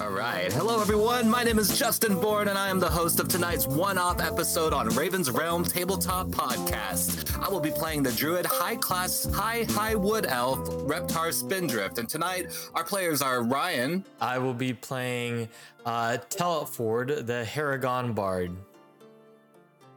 All right. Hello, everyone. My name is Justin Bourne, and I am the host of tonight's one off episode on Raven's Realm Tabletop Podcast. I will be playing the druid high class, high, high wood elf, Reptar Spindrift. And tonight, our players are Ryan. I will be playing uh, Telford, the Harengon Bard.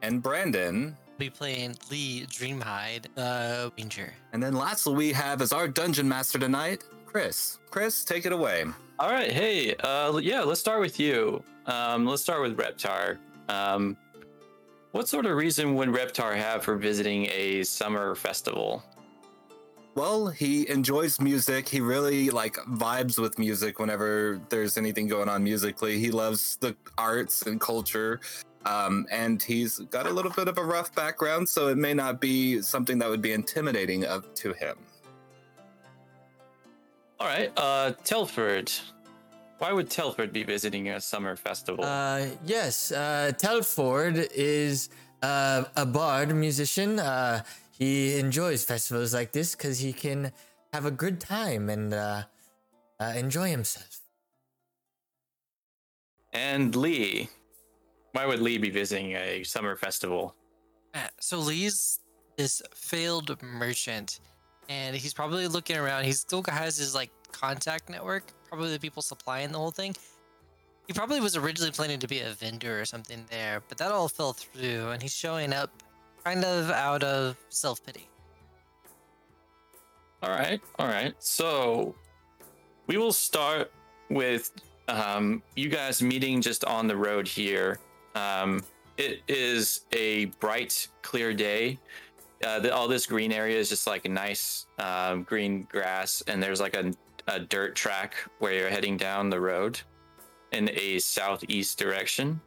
And Brandon. Will be playing Lee Dreamhide, uh, Ranger. And then lastly, we have as our dungeon master tonight, Chris. Chris, take it away. All right, hey, uh, yeah, let's start with you. Um, let's start with Reptar. Um, what sort of reason would Reptar have for visiting a summer festival? Well, he enjoys music. He really like vibes with music whenever there's anything going on musically. He loves the arts and culture. Um, and he's got a little bit of a rough background, so it may not be something that would be intimidating of, to him. All right, uh, Telford. Why would Telford be visiting a summer festival? Uh, yes, uh, Telford is uh, a bard musician. Uh, he enjoys festivals like this because he can have a good time and uh, uh, enjoy himself. and Lee. Why would Lee be visiting a summer festival? So Lee's this failed merchant, and he's probably looking around. He still has his like contact network, probably the people supplying the whole thing. He probably was originally planning to be a vendor or something there, but that all fell through, and he's showing up kind of out of self pity. All right, all right. So we will start with um, you guys meeting just on the road here. Um, it is a bright, clear day. Uh, the, all this green area is just like nice um, green grass, and there's like a, a dirt track where you're heading down the road in a southeast direction.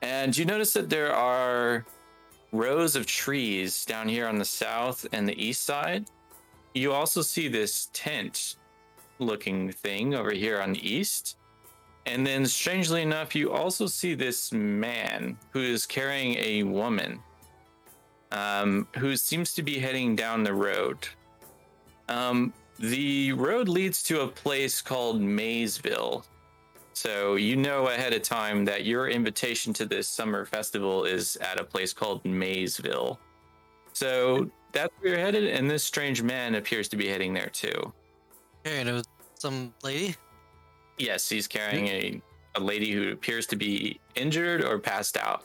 And you notice that there are rows of trees down here on the south and the east side you also see this tent looking thing over here on the east. And then, strangely enough, you also see this man who is carrying a woman um, who seems to be heading down the road. Um, the road leads to a place called Maysville. So, you know ahead of time that your invitation to this summer festival is at a place called Maysville. So, that's where you're headed, and this strange man appears to be heading there too. Hey, and some lady. Yes, he's carrying a, a lady who appears to be injured or passed out.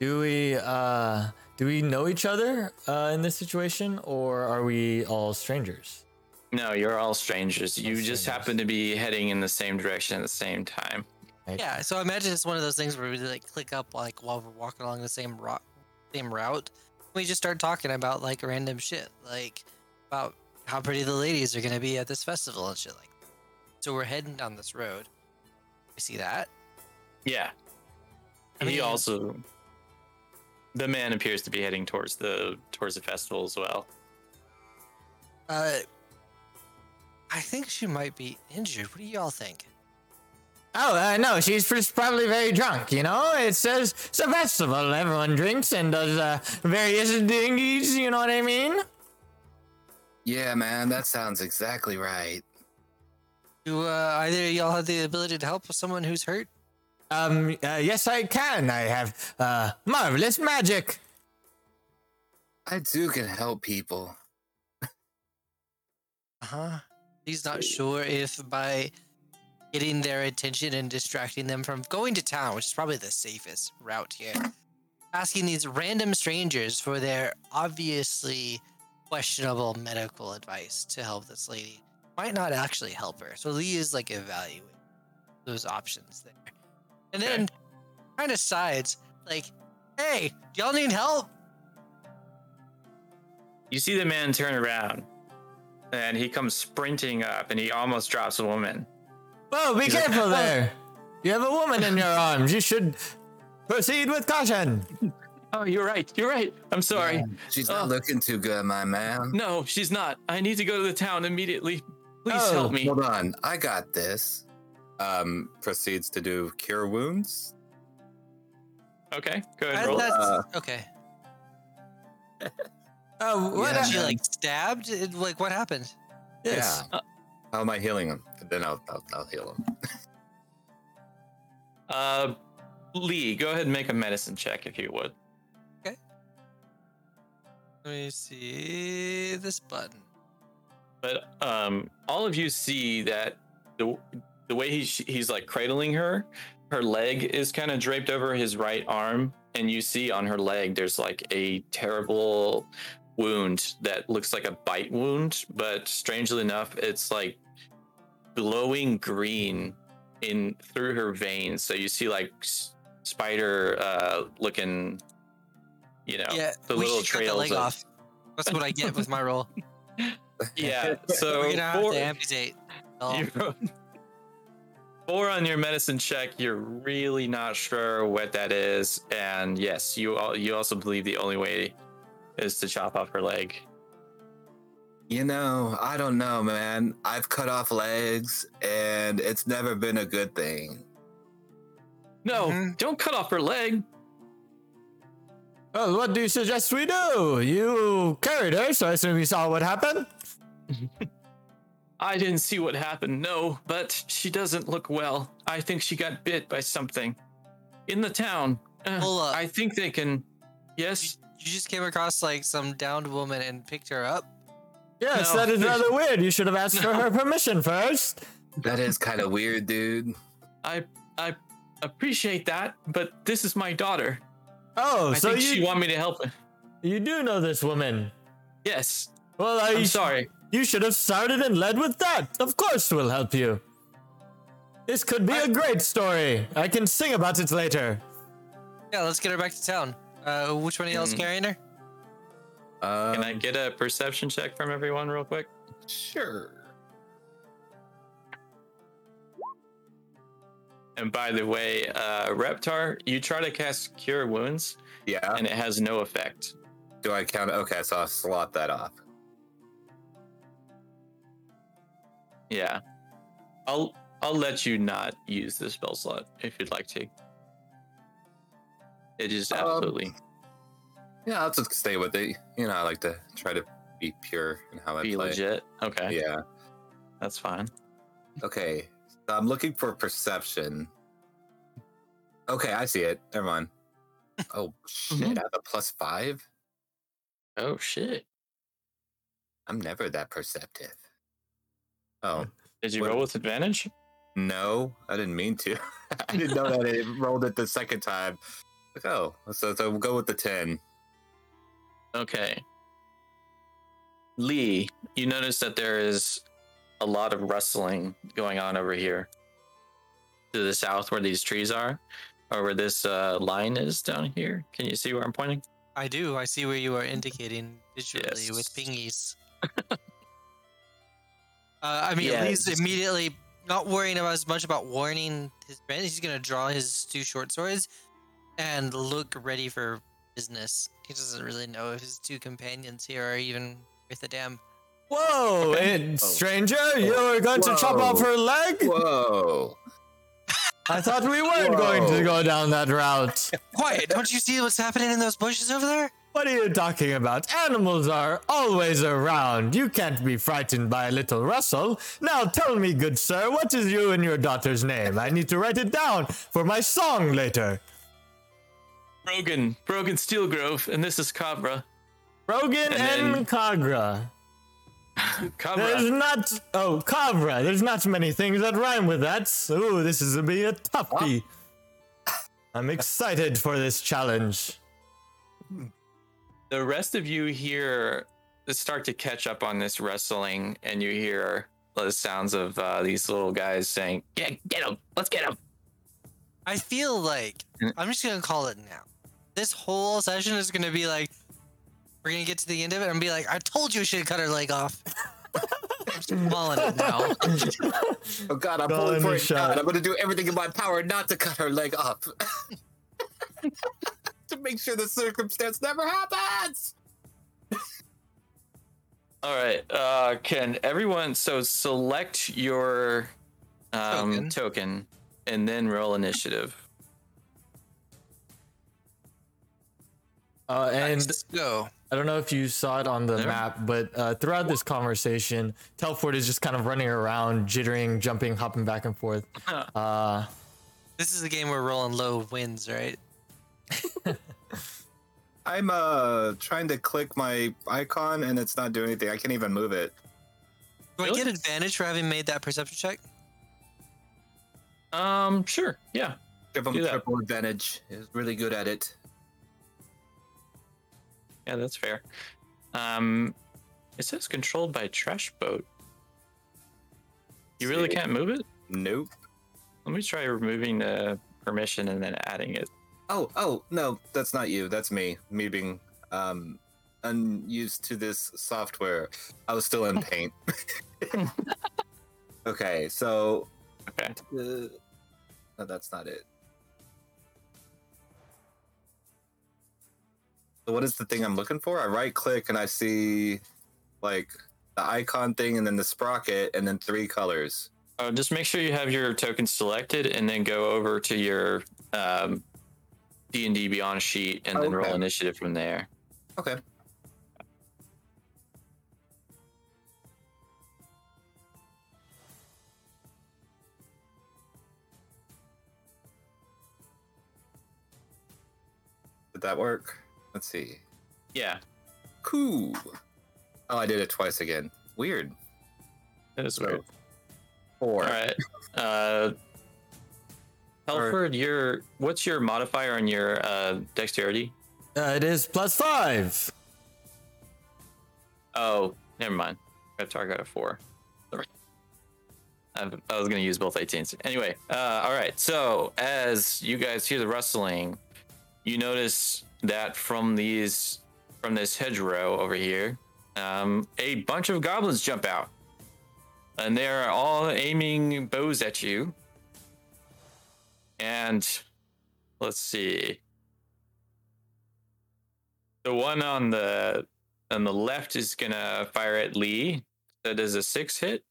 Do we uh, do we know each other uh, in this situation, or are we all strangers? No, you're all strangers. You just happen to be heading in the same direction at the same time. Right? Yeah, so I imagine it's one of those things where we like click up like while we're walking along the same route, same route. We just start talking about like random shit, like about how pretty the ladies are gonna be at this festival and shit like. That. So we're heading down this road. You see that? Yeah. I he mean- also the man appears to be heading towards the towards the festival as well. Uh, I think she might be injured. What do y'all think? Oh, uh, no, she's just probably very drunk, you know? It says it's a festival. Everyone drinks and does uh, various dingies, you know what I mean? Yeah, man, that sounds exactly right. Do uh, either of y'all have the ability to help someone who's hurt? Um, uh, yes, I can. I have uh, marvelous magic. I too can help people. Uh huh. He's not sure if by getting their attention and distracting them from going to town, which is probably the safest route here, asking these random strangers for their obviously questionable medical advice to help this lady might not actually help her. So Lee is like evaluating those options there. And then kind of sides, like, hey, do y'all need help? You see the man turn around and he comes sprinting up and he almost drops a woman. Whoa, be He's like, careful "Oh." there. You have a woman in your arms. You should proceed with caution. Oh, you're right. You're right. I'm sorry. She's not Oh. looking too good, my man. No, she's not. I need to go to the town immediately. Please Oh, help me. Hold on, I got this. Um, proceeds to do cure wounds. Okay, go Uh, ahead. Roll. that's Uh, okay. Oh, what? Yeah. a- She like stabbed? It- Like what happened? yes. Yeah. How am I healing him? Then I'll, I'll, I'll heal him. Uh, Lee, go ahead and make a medicine check if you would. Okay. Let me see this button. But um, all of you see that the the way he's he's like cradling her, her leg is kind of draped over his right arm, and you see on her leg there's like a terrible wound that looks like a bite wound, but strangely enough, it's like glowing green in through her veins. So you see like s- spider uh, looking, you know, yeah, the we little cut the trails leg of- off. That's what I get with my roll. yeah. So We're gonna have to amputate. Oh, four on your medicine check. You're really not sure what that is, and yes, you al- you also believe the only way is to chop off her leg. You know, I don't know, man. I've cut off legs, and it's never been a good thing. No, Mhm. don't cut off her leg. Well, what do you suggest we do? You carried her, so I assume you saw what happened? I didn't see what happened, no, but she doesn't look well. I think she got bit by something in the town. Uh, Hold up. I think they can. Yes. you just came across like some downed woman and picked her up. Yes, No, that is rather weird. You should have asked for her permission first. That is kind of weird, dude. I I appreciate that, but this is my daughter. Oh, I so think you she want me to help her. you do know this woman. Yes. Well, I, I'm sorry. You should have started and led with that. Of course, we'll help you. This could be a great story. I can sing about it later. Yeah, let's get her back to town. Uh, which one of y'all's Mhm. carrying her? Um, Can I get a perception check from everyone real quick? Sure. And by the way, uh, Reptar, you try to cast Cure Wounds, Yeah. and it has no effect. Do I count? Okay, so I'll slot that off. Yeah, I'll I'll let you not use the spell slot if you'd like to. It is Um, absolutely Yeah, I'll just stay with it. You know, I like to try to be pure in how I be play. legit. Okay, Yeah. that's fine. Okay. So I'm looking for perception. Okay, I see it. Never mind. Oh shit! Mhm. I have a plus five. Oh shit! I'm never that perceptive. Oh Did you What- roll with advantage? no, I didn't mean to. I didn't know that it rolled it the second time. Like, oh, so so we'll go with the ten. Okay. Lee, you notice that there is a lot of rustling going on over here to the south where these trees are, or where this uh, line is down here. Can you see where I'm pointing? I do. I see where you are indicating visually with pingies. uh, I mean, Yeah, he's it's- immediately not worrying about as much about warning his friend. He's gonna draw his two short swords and look ready for business. He doesn't really know if his two companions here are even worth a damn. Whoa, Okay. eh, Oh. stranger, you're going to chop off her leg? Whoa! I thought we weren't going to go down that route. Quiet! Don't you see what's happening in those bushes over there? What are you talking about? Animals are always around. You can't be frightened by a little rustle. Now tell me, good sir, what is you and your daughter's name? I need to write it down for my song later. Brogan, Brogan Steelgrove, and this is Cabra. Brogan And and, Kagra. There's not. Oh, Kavra. There's not many things that rhyme with that. Ooh, this is gonna be a toughie. I'm excited for this challenge. The rest of you here start to catch up on this wrestling, and you hear the sounds of uh, these little guys saying, "Get, get him! Let's get him!" I feel like Mm. I'm just gonna call it now. This whole session is gonna be like we're gonna get to the end of it and be like, I told you we should cut her leg off. I'm just calling it now. Oh God, I'm Calling pulling for the it. shot. God, I'm gonna do everything in my power not to cut her leg off. to make sure the circumstance never happens. All right. Uh, can everyone so select your um, Token. token. and then roll initiative? Uh, and Let's go. I don't know if you saw it on the There. map, but uh, throughout this conversation, Telford is just kind of running around, jittering, jumping, hopping back and forth. Uh, This is a game where rolling low wins, right? I'm uh trying to click my icon and it's not doing anything. I can't even move it. Do I Really? get advantage for having made that perception check? Um, sure. Yeah. Give him Do that. triple advantage. He's really good at it. Yeah, that's fair. Um, it says controlled by trash boat. You really See? can't move it? Nope. Let me try removing the permission and then adding it. Oh, oh, no, that's not you. That's me. Me being um unused to this software. I was still in paint. okay, so Okay. uh, no, that's not it. So what is the thing I'm looking for? I right click and I see like the icon thing and then the sprocket and then three colors. Uh, just make sure you have your token selected and then go over to your um, D&D Beyond sheet and then roll initiative from there. Okay. Did that work? Let's see. Yeah, Cool. Oh, I did it twice again. Weird. that is So, weird. Four. All right. Uh, Telford, your what's your modifier on your uh, dexterity? Uh, it is plus five. Oh, never mind. Reptar got a four. Sorry. I was going to use both 18s. Anyway, uh, all right. So, as you guys hear the rustling, you notice that from these, from this hedgerow over here, um, a bunch of goblins jump out. And they're all aiming bows at you. And let's see. The one on the on the left is gonna fire at Lee. That is a six hit.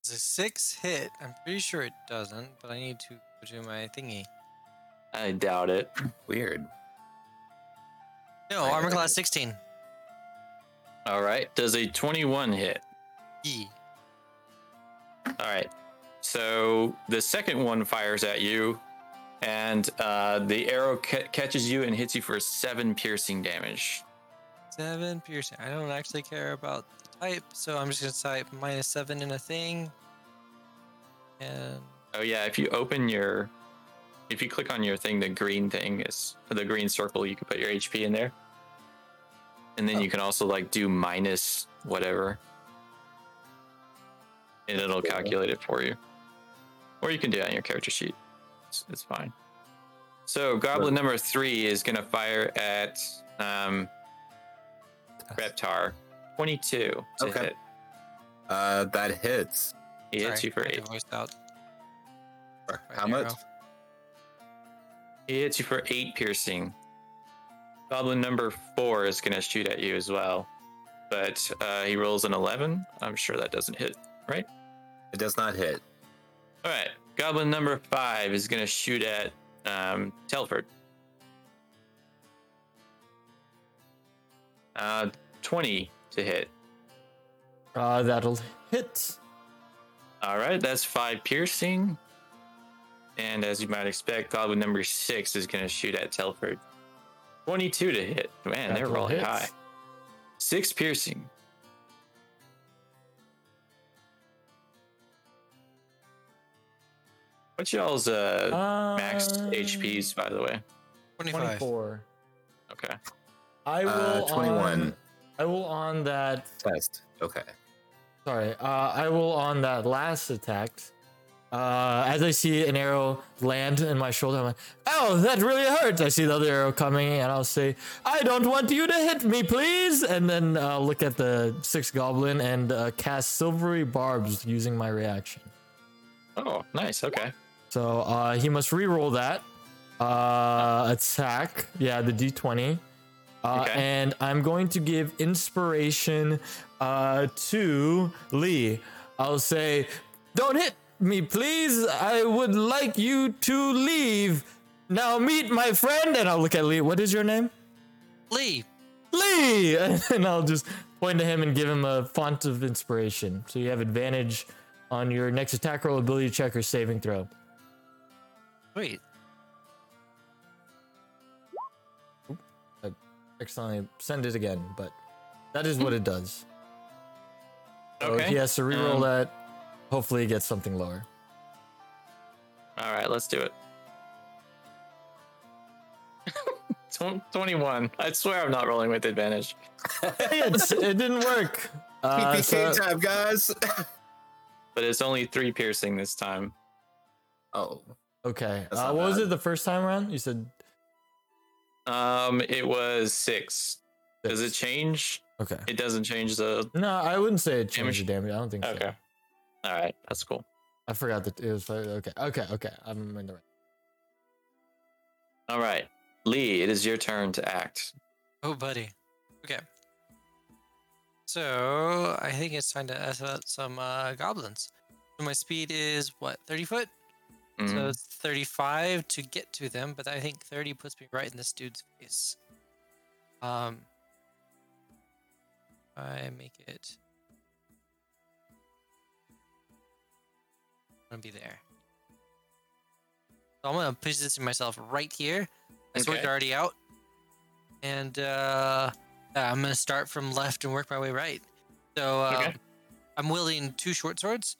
It's a six hit. I'm pretty sure it doesn't, but I need to go to my thingy. I doubt it. Weird. No, I- armor class 16. All right. Does a 21 hit? E. All right. So the second one fires at you, and uh, the arrow ca- catches you and hits you for seven piercing damage. Seven piercing. I don't actually care about the type, so I'm just gonna type minus seven in a thing. And Oh yeah, if you open your, if you click on your thing, the green thing is the green circle. You can put your HP in there, and then you can also like do minus whatever, and it'll calculate it for you. Or you can do it on your character sheet. It's, it's fine. So goblin number three is gonna fire at um, Reptar. Twenty-two to Okay. hit. Uh, that hits. He hits Sorry, you for eight. voice out. For my How much? arrow. He hits you for eight piercing. Goblin number four is going to shoot at you as well. But uh, he rolls an 11. I'm sure that doesn't hit, right? It does not hit. All right. Goblin number five is going to shoot at um, Telford. Uh, 20 to hit. Uh, that'll hit. All right. That's five piercing. And as you might expect, Goblin number six is going to shoot at Telford. 22 to hit. Man, they're That'll rolling high. Six piercing. What's y'all's uh, maxed Um, HPs, by the way? 25. 24. Okay. I will. Uh, 21. On, I will on that. Test. Okay. Sorry. Uh, I will on that last attack. Uh, as I see an arrow land in my shoulder, I'm like, "Oh, that really hurts." I see the other arrow coming, and I'll say, "I don't want you to hit me, please." And then uh, look at the six goblin and uh, cast silvery barbs using my reaction. Oh, nice. Okay. So uh, he must re-roll that uh, attack. Yeah, the d20. Uh, Okay. And I'm going to give inspiration uh, to Lee. I'll say, "Don't hit me, please. I would like you to leave. Now meet my friend." And I'll look at Lee. What is your name? Lee. Lee. And I'll just point to him and give him a font of inspiration. So you have advantage on your next attack roll, ability check, or saving throw. Sweet. Accidentally send it again, but that is what it does. So Okay. he has to reroll Um, that. Hopefully, he gets something lower. All right, let's do it. 21. I swear I'm not rolling with advantage. It's, it didn't work. Uh, PPK so- time, guys. But it's only three piercing this time. oh, okay. Uh, not what was it the first time around? You said Um, it was six. Does it change? Okay. It doesn't change the. No, I wouldn't say it Damage? changed the damage. I don't think so. Okay. All right, that's cool. I forgot that it was okay. Okay. Okay. I'm in the right. All right, Lee, it is your turn to act. Oh, buddy. Okay. So I think it's time to F out some uh, goblins. So my speed is what, 30 foot? So Mhm. it's 35 to get to them, but I think 30 puts me right in this dude's face. Um, I make it. I'm gonna be there. So I'm gonna position myself right here. My sword's Okay. already out, and uh, yeah, I'm gonna start from left and work my way right. So uh, Okay. I'm wielding two short swords.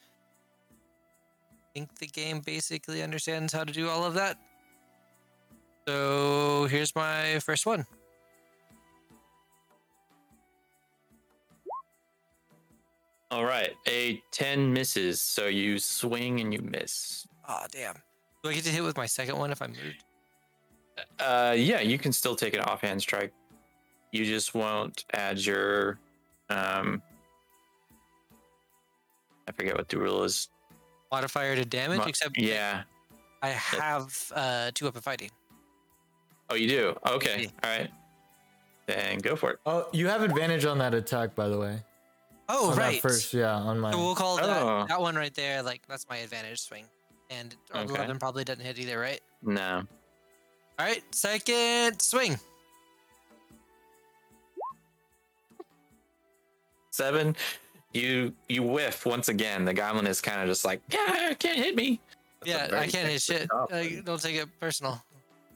Think the game basically understands how to do all of that. So here's my first one. All right, a 10 misses, so you swing and you miss. Ah, damn. Do I get to hit with my second one if I moved? Uh, yeah, you can still take an offhand strike. You just won't add your, um, I forget what the rule is. Modifier to damage, Mo- except yeah. I have uh, two weapon fighting. Oh, you do. Okay. Yeah. All right. Then go for it. Oh, you have advantage on that attack, by the way. Oh, on right. first, yeah, on my. So we'll call Oh. that, that one right there, like, that's my advantage swing. And Okay. 11 probably doesn't hit either, right? No. All right, second swing. Seven. You you whiff once again. The goblin is kind of just like, yeah, can't hit me. That's Yeah, I can't hit extra shit. goblin. Don't take it personal.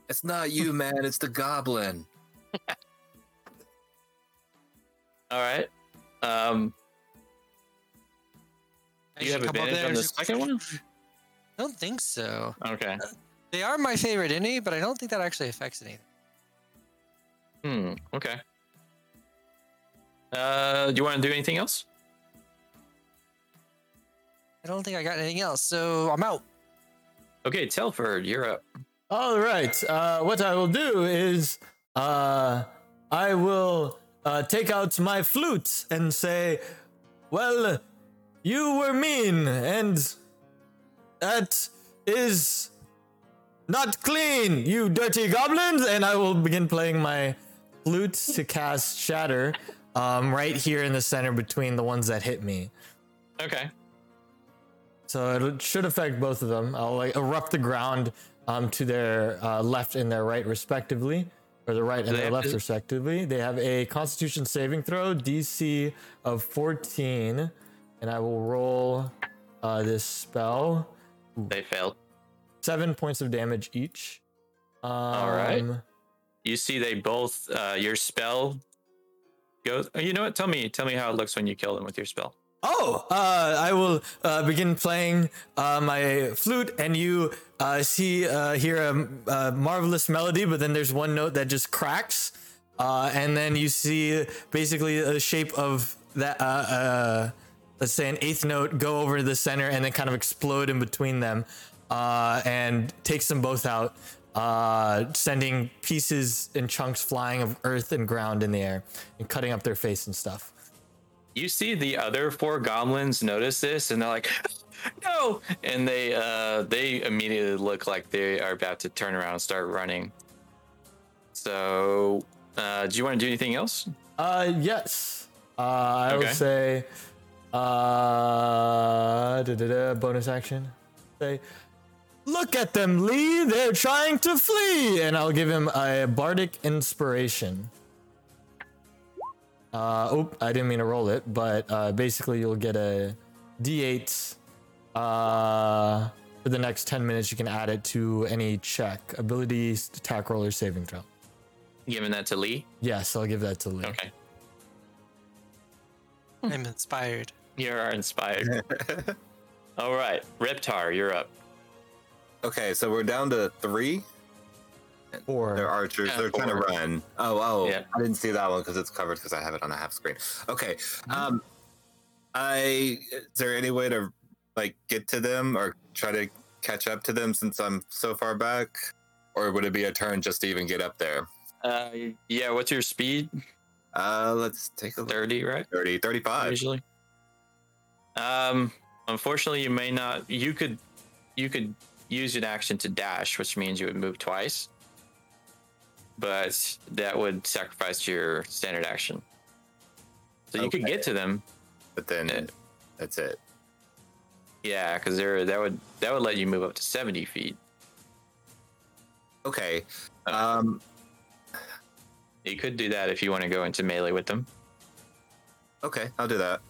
it's not you, man. It's the goblin. All right. Um, I do you have should come up advantage there on and the just- second one? I don't think so. Okay. They are my favorite enemy, but I don't think that actually affects anything. Hmm. Okay. Uh, do you want to do anything else? I don't think I got anything else, so I'm out. Okay, Telford, you're up. All right. Uh, what I will do is, uh, I will uh, take out my flute and say, "Well, you were mean, and that is not clean, you dirty goblins." And I will begin playing my flute to cast Shatter, um, right here in the center between the ones that hit me. Okay. So it should affect both of them. I'll like erupt the ground um, to their uh, left and their right, respectively, or the right and their left, to- respectively. They have a Constitution saving throw, DC of 14, and I will roll uh, this spell. They failed. Seven points of damage each. Um, All right. You see, they both. Uh, your spell goes. You know what? Tell me. Tell me how it looks when you kill them with your spell. Oh, uh, I will uh, begin playing uh, my flute, and you uh, see uh, hear a, a marvelous melody, but then there's one note that just cracks, uh, and then you see basically a shape of that. Let's say an eighth note go over to the center and then kind of explode in between them, and takes them both out, sending pieces and chunks flying of earth and ground in the air and cutting up their face and stuff. You see the other four goblins notice this, and they're like, "No!" And they uh, they immediately look like they are about to turn around and start running. So, uh, do you want to do anything else? Uh, yes. Uh, I Okay. would say, uh, da-da-da, bonus action. Say, look at them, Lee. They're trying to flee, and I'll give him a bardic inspiration. Uh, oh, I didn't mean to roll it, but uh, basically you'll get a D8 uh, for the next 10 minutes, you can add it to any check, ability, attack roll, or saving throw. Giving that to Lee. Yes, I'll give that to Lee. Okay. I'm inspired. You are inspired. All right, Reptar, you're up. Okay, so we're down to three. Four. They're archers. Yeah, They're trying to run. Oh, oh. Yeah. I didn't see that one because it's covered because I have it on a half screen. Okay. Um, I is there any way to like get to them or try to catch up to them since I'm so far back, or would it be a turn just to even get up there? Uh, yeah. What's your speed? Uh, let's take a look. Thirty, right? 30, 35. Usually. Um, unfortunately, you may not. You could, you could use an action to dash, which means you would move twice. But that would sacrifice your standard action. So you could get to them, But then that's it. yeah, because there that would that would let you move up to seventy feet. Okay. Um, You could do that if you want to go into melee with them. okay, I'll do that.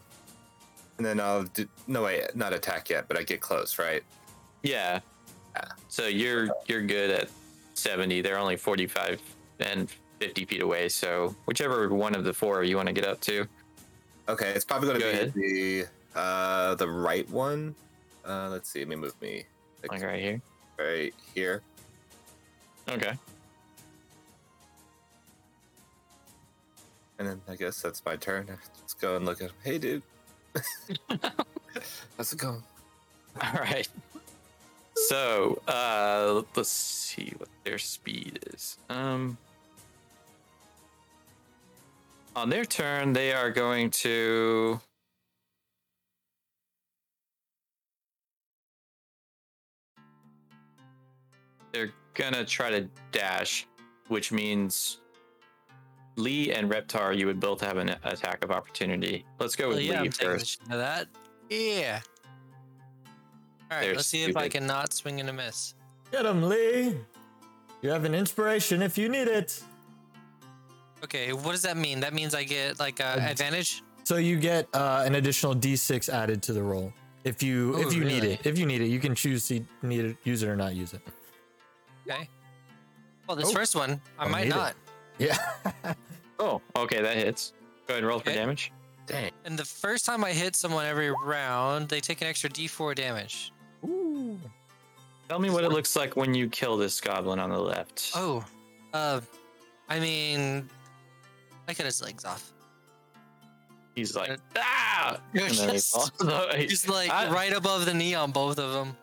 And then I'll do. No, wait, not attack yet, but I get close, right? Yeah. Yeah. So you're you're good at seventy. They're only forty five and fifty feet away. So whichever one of the four you want to get up to. Okay, it's probably going Go to ahead. be the uh the right one. Uh, let's see. Let me move me Like right here. right here. Okay. And then I guess that's my turn. Let's go and look at. Hey, dude. How's it going? All right. So uh let's see what their speed is. Um on their turn they are going to they're gonna try to dash, which means Lee and Reptar, you would both have an attack of opportunity. Let's go with Well, yeah, Lee first. shit out of that. Yeah. All right, They're let's see if I stupid. can not swing and a miss. Get him, Lee. You have an inspiration if you need it. Okay, what does that mean? That means I get like uh, advantage. So you get uh, an additional D6 added to the roll if you Oh, if you need really? it. If you need it, you can choose to need it, use it or not use it. Okay. Well, this Oh, first one I I might need it. not. Yeah. Oh, okay, that hits. Go ahead and roll for Okay. damage. Dang. And the first time I hit someone every round, they take an extra D4 damage. Ooh. Tell me what it looks like when you kill this goblin on the left. Oh, uh, I mean, I cut his legs off. He's like, Uh, ah! And then he Just, he he's like I- right above the knee on both of them.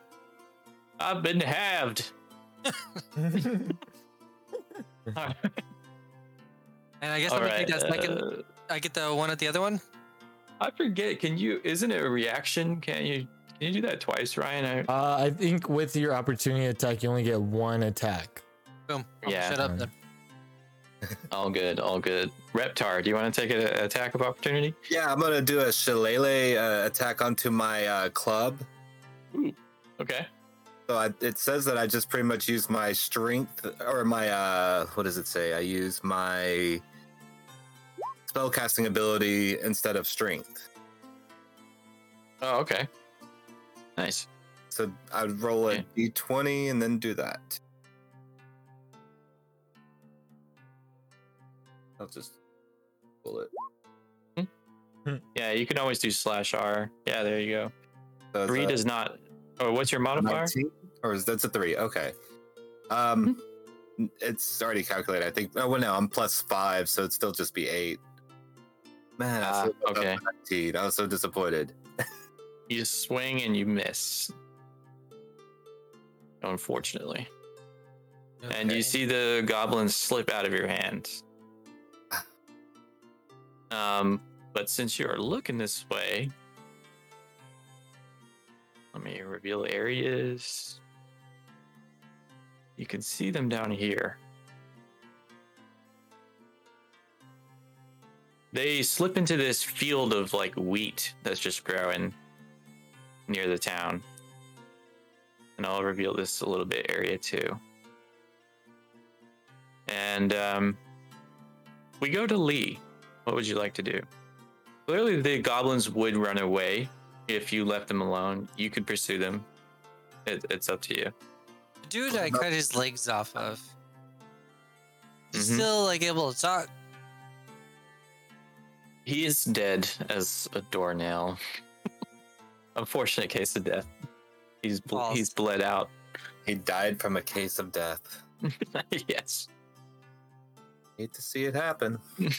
I've been halved. And I guess All I'm gonna right. take that second. uh, I get the one at the other one. I forget. Can you? Isn't it a reaction? Can you? Can you do that twice, Ryan? I, Uh, I think with your opportunity attack, you only get one attack. Boom. Oh, Yeah. Shut up then. all good. All good. Reptar, do you want to take an attack of opportunity? Yeah, I'm gonna do a shillelagh uh, attack onto my uh, club. Okay. So I, it says that I just pretty much use my strength or my uh, what does it say? I use my spellcasting ability instead of strength. Oh, okay. Nice. So I'd roll a Okay. d20 and then do that. I'll just pull it. Hmm? Hmm. Yeah, you can always do slash R. Yeah, there you go. So Three does not. Oh, what's your modifier? 19? or is that's a three? Okay. Um, hmm. it's already calculated. I think. Oh well, no, I'm plus five, so it'd still just be eight. Man, I was ah, so okay. 19. I was so disappointed. You swing and you miss. Unfortunately. And you see the goblins slip out of your hand. Um, but since you are looking this way, let me reveal areas. You can see them down here. They slip into this field of like wheat that's just growing near the town. And I'll reveal this a little bit area too. And um, we go to Lee. What would you like to do? Clearly, the goblins would run away if you left them alone. You could pursue them. it, it's up to you. The dude I cut his legs off of. He's Mhm. still like able to talk. He is dead as a doornail. Unfortunate case of death. He's bl- Balls. he's bled out. He died from a case of death. yes. Hate to see it happen.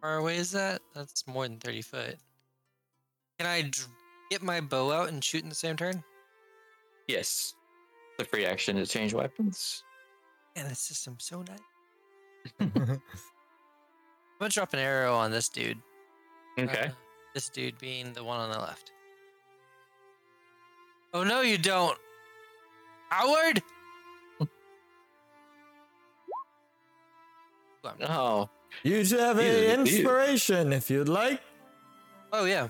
far away is that? That's more than 30 foot. Can I dr- get my bow out and shoot in the same turn? Yes. The free action to change weapons. And the system's so nice. I'm gonna drop an arrow on this dude. Okay. Uh, this dude being the one on the left. Oh no, you don't. Howard! Ooh, oh, You should have He's a a dude. inspiration if you'd like. Oh yeah.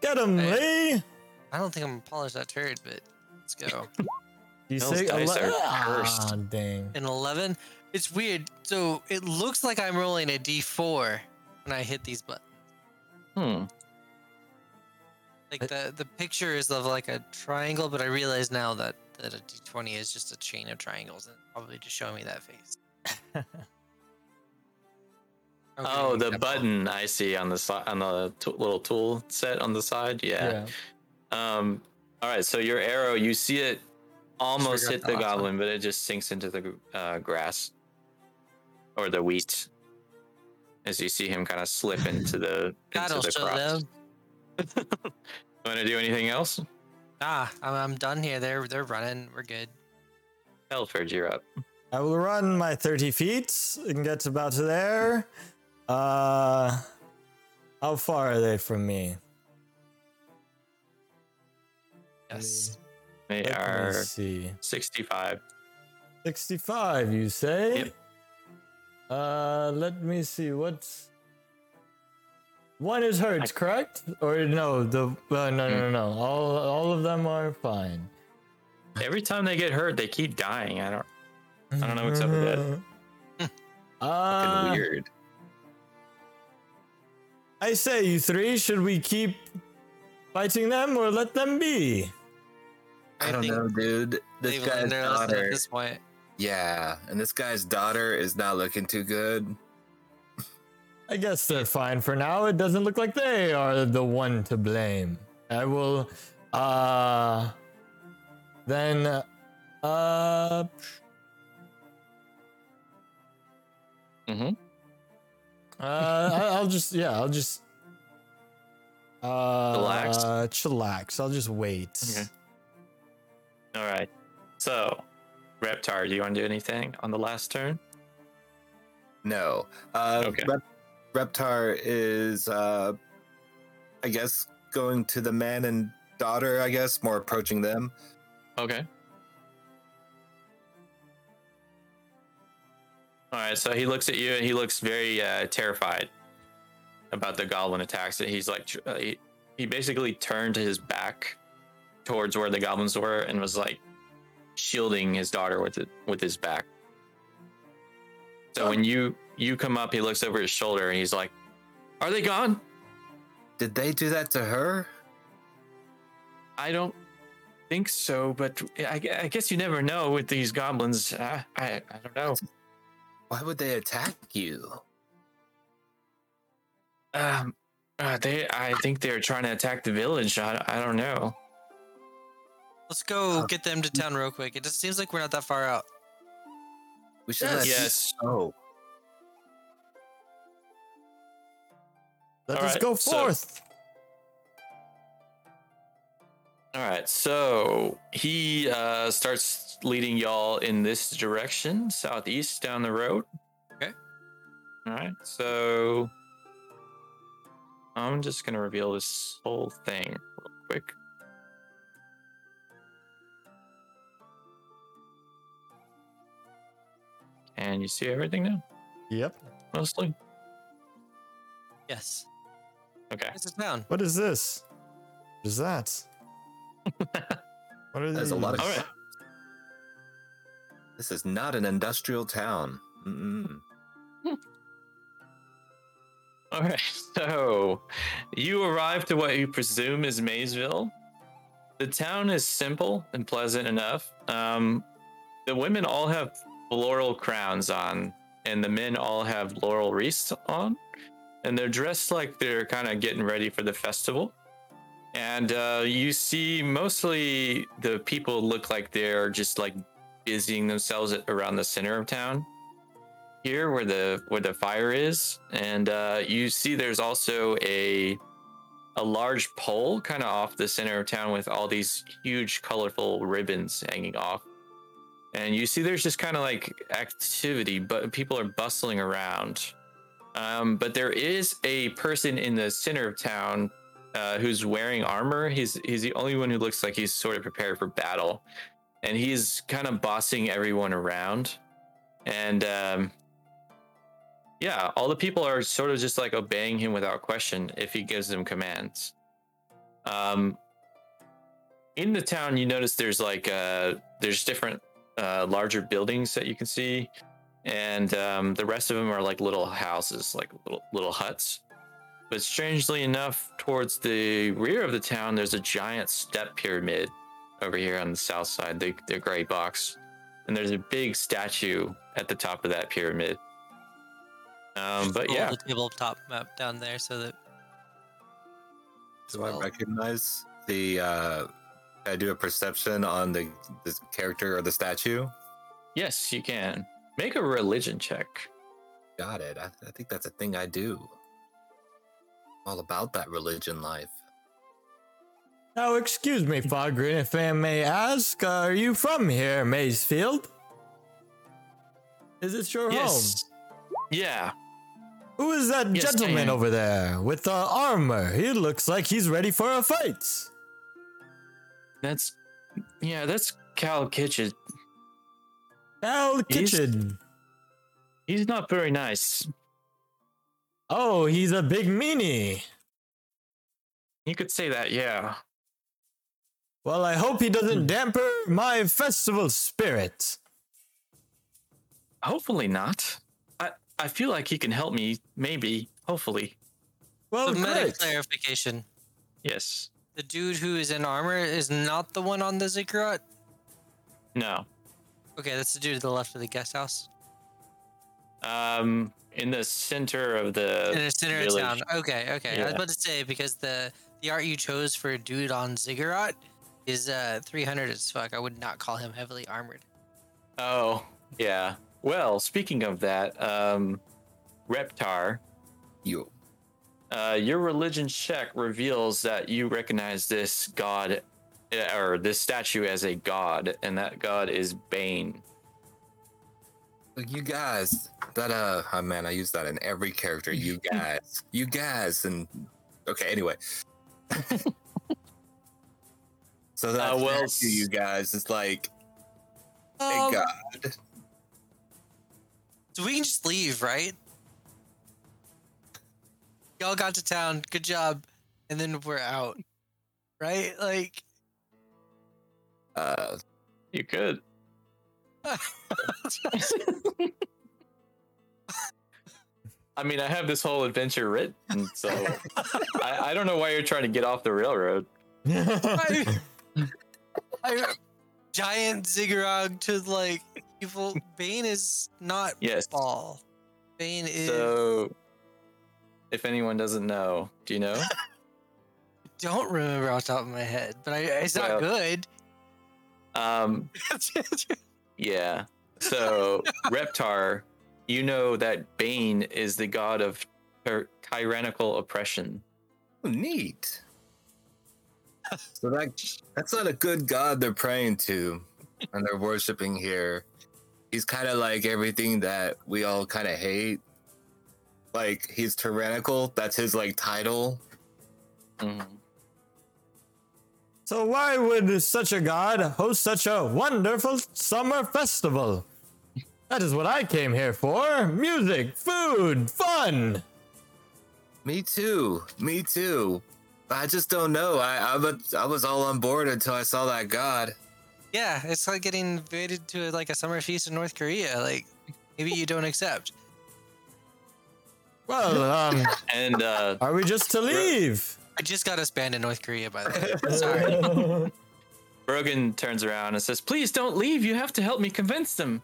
Get him, Hey. Lee. I don't think I'm gonna polish that turd, but let's go. You Those say dice ele- are ah, cursed. dang. An 11. It's weird. So it looks like I'm rolling a d4 when I hit these buttons. Hmm. Like the the picture is of like a triangle, but I realize now that that a d20 is just a chain of triangles and probably just showing me that face. Okay, Oh, the example. button I see on the side on the t- little tool set on the side. Yeah. Um. All right. So your arrow, you see it almost hit the the last one. goblin, but it just sinks into the uh, grass or the wheat as you see him kind of slip into the into That'll the show crops. them. Want to do anything else? Ah, I'm, I'm done here. They're they're running. We're good. Telford, you're up. I will run my 30 feet and get about to there. Uh, how far are they from me? Yes. They Let me are see. 65. 65, you say? Yep. Uh, let me see. What's. One is hurt, correct? Or no, the. Uh, no, no, no, no. All, all of them are fine. Every time they get hurt, they keep dying. I don't. I don't know what's up with that. Uh, weird. I say, you three, should we keep fighting them or let them be? I I don't know, dude. This They've guy's learned daughter. at this point. Yeah, and this guy's daughter is not looking too good. I guess they're fine for now. It doesn't look like they are the one to blame. I will, uh, then, uh, Mm-hmm. uh, I- I'll just, yeah, I'll just, uh, Chillax? chillax. I'll just wait. Okay. All right. So, Reptar, do you want to do anything on the last turn? No. Uh, Okay. Rep- Reptar is, uh, I guess, going to the man and daughter, I guess, more approaching them. Okay. All right. So he looks at you and he looks very uh, terrified about the goblin attacks. And He's like, uh, he, he basically turned his back towards where the goblins were and was like shielding his daughter with it with his back. So when you you come up, he looks over his shoulder and he's like, "Are they gone?" Did they do that to her? I don't think so, but I, I guess you never know with these goblins. I, I, I don't know. Why would they attack you? Um, uh, they, I think they're trying to attack the village. I, I don't know. Let's go Uh, get them to town real quick. It just seems like we're not that far out. We should Yes. let Yes. Oh, Let All us right, go so- forth. All right, so he uh, starts leading y'all in this direction, southeast down the road. Okay. All right, so I'm just gonna reveal this whole thing real quick. And you see everything now, Yep. mostly. Yes. Okay. This is town. What is this? What is that? What are There's a lot of. All right. This is not an industrial town. Mm-mm. All right, so you arrive to what you presume is Maysville. The town is simple and pleasant enough. Um, the women all have floral crowns on, and the men all have laurel wreaths on, and they're dressed like they're kind of getting ready for the festival. And uh, you see mostly the people look like they're just like busying themselves around the center of town here where the where the fire is and uh, you see there's also a a large pole kind of off the center of town with all these huge colorful ribbons hanging off and you see there's just kind of like activity but people are bustling around. Um, but there is a person in the center of town uh, who's wearing armor. He's he's the only one who looks like he's sort of prepared for battle. And he's kind of bossing everyone around. And um, yeah, all the people are sort of just like obeying him without question if he gives them commands. Um, in the town, you notice there's like uh, there's different uh, larger buildings that you can see, and um, the rest of them are like little houses, like little little huts. But strangely enough, towards the rear of the town, there's a giant step pyramid over here on the south side, the, the gray box, and there's a big statue at the top of that pyramid. Um, but yeah, the tabletop map down there so that Do I recognize the? uh I do a perception on the this character or the statue. yes, you can make a religion check. Got it. I, I think that's a thing I do. All about that religion life. Now, excuse me, Fogrin, if I may ask, are you from here, Maysfield? Is this your home? Yes, yeah. Who is that Yes, gentleman over there with the armor? He looks like he's ready for a fight. That's yeah, that's Cal Kitchen. Al He's- Kitchen. He's not very nice. Oh, he's a big meanie. You could say that, yeah. Well, I hope he doesn't hmm. damper my festival spirit. Hopefully not. I I feel like he can help me. Maybe. Hopefully. Well, the meta clarification. Yes. The dude who is in armor is not the one on the ziggurat. No. Okay, that's the dude to the left of the guest house. Um, in the center of the in the center village. of town. Okay, okay. I was about to say because the the art you chose for a dude on ziggurat is uh 300 as fuck. I would not call him heavily armored. Oh, yeah. Well, speaking of that, um, Reptar, You. Uh, your religion check reveals that you recognize this god uh, or this statue as a god, and that god is Bane. You guys. That uh oh man, I use that in every character. You guys. you guys and okay, anyway. so that Uh, well, statue, you guys is like a Um, god. So we can just leave, right? Y'all got to town. Good job. And then we're out. Right? Like Uh You could. I mean, I have this whole adventure written, so I, I don't know why you're trying to get off the railroad. I, I, giant ziggurat to like evil Bane is not Yes. ball. Bane is So, if anyone doesn't know, do you know? don't remember off the top of my head, but I, it's not Well- good. Um, yeah. So, Reptar, you know that Bane is the god of tyr- tyrannical oppression. oh, neat. So that that's not a good god they're praying to and they're worshiping here. He's kind of like everything that we all kind of hate. Like he's tyrannical. That's his like title. Mhm. so why would such a god host such a wonderful summer festival? That is what I came here for. Music, food, fun. Me too. Me too. I just don't know. I I was I was all on board until I saw that god. yeah, it's like getting invited to like a summer feast in North Korea. Like maybe you don't accept. Well, um, And uh, are we just to leave? I just got us banned in North Korea, by the way. Sorry. Brogan turns around and says, "Please don't leave. You have to help me convince them.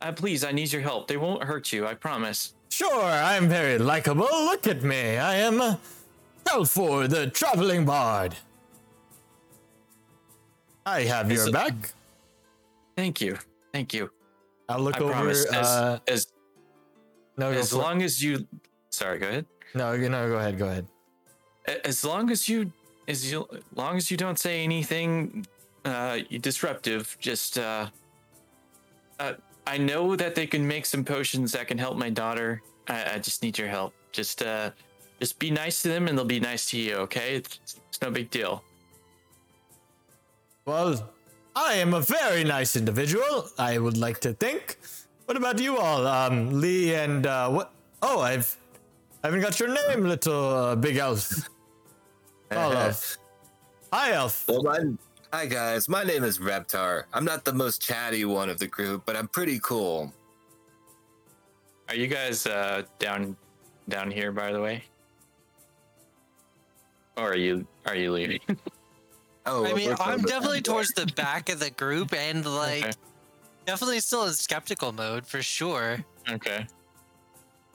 Uh, please, I need your help. They won't hurt you. I promise." Sure, I'm very likable. Look at me. I am uh, Telford, the traveling bard. I have your Is it- back. Thank you. Thank you. I'll look I over. promise. As uh, as no, as for long as you, sorry, go ahead. no, no, go ahead. Go ahead. As long as you, as you, long as you don't say anything uh, disruptive, just uh, uh, I know that they can make some potions that can help my daughter. I, I just need your help. Just uh, just be nice to them, and they'll be nice to you. Okay, it's, it's no big deal. Well, I am a very nice individual. I would like to think. What about you all, um, Lee and uh, what? Oh, I've, I haven't got your name, little uh, big elf. Tall elf. Hi, elf. Well, my, hi guys. My name is Reptar. I'm not the most chatty one of the group, but I'm pretty cool. Are you guys uh, down down here, by the way? Or are you are you leaving? Oh, I mean, I'm definitely towards the back of the group and like Okay. Definitely still in skeptical mode for sure. okay.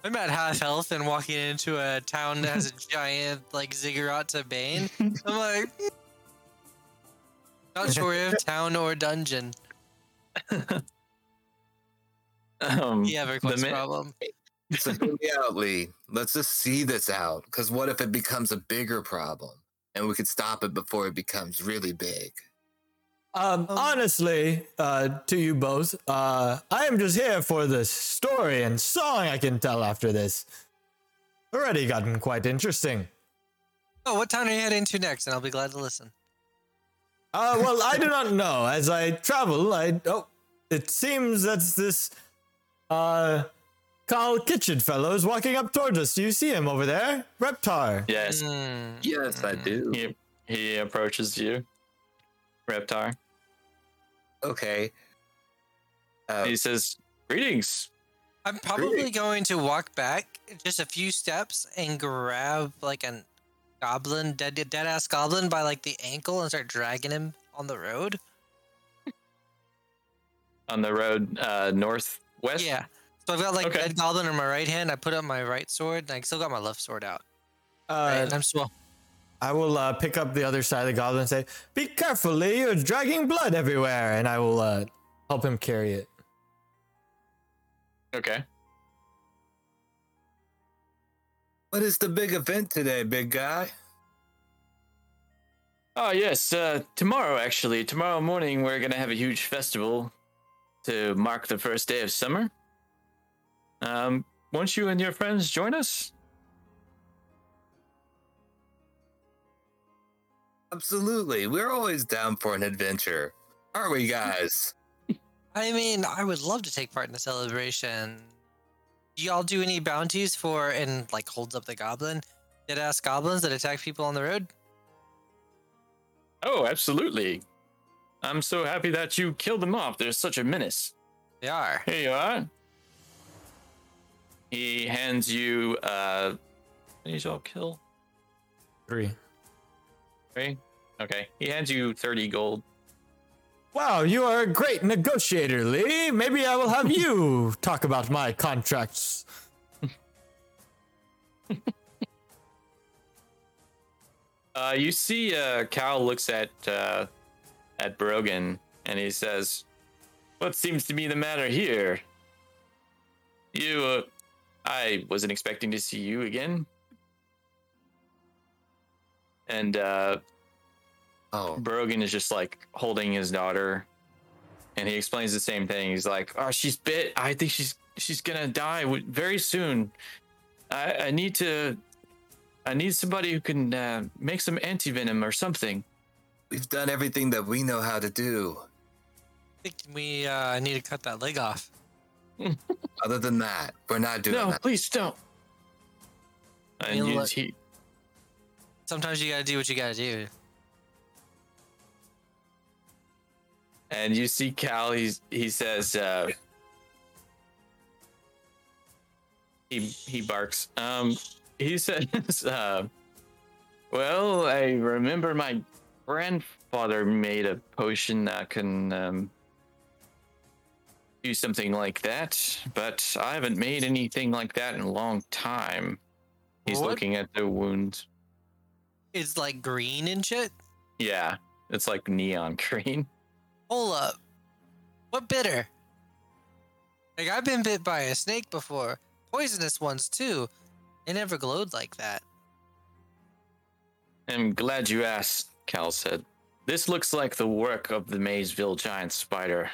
I'm at half health and walking into a town that has a giant like ziggurat to Bane. I'm like, not sure if town or dungeon. Um, You have a quest problem. So hear me out, Lee. Let's just see this out. Because what if it becomes a bigger problem, and we could stop it before it becomes really big? Um, honestly, uh, to you both, uh, I am just here for the story and song I can tell after this. Already gotten quite interesting. Oh, what town are you heading to next? And I'll be glad to listen. Uh, well, I do not know. As I travel, I oh, it seems that's this uh Carl Kitchen fellow is walking up towards us. Do you see him over there? Reptar. Yes. Hmm. Yes, I do. He he approaches you, Reptar. Okay. Uh, He says, "Greetings." I'm probably going to walk back just a few steps and grab like a goblin, dead dead ass goblin by like the ankle and start dragging him on the road. On the road uh, northwest. Yeah. So I've got like Okay. dead goblin in my right hand. I put up my right sword, and I still got my left sword out. Uh, and I'm still. I will uh, pick up the other side of the goblin and say, "Be careful, Lee! You're dragging blood everywhere." And I will uh, help him carry it. Okay. what is the big event today, big guy? Oh yes. Uh, tomorrow, actually, tomorrow morning, we're gonna have a huge festival to mark the first day of summer. Um, won't you and your friends join us? Absolutely. We're always down for an adventure. Aren't we, guys? I mean, I would love to take part in the celebration. Do y'all do any bounties for and like holds up the goblin? Dead ass goblins that attack people on the road? Oh, absolutely. I'm so happy that you killed them off. They're such a menace. They are. Here you are. He hands you uh these all kill. Three. Three? Okay. He hands you 30 gold. Wow, you are a great negotiator, Lee. Maybe I will have you talk about my contracts. Uh you see uh Cal looks at uh at Brogan and he says, What seems to be the matter here? You uh I wasn't expecting to see you again. And uh Oh, Brogan is just like holding his daughter, and he explains the same thing. He's like, "Oh, she's bit. I think she's she's gonna die very soon. I I need to, I need somebody who can uh, make some anti venom or something." we've done everything that we know how to do. I think we uh, need to cut that leg off. Other than that, we're not doing no, that. please don't. And You know you, he, Sometimes you gotta do what you gotta do. and you see Cal. He's he says, uh, he he barks. Um, he says, uh, "Well, I remember my grandfather made a potion that can um, do something like that, but I haven't made anything like that in a long time." He's What? looking at the wound. It's like green and shit. Yeah, it's like neon green. Hold up. What bitter? Like I've been bit by a snake before. Poisonous ones too. They never glowed like that. I'm glad you asked, Cal said. This looks like the work of the Maysville giant spider.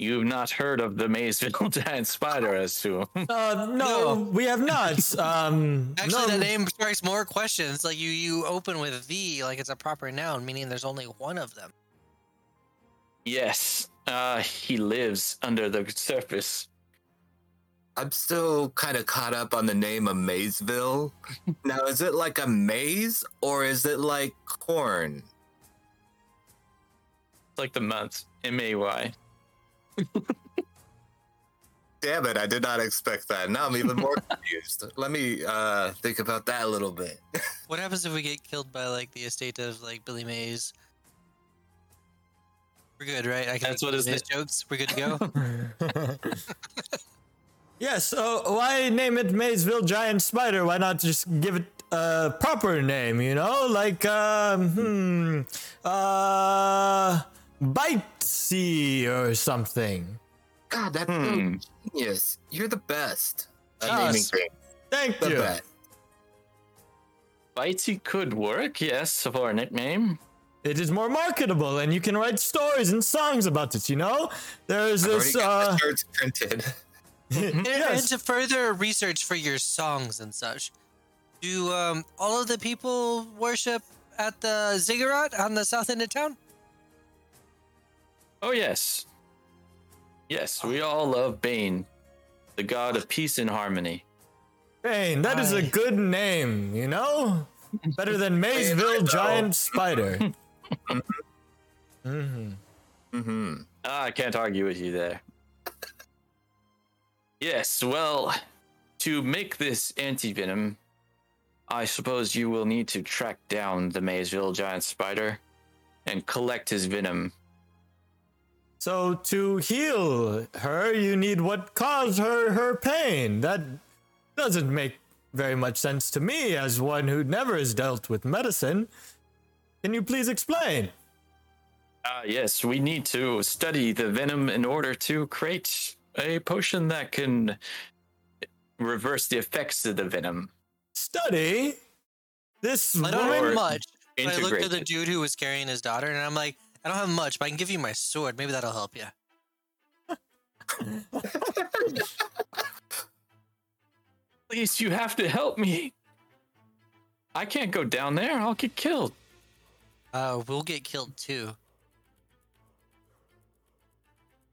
You've not heard of the Maysville giant spider, I assume. Uh, no, No. we have not. Um, Actually, no, that name strikes more questions. Like you, you open with the, like it's a proper noun, meaning there's only one of them. yes, uh, he lives under the surface. I'm still kind of caught up on the name of Maysville. now, is it like a maze or is it like corn? It's like the month, M A Y. Damn it, I did not expect that. Now I'm even more confused. Let me uh, think about that a little bit. What happens if we get killed by like the estate of like Billy Mays? We're good, right? I can That's what is what his jokes. We're good to go. yes. So why name it Maysville Giant Spider? Why not just give it a proper name? You know, like um, hmm, uh, Bitesy or something. God, that's Hmm. so genius. You're the best. at Yes. Thank The you. best. Bitey could work, yes, for a nickname. It is more marketable, and you can write stories and songs about it. You know, there's this. already got Uh, the shirts printed. And, yes. and to further research for your songs and such, do um, all of the people worship at the ziggurat on the south end of town? Oh, yes. Yes, we all love Bane, the god of peace and harmony. Bane, that is a good name, you know? Better than Maysville. Giant Spider. hmm hmm Ah, I can't argue with you there. Yes, well, to make this antivenom, I suppose you will need to track down the Maysville giant spider and collect his venom. So to heal her, you need what caused her her pain. That doesn't make very much sense to me as one who never has dealt with medicine. Can you please explain? Ah, yes, we need to study the venom in order to create a potion that can reverse the effects of the venom. Study this I don't woman. have much. But I looked at the dude who was carrying his daughter, and I'm like, I don't have much, but I can give you my sword. Maybe that'll help you. Please, you have to help me. I can't go down there. I'll get killed. Uh, we'll get killed too.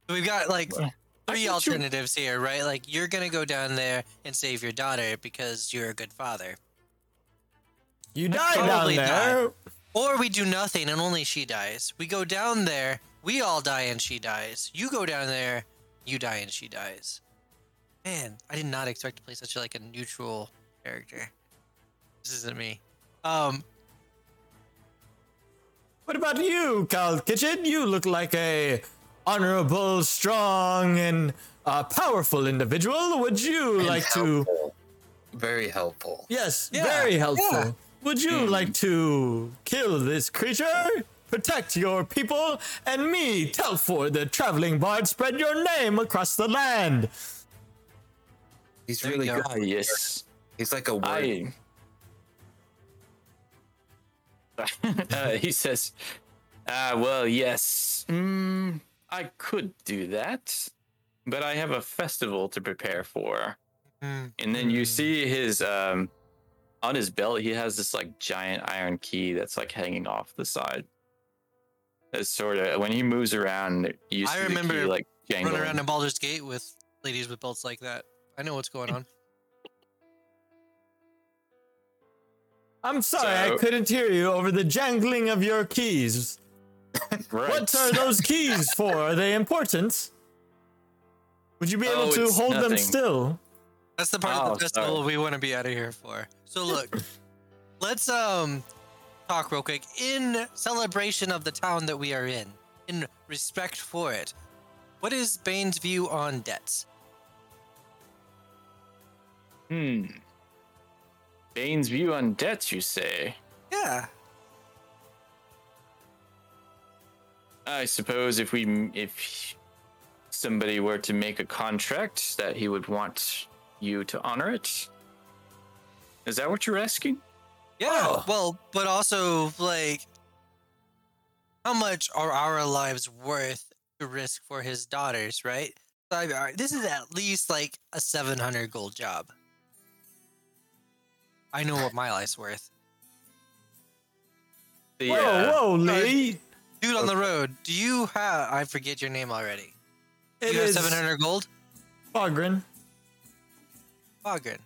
We've got like three thought you- alternatives here, right? Like you're gonna go down there and save your daughter because you're a good father, You die down probably there. Or we do nothing and only she dies. We go down there, we all die and she dies. You go down there, you die and she dies. Man, I did not expect to play such a, like a neutral character. This isn't me. Um, What about you, Cal Kitchen? You look like a honorable, strong, and uh, powerful individual. Would you And like to? Very helpful. Yes, Yeah, very helpful. yeah. Would you like to kill this creature? Protect your people, and me, Telford, the traveling bard, spread your name across the land. He's There really go. good. Ah, yes. He's like a word. I. uh, he says, "Ah, well, yes. Mm, I could do that, but I have a festival to prepare for." hmm, And then you Hmm. see his um on his belt. He has this like giant iron key that's like hanging off the side. It's sort of when he moves around. You I see the remember key, like run jangling. around in Baldur's Gate with ladies with belts like that. I know what's going on. I'm sorry, I couldn't hear you over the jangling of your keys. Right. What are those keys for? Are they important? Would you be oh, able Oh, to it's hold them still? That's the part Oh, of the festival sorry. we want to be out of here for. So look, let's um talk real quick. In celebration of the town that we are in, in respect for it, what is Bane's view on debts? Hmm. Bane's view on debts, you say? Yeah. I suppose if we if somebody were to make a contract that he would want you to honor it. Is that what you're asking? Yeah. Oh. Well, but also like how much are our lives worth to risk for his daughters, right? So, I- I- this is at least like a 700 gold job. I know what my life's worth. The, Whoa, uh, whoa, Lee! Dude on the road, do you have I forget your name already. It you have 700 gold? Bogren. Bogren.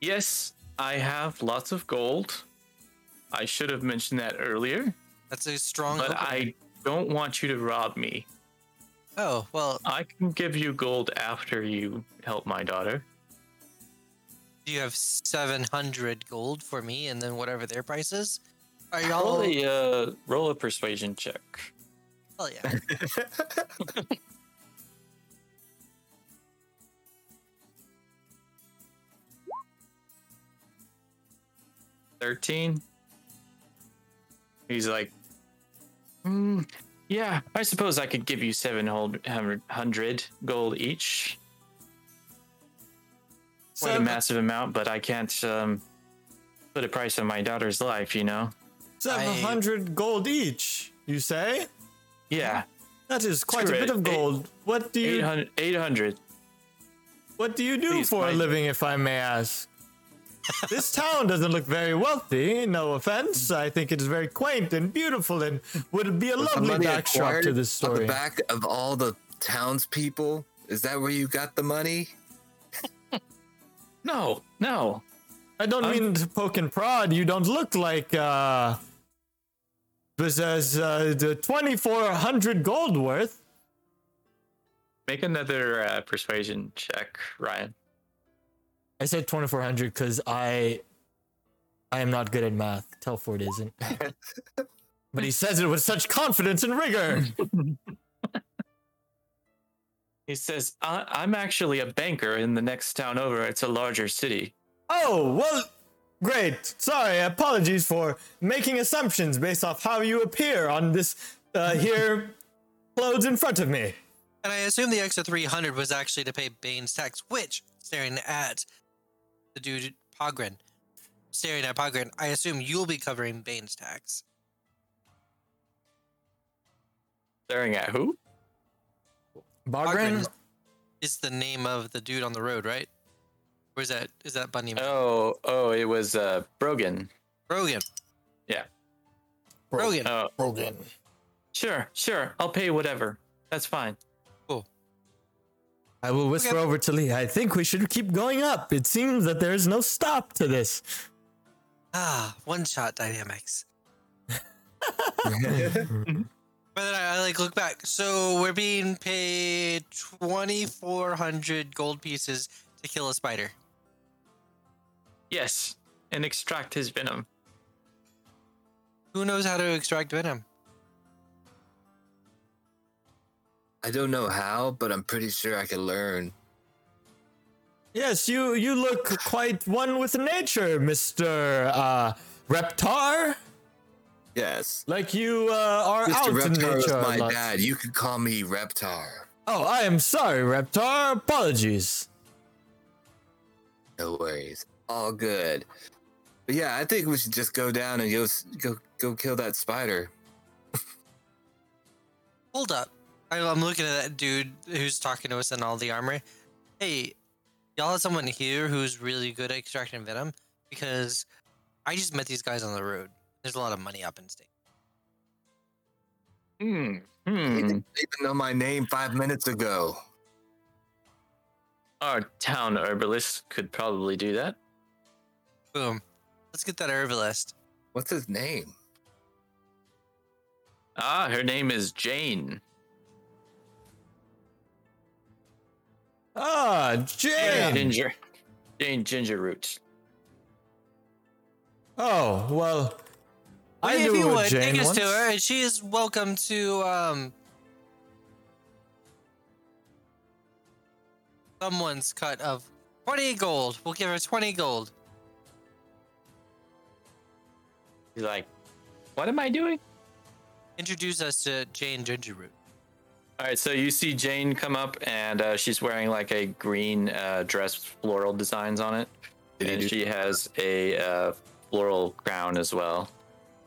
Yes, I have lots of gold. I should have mentioned that earlier, That's a strong but opener. I don't want you to rob me. Oh, well, I can give you gold after you help my daughter. do you have 700 gold for me and then whatever their price is? Are Roll y'all a uh, roll a persuasion check. Hell yeah. Thirteen. He's like, "Hmm, yeah, I suppose I could give you seven hundred gold each. Quite a massive amount, but I can't um, put a price on my daughter's life, you know? 700 gold each, you say? Yeah, That is quite Screw a bit it. of gold. What do you 800. 800. what do you do Please, for a living if I may ask? This town doesn't look very wealthy, no offense. I think it is very quaint and beautiful and would be a Was lovely money backdrop to this story. On the back of all the townspeople? Is that where you got the money? No, no. I don't I'm- mean to poke and prod. You don't look like uh this as uh, the 2400 gold worth. Make another uh, persuasion check, Ryan. I said 2400 cuz I I am not good at math. Telford isn't. but he says it with such confidence and rigor. He says, I- I'm actually a banker in the next town over. It's a larger city. Oh, well, great. Sorry, apologies for making assumptions based off how you appear on this uh, here clothes in front of me. And I assume the extra 300 was actually to pay Bane's tax, which, staring at the dude Pogren, staring at Pogren, I assume you'll be covering Bane's tax. Staring at who? Bogren? is the name of the dude on the road, right? Or is that is that Bunny Man? Oh, oh, it was uh, Brogan. Rogan. Yeah. Rogan. Oh, Brogan. sure, sure. I'll pay whatever. That's fine. Cool. I will whisper Okay. over to Lee. I think we should keep going up. It seems that there is no stop to this. Ah, one shot dynamics. But then I, I like look back. So we're being paid twenty four hundred gold pieces to kill a spider. Yes, and extract his venom. Who knows how to extract venom? I don't know how, but I'm pretty sure I can learn. Yes, you you look quite one with nature, Mister uh, Reptar. Yes. Like you uh, are Mr. out in Reptar was nature. a my lot. dad. You could call me Reptar. Oh, I am sorry, Reptar. Apologies. No worries. All good. But yeah, I think we should just go down and go go go kill that spider. Hold up. I, I'm looking at that dude who's talking to us in all the armor. Hey, y'all have someone here who's really good at extracting venom? Because I just met these guys on the road. There's a lot of money up in stake. Hmm. They Hmm. didn't even know my name five minutes ago. Our town herbalist could probably do that. Boom. Let's get that herbalist. What's his name? Ah, her name is Jane. Ah, Jane. Ginger. Jane Ginger Roots. Oh well, I if knew you would, Jane take us to her, and she is welcome to um someone's cut of twenty gold. We'll give her twenty gold. He's like, what am I doing? Introduce us to Jane Gingerroot. All right, so you see Jane come up, and uh, she's wearing like a green uh, dress with floral designs on it, and she has a uh, floral crown as well.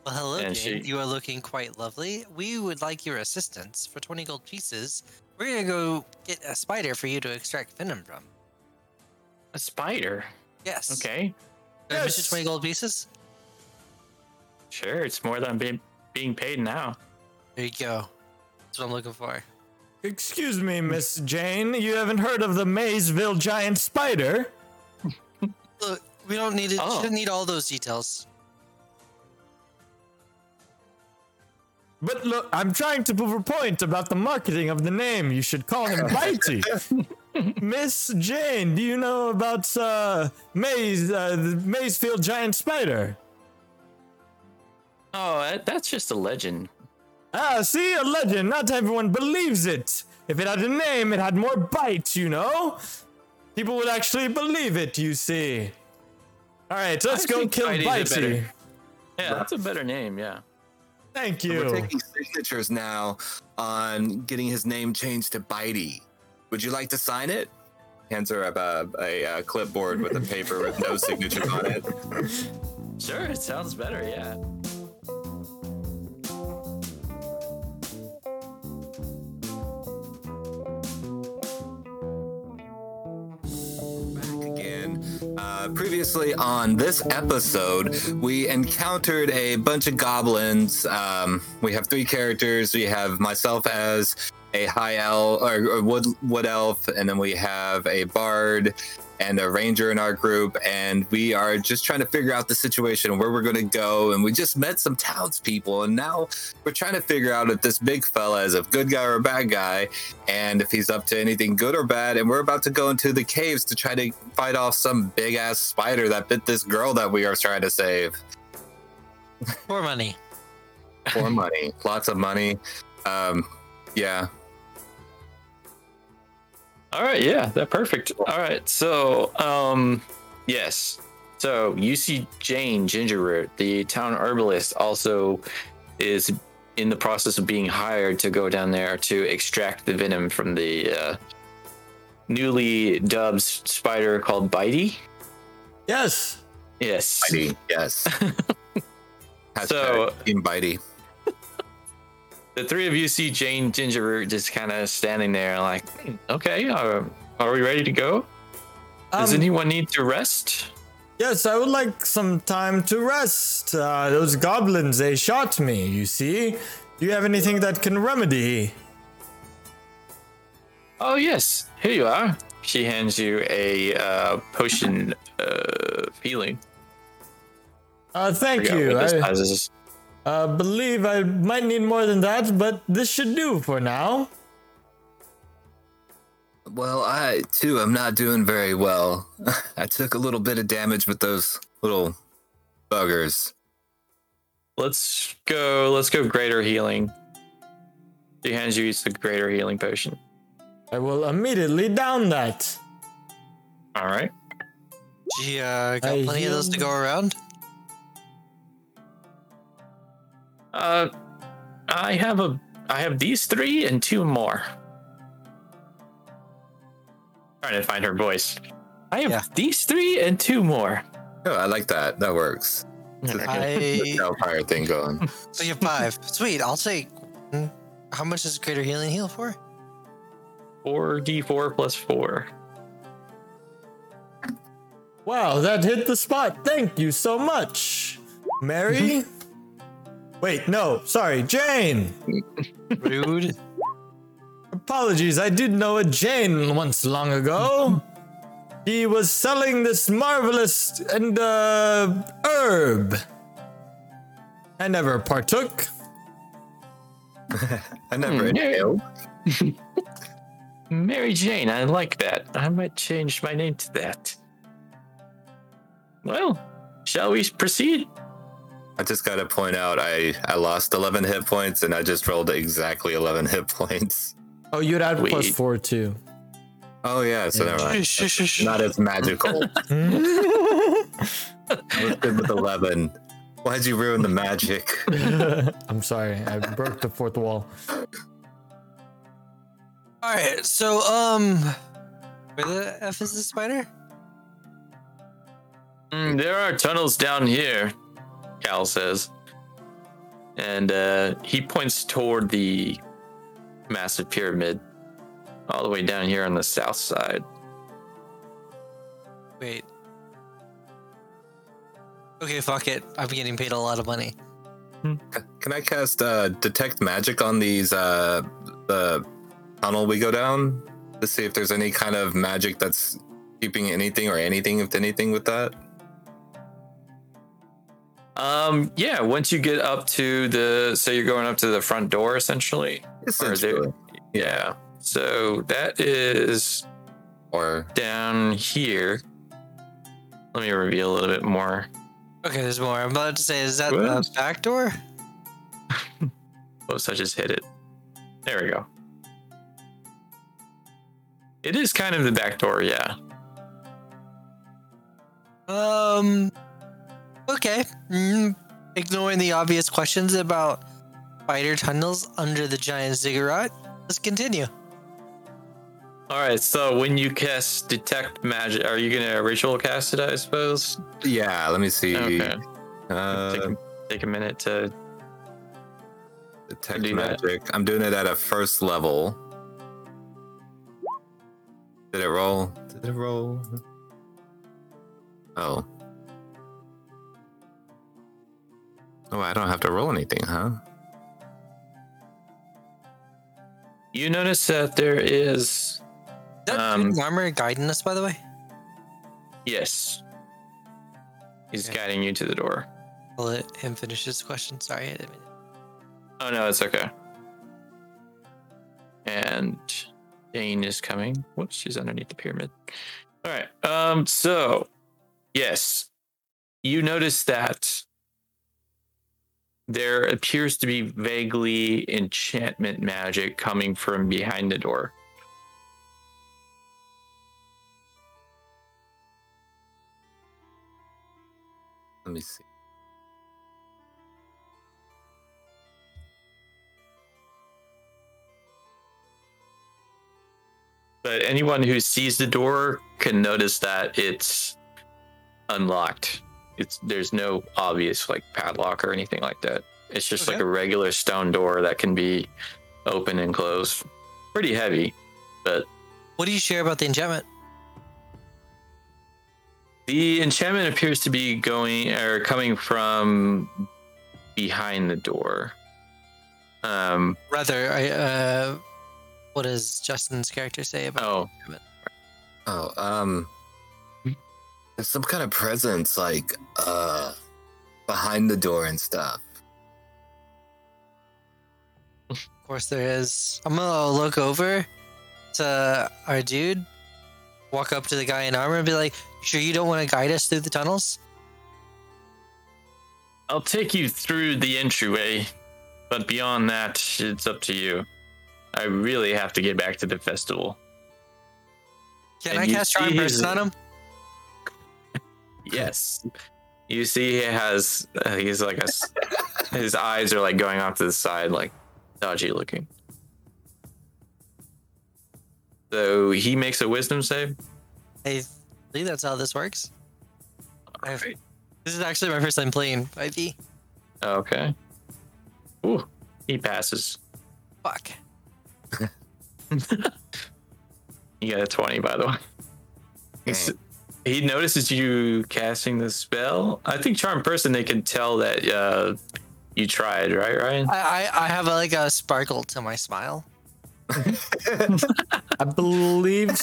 Well, hello, And Jane. she- You are looking quite lovely. We would like your assistance for twenty gold pieces. We're gonna go get a spider for you to extract venom from. A spider. Yes. Okay, Can I miss you Yes. twenty gold pieces? sure. It's more than being being paid now. There you go. That's what I'm looking for. Excuse me, Miss Jane. You haven't heard of the Maysville giant spider? Look, we don't need it. Oh. Shouldn't need all those details. But look, I'm trying to prove a point about the marketing of the name. You should call him Mighty. Miss Jane, do you know about uh, Maze, uh, the Maysfield giant spider? Oh, that's just a legend. Ah, see, a legend. Not everyone believes it. If it had a name, it had more bite, you know? People would actually believe it, you see. All right, let's I go kill Bitey's Bitey. better- Yeah, that's a better name. Yeah. Thank you. We're taking signatures now on getting his name changed to Bitey. Would you like to sign it? Hands her up a, a, uh clipboard with a paper with no signature on it. Sure, it sounds better. Yeah. Uh, previously on this episode, we encountered a bunch of goblins. Um, we have three characters. We have myself as a high elf or, or wood wood elf, and then we have a bard and a ranger in our group, and we are just trying to figure out the situation where we're going to go. And we just met some townspeople, and now we're trying to figure out if this big fella is a good guy or a bad guy and if he's up to anything good or bad. And we're about to go into the caves to try to fight off some big ass spider that bit this girl that we are trying to save For money. for money, lots of money. Um, yeah, All right, yeah, that perfect. All right, so um, yes, so you see Jane Gingerroot, the town herbalist, also is in the process of being hired to go down there to extract the venom from the uh, newly dubbed spider called Bitey. Yes. Yes. Bitey, yes. So- Team Bitey. The three of you see Jane Gingerroot just kind of standing there, like, "Hmm, okay, uh, are we ready to go? Does Um, anyone need to rest? Yes, I would like some time to rest. Uh, those goblins, they shot me, you see. Do you have anything that can remedy? Oh yes, here you are. She hands you a uh, potion of healing. Uh, thank you. I. uh, believe I might need more than that, but this should do for now. Well, I too am not doing very well. I took a little bit of damage with those little buggers. Let's go. Let's go. Greater healing. She hands you the greater healing potion. I will immediately down that. All right. Gee, uh, got I plenty of those to go around. Uh, I have a. I have these three and two more. Trying to find her voice. I have Yeah. these three and two more. Oh, I like that. That works. I Hellfire thing going. so you have five. Sweet. I'll take. mm, How much does greater healing heal for? Four d four plus four. Wow, that hit the spot. Thank you so much. Mary? Wait, no, sorry, Jane. Rude. Apologies, I did know a Jane once long ago. He was selling this marvelous and uh herb. I never partook. I never Hmm, yeah. inhaled. Mary Jane, I like that. I might change my name to that. Well, shall we proceed? I just got to point out I I lost 11 hit points and I just rolled exactly 11 hit points. Oh, you'd add plus Wait. four too. Oh yeah, so never mind. Not as magical. I was good with 11. Why'd you ruin the magic? I'm sorry, I broke the fourth wall. All right, so um, where the f is the spider? Mm, there are tunnels down here, Cal says. And uh, he points toward the massive pyramid all the way down here on the south side. Wait. Okay, fuck it. I'm getting paid a lot of money. Can I cast uh, detect magic on these uh, the tunnel we go down to see if there's any kind of magic that's keeping anything or anything if anything with that? Um, yeah, once you get up to the, so you're going up to the front door essentially. Or is it- Essentially. Yeah. So that is Or down here. Let me reveal a little bit more. Okay, there's more. I'm about to say, is that What? the back door? Oops, I just hit it. There we go. It is kind of the back door, yeah. Um. Okay. Mm, ignoring the obvious questions about spider tunnels under the giant ziggurat, let's continue. All right, so when you cast detect magic, are you gonna ritual cast it? I suppose. yeah, let me see. Okay. take, Uh, a, take a minute to. detect do that. magic. I'm doing it at a first level. Did it roll? Did it roll? Oh. Oh, I don't have to roll anything, huh? You notice that there is Is that Um, armor guiding us, by the way? yes. He's Okay. guiding you to the door. I'll let him finish his question. Sorry, I didn't mean Oh no, it's okay. And Dane is coming. Whoops, she's underneath the pyramid. All right. Um. So, yes, you notice that there appears to be vaguely enchantment magic coming from behind the door. Let me see. But anyone who sees the door can notice that it's unlocked. It's there's no obvious like padlock or anything like that. It's just like a regular stone door that can be open and closed. Pretty heavy, but What do you share about the enchantment? the enchantment appears to be going or coming from behind the door. Um Rather, I, uh, what does Justin's character say about oh, the enchantment? Oh, um, there's some kind of presence like uh behind the door and stuff. Of course, there is. I'm gonna look over to our dude, walk up to the guy in armor, and be like, "Sure, you don't want to guide us through the tunnels?" I'll take you through the entryway, but beyond that, it's up to you. I really have to get back to the festival. Can And I cast charm see person on him? Yes. You see, he has, uh, he's like a, s- his eyes are like going off to the side, like dodgy looking. So he makes a wisdom save. I believe that's how this works. I've- Alright. This is actually my first time playing 5e. Okay. Ooh, he passes. Fuck. You got a 20, by the way. He's- Dang. He notices you casting the spell. I think charm person they can tell that uh, you tried, right, Ryan? I, I, I have a, like a sparkle to my smile. I believe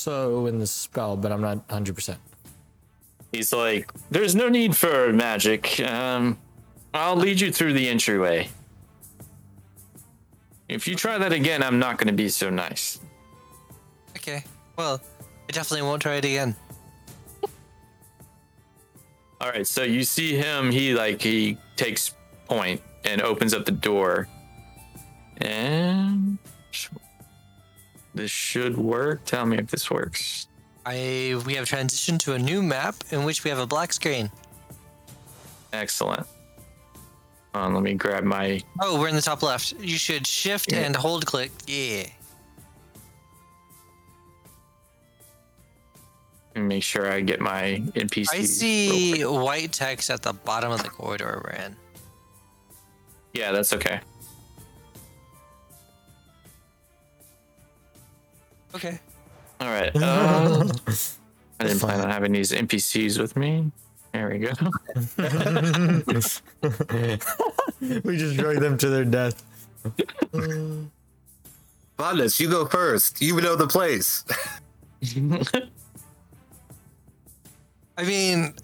so in the spell, but I'm not 100%. He's like, "There's no need for magic. Um, I'll lead you through the entryway." If you try that again, I'm not going to be so nice. Okay. Well, I definitely won't try it again. All right, so you see him. He like he takes point and opens up the door, and this should work. Tell me if this works. I we have transitioned to a new map in which we have a black screen. Excellent. Um, let me grab my. Oh, we're in the top left. You should shift Yeah. and hold click. Yeah. And Make sure I get my NPC. I see white text at the bottom of the corridor we're in. Yeah, that's okay. Okay. All right. Uh, I didn't plan on having these NPCs with me. There we go. we just drug them to their death. Bodness, you go first. You know the place. I mean,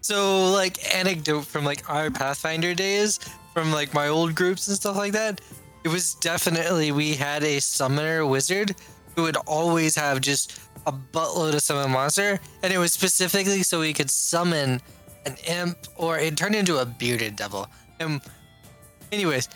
so like anecdote from like our Pathfinder days, from like my old groups and stuff like that. It was definitely we had a summoner wizard who would always have just a buttload of summon monster, and it was specifically so he could summon an imp or it turned into a bearded devil. And anyways,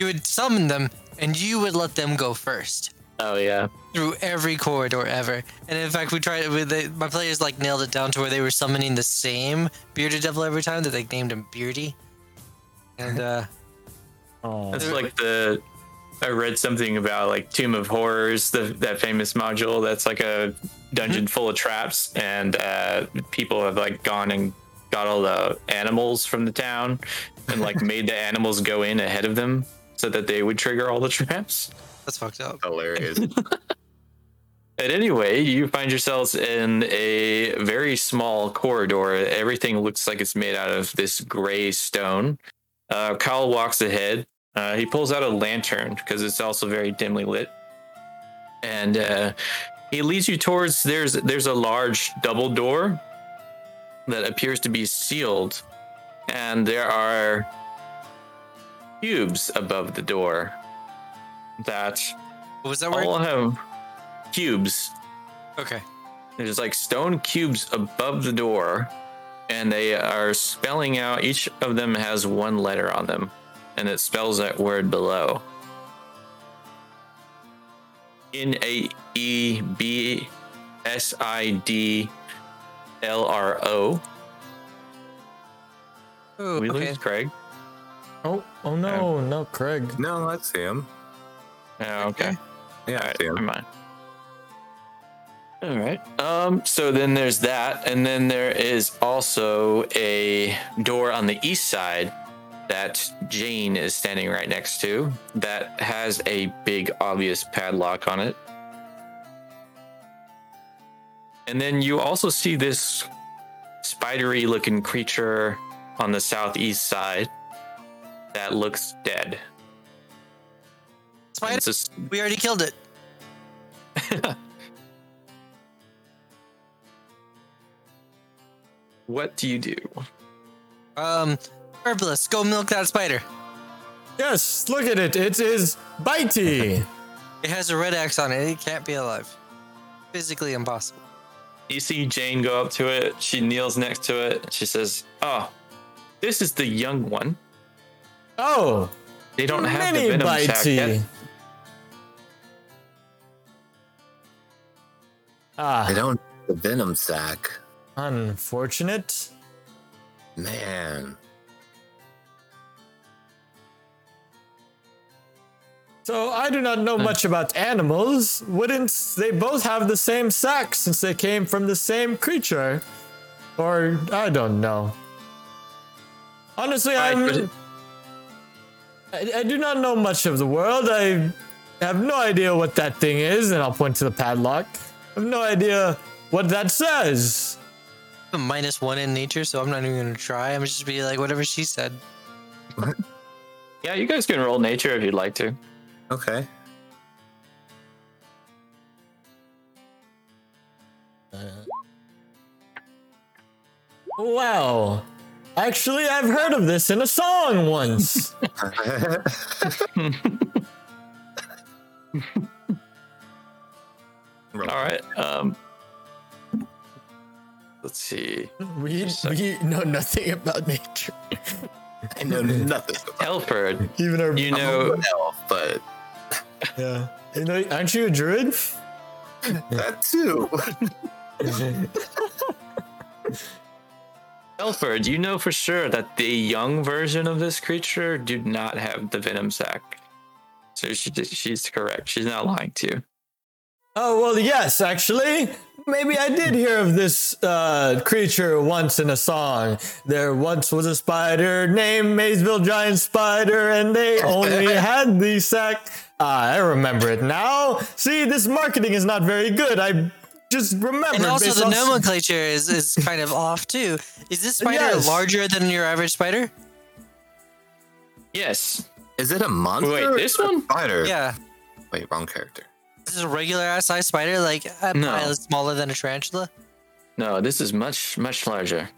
you would summon them, and you would let them go first oh yeah. through every corridor ever. And in fact, we tried. With the, my players like nailed it down to where they were summoning the same bearded devil every time that they named him Beardy. And uh, Oh. That's like the. I read something about like Tomb of Horrors, the that famous module. That's like a dungeon full of traps, and uh, people have like gone and got all the animals from the town, and like made the animals go in ahead of them so that they would trigger all the traps. That's fucked up. Hilarious. At any way, you find yourselves in a very small corridor. Everything looks like it's made out of this gray stone. Uh, Kyle walks ahead. Uh, he pulls out a lantern because it's also very dimly lit, and uh, he leads you towards. There's there's a large double door that appears to be sealed, and there are cubes above the door that Was that all word? have cubes. Okay. There's like stone cubes above the door, and they are spelling out. Each of them has one letter on them, and it spells that word below. N A E B S I D L R O. Ooh, We okay. lose Craig. Oh, oh no, no, Craig. no, I see him. Yeah, okay. Yeah, All right, see never mind. All right. Um. So then there's that, and then there is also a door on the east side that Jane is standing right next to that has a big, obvious padlock on it. And then you also see this spidery-looking creature on the southeast side that looks dead. Spider, It's just we already killed it. what do you do? Um, Herbalist, go milk that spider. Yes, look at it. It is bitey. It has a red X on it. It can't be alive. Physically impossible. You see Jane go up to it. She kneels next to it. She says, "Oh, this is the young one. oh, They don't have the mini venom sac yet." bitey. Ah, I don't the venom sac. unfortunate. Man. So I do not know much about animals. Wouldn't they both have the same sac since they came from the same creature? Or I don't know. Honestly, Alright, I'm. I, I do not know much of the world. I have no idea what that thing is, and I'll point to the padlock. I have no idea what that says. I'm a minus one in nature, so I'm not even gonna try. I'm just gonna be like whatever she said. Yeah, you guys can roll nature if you'd like to. Okay. Uh, wow. Actually, I've heard of this in a song once. Roll. All right. Um, let's see. We we know nothing about nature. I know nothing. Telford, Even our you know, an elf, but yeah. You know, aren't you a druid? that too. Telford, you know for sure that the young version of this creature do not have the venom sac. So she, she's correct. She's not lying to you. Oh well, yes, actually. Maybe I did hear of this uh, creature once in a song. There once was a spider named Maysville Giant Spider, and they only had the sack. Ah, I remember it now. See, this marketing is not very good. I just remember. And also the on- nomenclature is, is kind of off too. Is this spider Yes. larger than your average spider? Yes. Is it a monster? Wait, this one? Spider. Yeah. Wait, wrong character. This is a regular ass size spider, like a No. mile smaller than a tarantula. No, this is much, much larger.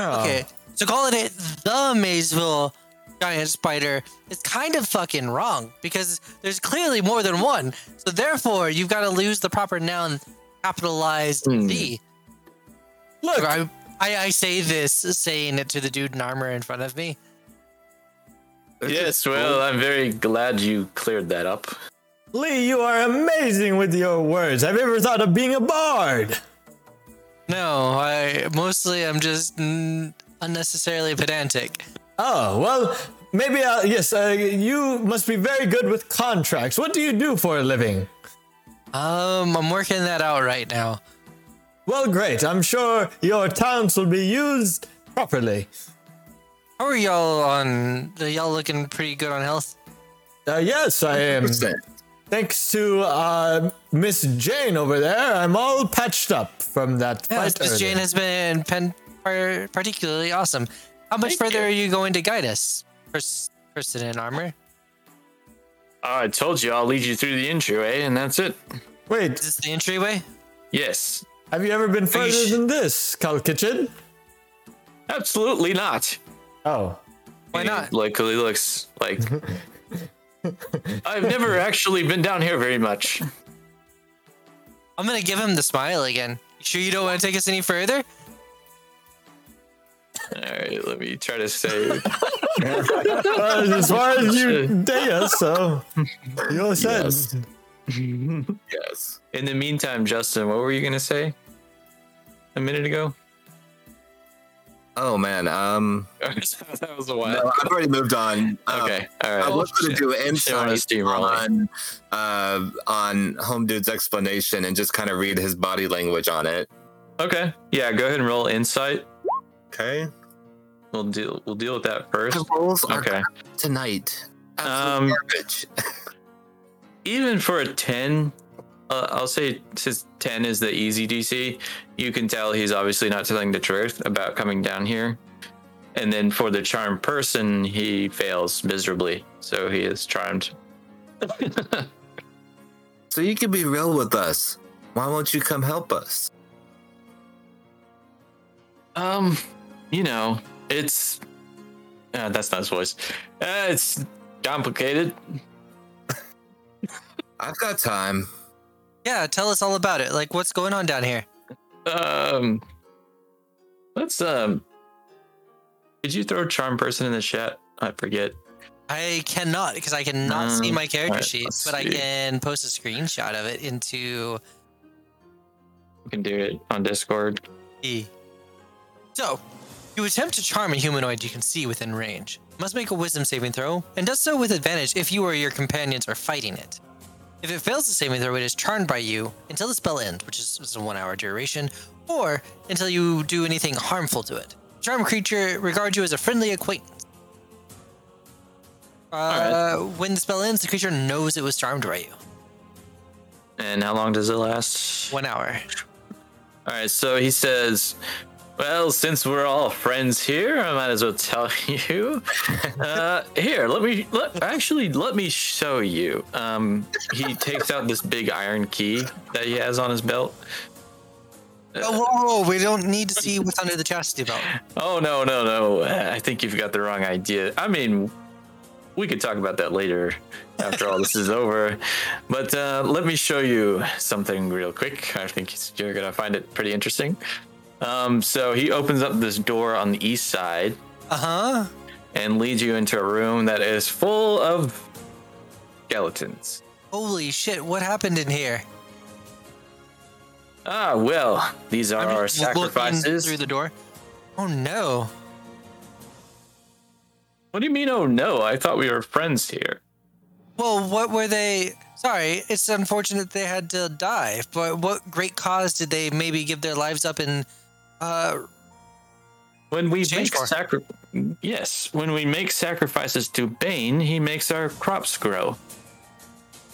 Oh. Okay. So calling it the Maysville giant spider is kind of fucking wrong because there's clearly more than one. So therefore, you've got to lose the proper noun capitalized Hmm. the. Look, I, I I say this saying it to the dude in armor in front of me. Yes, well, I'm very glad you cleared that up. Lee, you are amazing with your words. Have you ever thought of being a bard? No, I mostly I'm just unnecessarily pedantic. Oh, well, maybe, uh, yes, uh, you must be very good with contracts. What do you do for a living? Um, I'm working that out right now. Well, great. I'm sure your talents will be used properly. How are y'all on? Are y'all looking pretty good on health? Uh, yes, I am. Percent. Thanks to uh, Miss Jane over there, I'm all patched up from that Yes, fight. Miss Jane has been pen- par- particularly awesome. How much Thank further you. are you going to guide us, pers- person in armor? Oh, I told you I'll lead you through the entryway, and that's it. Wait, Is this the entryway? Yes, have you ever been further sh- than this, Cal Kitchen? absolutely not. Oh. Why He, not? Like, he looks like. I've never actually been down here very much. I'm gonna give him the smile again. You sure you don't want to take us any further? All right, let me try to say. Well, as far as you date us, so you all said. Yes. Yes. In the meantime, Justin, what were you gonna say? A minute ago. Oh man. Um. that was a while. No, I've already moved on. Um, Okay, all right. I was going to do Shit on insight on uh, on Home Dude's explanation and just kind of read his body language on it. Okay, yeah, go ahead and roll insight. Okay. We'll deal. We'll deal with that first. The rolls are Okay. tonight. Absolute Um, garbage. even for a 10 uh, i'll say since 10 is the easy dc you can tell he's obviously not telling the truth about coming down here and then for the charmed person he fails miserably so he is charmed so you can be real with us. Why won't you come help us? um you know it's uh, that's not his voice uh, it's complicated I've got time. Yeah, tell us all about it. Like, what's going on down here? um let's um did you throw charm person in the chat i forget I cannot because I cannot see Um, my character alright, sheet, but I can post a screenshot of it into you can do it on discord E. So, you attempt to charm a humanoid you can see within range. Must make a wisdom saving throw, and does so with advantage if you or your companions are fighting it. If it fails to save me, the saving throw, it is charmed by you until the spell ends, which is, is a one hour duration, or until you do anything harmful to it. Charmed creature regards you as a friendly acquaintance. Uh, When the spell ends, the creature knows it was charmed by you. and how long does it last One hour. All right, so he says, "Well, since we're all friends here, I might as well tell you. Uh, here, let me let actually let me show you." Um, he takes out this big iron key that he has on his belt. Oh, whoa, whoa, we don't need to see what's under the chastity belt. Oh no, no, no! I think you've got the wrong idea. I mean, we could talk about that later after all this is over. But uh, let me show you something real quick. I think you're gonna find it pretty interesting. Um, so he opens up this door on the east side Uh huh. and leads you into a room that is full of skeletons. Holy shit! What happened in here? Ah, well, these are I'm our sacrifices. through the door. Oh no! What do you mean? Oh no! I thought we were friends here. Well, what were they? Sorry, it's unfortunate they had to die. But what great cause did they maybe give their lives up in? Uh, When we make sacri- yes, when we make sacrifices to Bane, he makes our crops grow.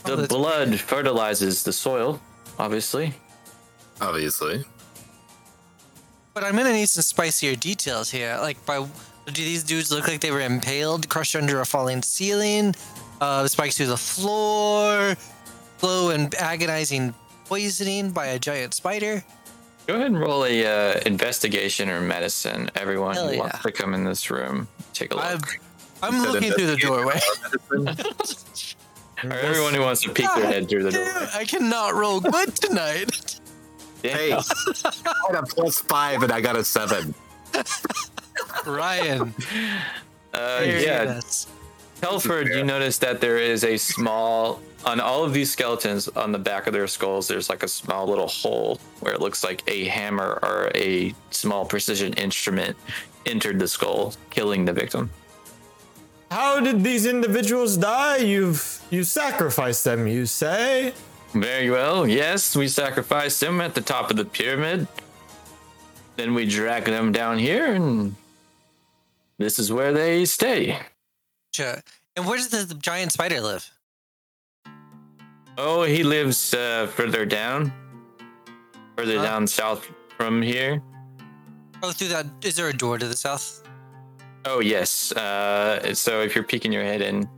Oh, The that's blood fertilizes the soil, obviously. Obviously. but I'm gonna need some spicier details here. Like, by do these dudes look like they were impaled, crushed under a falling ceiling, uh, spikes through the floor, slow and agonizing poisoning by a giant spider? Go ahead and roll a uh, investigation or medicine. Everyone Hell who wants yeah. to come in this room, take a look. I'm, I'm looking through the doorway. Or everyone who wants to peek their head through the door. I cannot roll good tonight. Hey, I got a plus five and I got a seven. Ryan. Uh, yeah, nice. Telford, you notice that there is a small on all of these skeletons on the back of their skulls. There's like a small little hole where it looks like a hammer or a small precision instrument entered the skull, killing the victim. How did these individuals die? You've you sacrificed them, you say? Very well. Yes, we sacrificed them at the top of the pyramid. Then we drag them down here, and this is where they stay. Gotcha. And where does the, the giant spider live? Oh, he lives uh, further down, further Huh? down south from here. Oh, through that. Is there a door to the south? Oh yes. Uh, so if you're peeking your head in,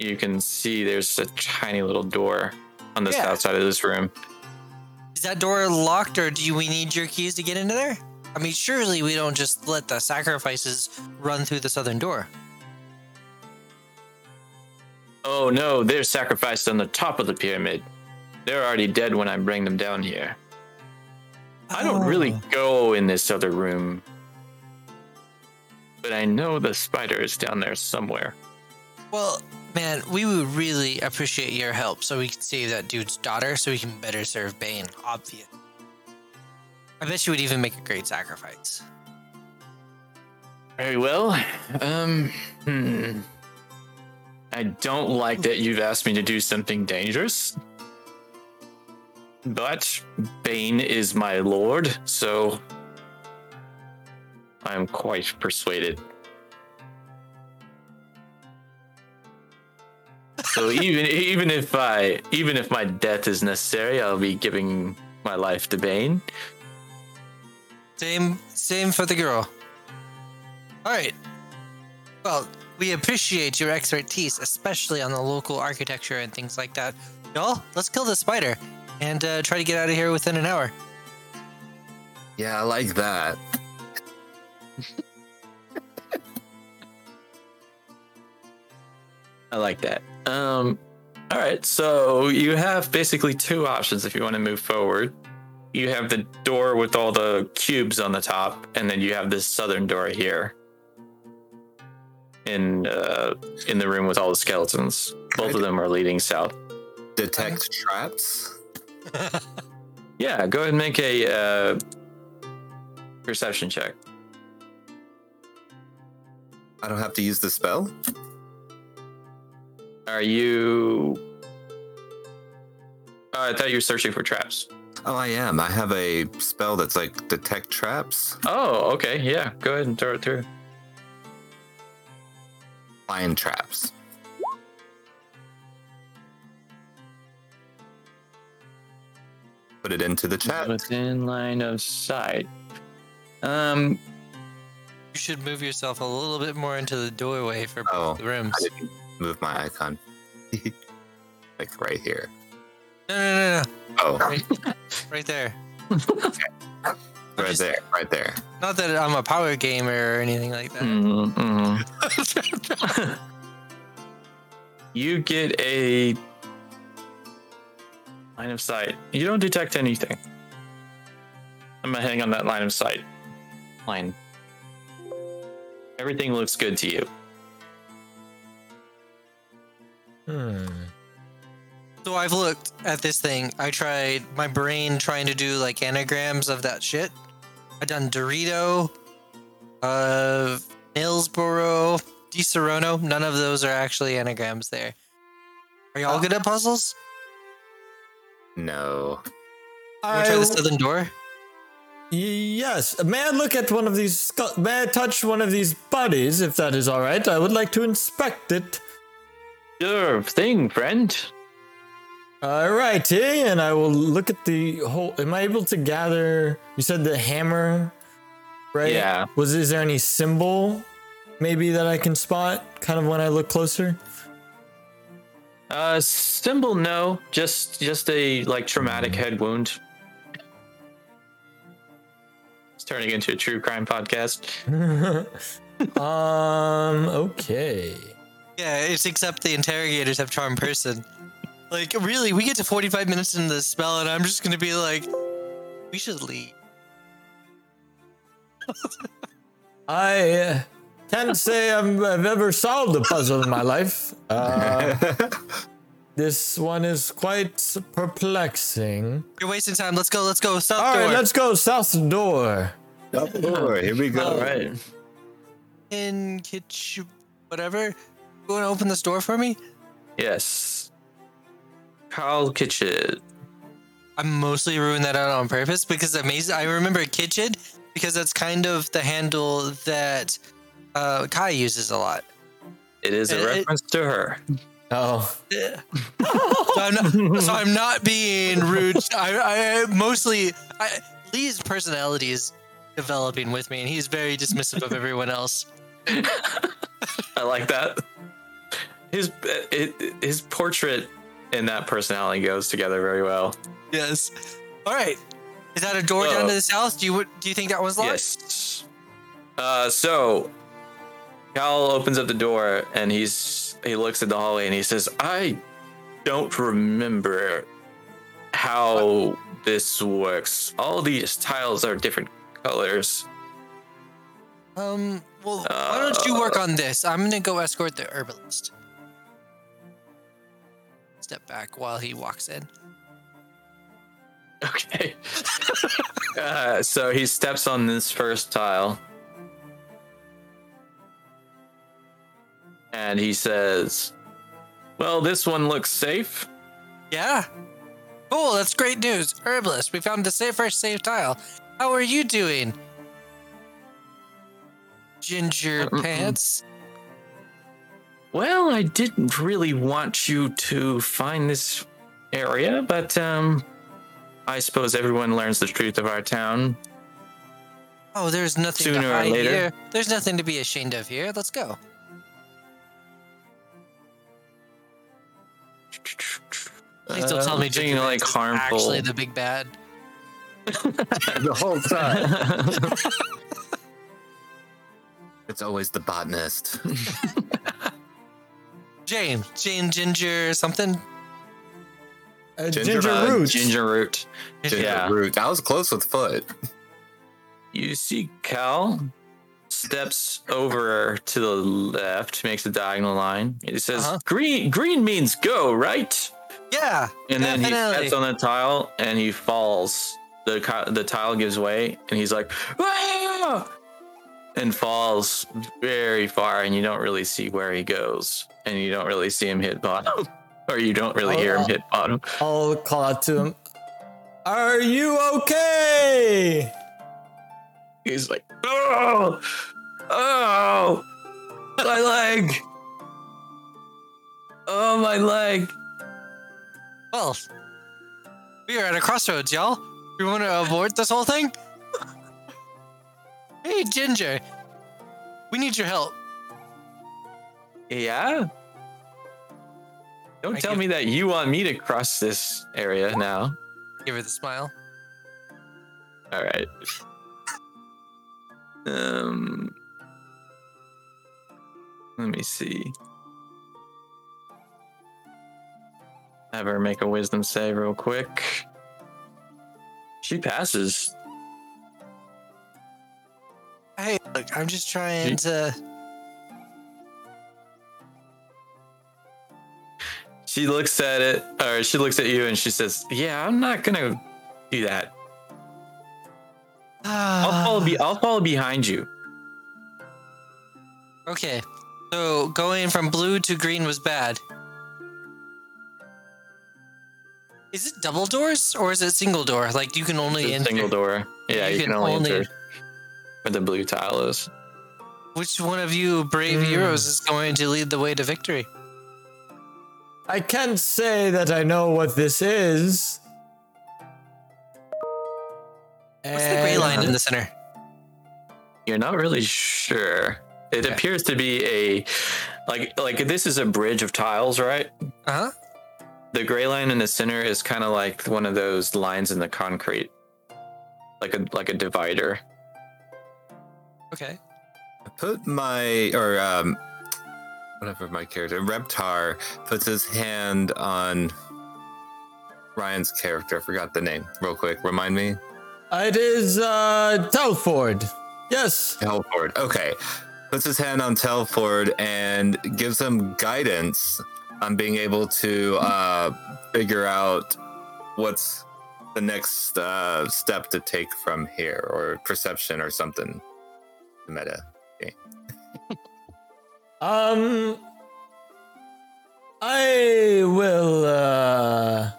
you can see there's a tiny little door on the Yeah. south side of this room. Is that door locked, or do we need your keys to get into there? I mean, surely we don't just let the sacrifices run through the southern door. Oh no, they're sacrificed on the top of the pyramid. They're already dead when I bring them down here. I don't really Oh. go in this other room, but I know the spider is down there somewhere. Well, man, we would really appreciate your help so we can save that dude's daughter so we can better serve Bane, obvious. I bet you would even make a great sacrifice. Very well. Um, hmm. I don't like that you've asked me to do something dangerous. But Bane is my lord, so I'm quite persuaded. So even even if I even if my death is necessary, I'll be giving my life to Bane. Same, same for the girl. All right. Well, we appreciate your expertise, especially on the local architecture and things like that. Y'all, let's kill the spider and uh, try to get out of here within an hour. Yeah, I like that. I like that. Um, all right, so you have basically two options if you want to move forward. You have the door with all the cubes on the top, and then you have this southern door here. In uh, in the room with all the skeletons. Both of them are leading south. Detect traps. Yeah, go ahead and make a uh, perception check. I don't have to use the spell. Are you? Oh, I thought you were searching for traps. Oh, I am. I have a spell that's like detect traps. Oh, okay. Yeah, go ahead and throw it through. Find traps. Put it into the chat. Within line of sight. Um, You should move yourself a little bit more into the doorway for Oh, the rooms. I didn't move my icon. like right here. No, no, no, Oh, no. Right, right there. Right just- there, right there. Not that I'm a power gamer or anything like that. Mhm, mhm. you get a line of sight. You don't detect anything. I'm gonna hang on that line of sight. Line. Everything looks good to you. Hmm. So I've looked at this thing. I tried my brain trying to do like anagrams of that shit. I done Dorito, uh, Millsboro, Disaronno. None of those are actually anagrams there. Are y'all good at puzzles? No. Want to try I- the southern door? Yes. May I look at one of these? scu- May I touch one of these bodies, if that is all right? I would like to inspect it. Sure thing, friend. Alrighty, and I will look at the whole. Am I able to gather? You said the hammer, right? Yeah. Was is there any symbol, maybe that I can spot? Kind of when I look closer. Uh, symbol, no. Just just a like traumatic head wound. It's turning into a true crime podcast. um. Okay. Yeah, it's except the interrogators have charm person. Like, really, we get to 45 minutes into the spell, and I'm just gonna be like, we should leave. I uh, can't say I'm, I've ever solved a puzzle in my life. Uh, this one is quite perplexing. You're wasting time. Let's go. Let's go. South All right, door. let's go south door. Up the door. Here we go. All right. in kitchen, whatever. You want to open this door for me? Yes. Carl Kitchen. I mostly ruined that out on purpose because amazing. I remember kitchen because that's kind of the handle that uh, Kai uses a lot. It is a It- it- reference to her. Oh, so, I'm not, so I'm not being rude. I, I mostly I, Lee's personality is developing with me, and he's very dismissive of everyone else. I like that. His it, his portrait and that personality goes together very well. Yes. All right. Is that a door down Uh, to the south? Do you do you think that was locked? Yes. Uh, so Cal opens up the door and he's he looks at the hallway and he says, "I don't remember how this works. All these tiles are different colors." Um. Well, why don't you Uh, work on this? I'm gonna go escort the herbalist. Step back while he walks in. Okay. uh, so he steps on this first tile. And he says, Well, this one looks safe. Yeah. Cool. That's great news, herbalist. We found the safe first safe tile. How are you doing? Ginger pants. Well, I didn't really want you to find this area, but um I suppose everyone learns the truth of our town. Oh, there's nothing Sooner to or later. here. There's nothing to be ashamed of here. Let's go. Please don't tell Uh, me being, Ginger like Pants is harmful. actually the big bad. the whole time. It's always the botanist. James, Jane, Ginger, something. uh, Ginger ginger, root. Ginger root. Ginger Yeah. root. I was close with foot. You see Cal steps over to the left, makes a diagonal line. He says, Uh-huh. "Green, green means go, right?" Yeah. And then he Definitely. steps on the tile and he falls. The the tile gives way, and he's like, "Ah!" and falls very far, and you don't really see where he goes, and you don't really see him hit bottom, or you don't really hear him Oh. hit bottom. I'll call out to him. Are you okay? He's like, "Oh, oh, my leg, oh my leg." Well, we are at a crossroads, y'all. We want to avoid this whole thing? hey, Ginger. We need your help. Yeah. Don't I tell me that you want me to cross this area now. Give her the smile. All right. Um, let me see. Have her make a wisdom save real quick. She passes. Hey, look, I'm just trying Ye- to. She looks at it, or she looks at you, and she says, "Yeah, I'm not gonna do that. I'll ah. follow. Be- I'll follow behind you." Okay, so going from blue to green was bad. Is it double doors or is it single door? Like you can only It's a enter. single door. Yeah, you, You can, can only, only- enter where the blue tile is. Which one of you brave Hmm. heroes is going to lead the way to victory? I can't say that I know what this is. What's the gray line in the center? You're not really sure. It Okay. appears to be a like like this is a bridge of tiles, right? Uh huh. The gray line in the center is kind of like one of those lines in the concrete, like a like a divider. Okay. I put my or um whatever my character Reptar puts his hand on Ryan's character. I forgot the name. Real quick, remind me. It is uh Telford. Yes. Telford. Okay. Puts his hand on Telford and gives him guidance on being able to uh, figure out what's the next uh, step to take from here, or perception, or something. Meta. Um I will uh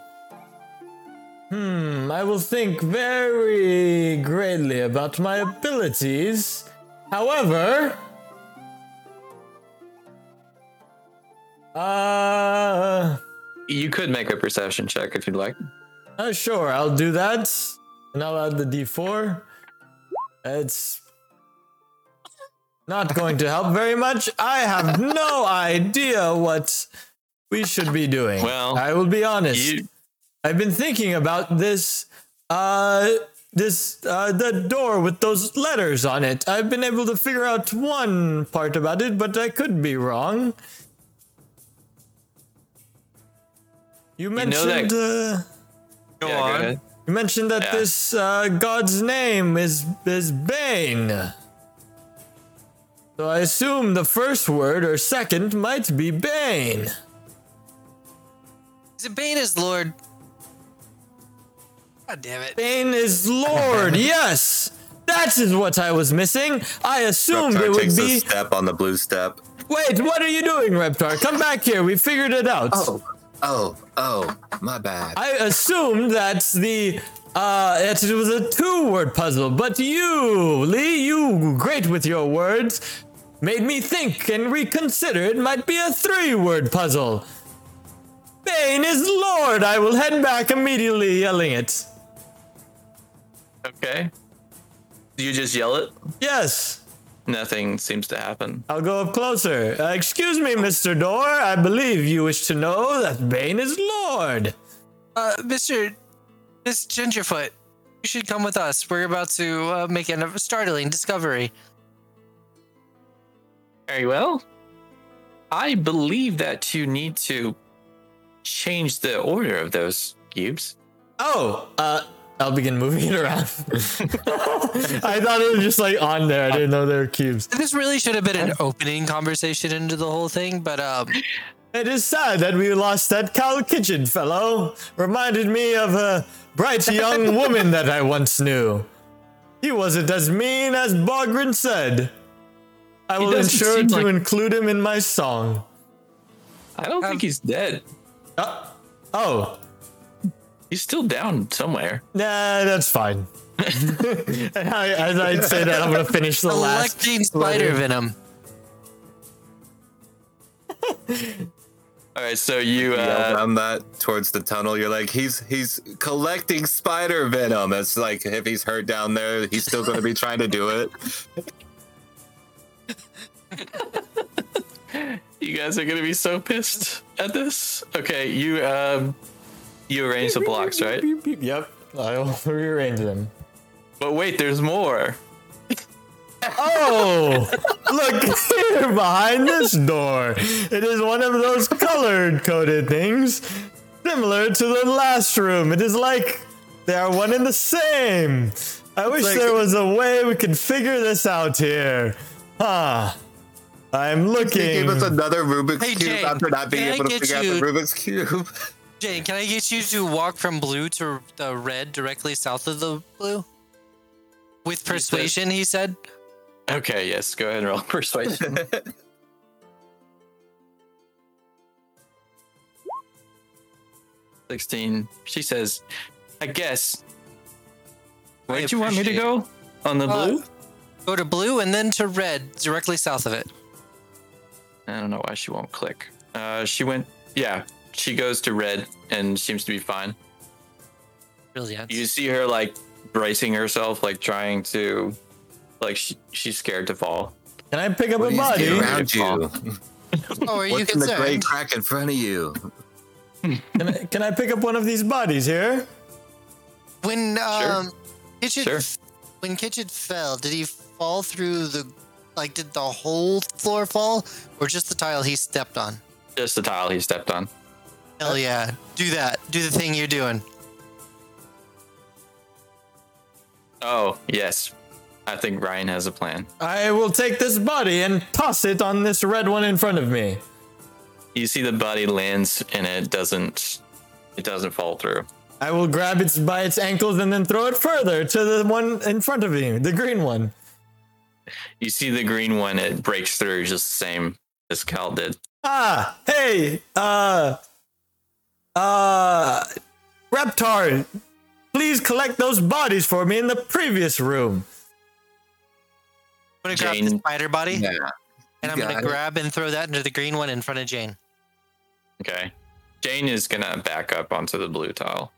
Hmm, I will think very greatly about my abilities. However, uh You could make a perception check if you'd like. Uh, sure, I'll do that. And I'll add the d4. It's not going to help very much. I have no idea what we should be doing. Well, I will be honest. You I've been thinking about this, uh, this, uh, the door with those letters on it. I've been able to figure out one part about it, but I could be wrong. You know that- mentioned, uh, Go yeah, on. ahead. you mentioned that Yeah. this uh, god's name is is Bane. So I assume the first word or second might be Bane. Is it Bane as Lord? God damn it. Bane is Lord. yes, that is what I was missing. I assumed Reptar it would takes be. a step on the blue step. Wait, what are you doing, Reptar? Come back here. We figured it out. Oh, oh, oh, my bad. I assumed that the uh it was a two-word puzzle, but you, Lee, you great with your words, made me think and reconsider it might be a three-word puzzle. Bane is Lord. I will head back immediately, yelling it. okay? You just yell it. Yes. Nothing seems to happen. I'll go up closer. Uh, excuse me, Mr. Door. I believe you wish to know that Bane is Lord. Uh, Mr. Miss Gingerfoot, you should come with us. We're about to uh, make a startling discovery. Very well. I believe that you need to change the order of those cubes. Oh, uh, I'll begin moving it around. I thought it was just like on there. I didn't know there were cubes. This really should have been an opening conversation into the whole thing, but um, It is sad that we lost that Cal Kitchen fellow. Reminded me of a bright young woman that I once knew. He wasn't as mean as Bogren said. I will doesn't ensure to like- include him in my song. I don't Um, think he's dead. Uh, oh, He's still down somewhere. nah, that's fine. I- As I'd say that, I'm gonna finish the last. collecting spider letter. venom. All right, so you yell uh, down that towards the tunnel. You're like, he's he's collecting spider venom. It's like if he's hurt down there, he's still going to be trying to do it. you guys are gonna be so pissed at this. Okay, you um you arrange the blocks, right? Beep, beep, Yep, I'll rearrange them. But wait, there's more. Oh, look here behind this door. It is one of those colored coded things, similar to the last room. It is like they are one and the same. I wish like- there was a way we could figure this out here. Huh. I'm looking. He looking. gave us another Rubik's Hey, cube Jane, after not being able to figure you- out the Rubik's cube. Jane, can I get you to walk from blue to the red directly south of the blue? With persuasion, he said. Okay, yes, go ahead and roll persuasion. Sixteen. She says, "I guess." Where do you want me to appreciate go? On the Uh, blue? Go to blue and then to red, directly south of it. I don't know why she won't click. Uh, she went. Yeah, she goes to red and seems to be fine. Brilliant. You see her like bracing herself, like trying to, like she, she's scared to fall. Can I pick up What a do you body? around you? oh, are you What's in the gray concerned? crack in front of you? Can I, can I pick up one of these bodies here? When um, Kitchen, Sure. when Kitchen fell, did he fall through the, like, did the whole floor fall, or just the tile he stepped on? Just the tile he stepped on. Hell yeah, do that. Do the thing you're doing. Oh yes, I think Ryan has a plan. I will take this body and toss it on this red one in front of me. You see the body lands and it doesn't, it doesn't fall through. I will grab it by its ankles and then throw it further to the one in front of me, the green one. You see the green one, it breaks through just the same as Cal did. Ah, hey, uh, uh, Reptar, please collect those bodies for me in the previous room. I'm gonna grab the spider body, Yeah. and I'm got gonna it. grab and throw that into the green one in front of Jane. Okay. Jane is gonna back up onto the blue tile.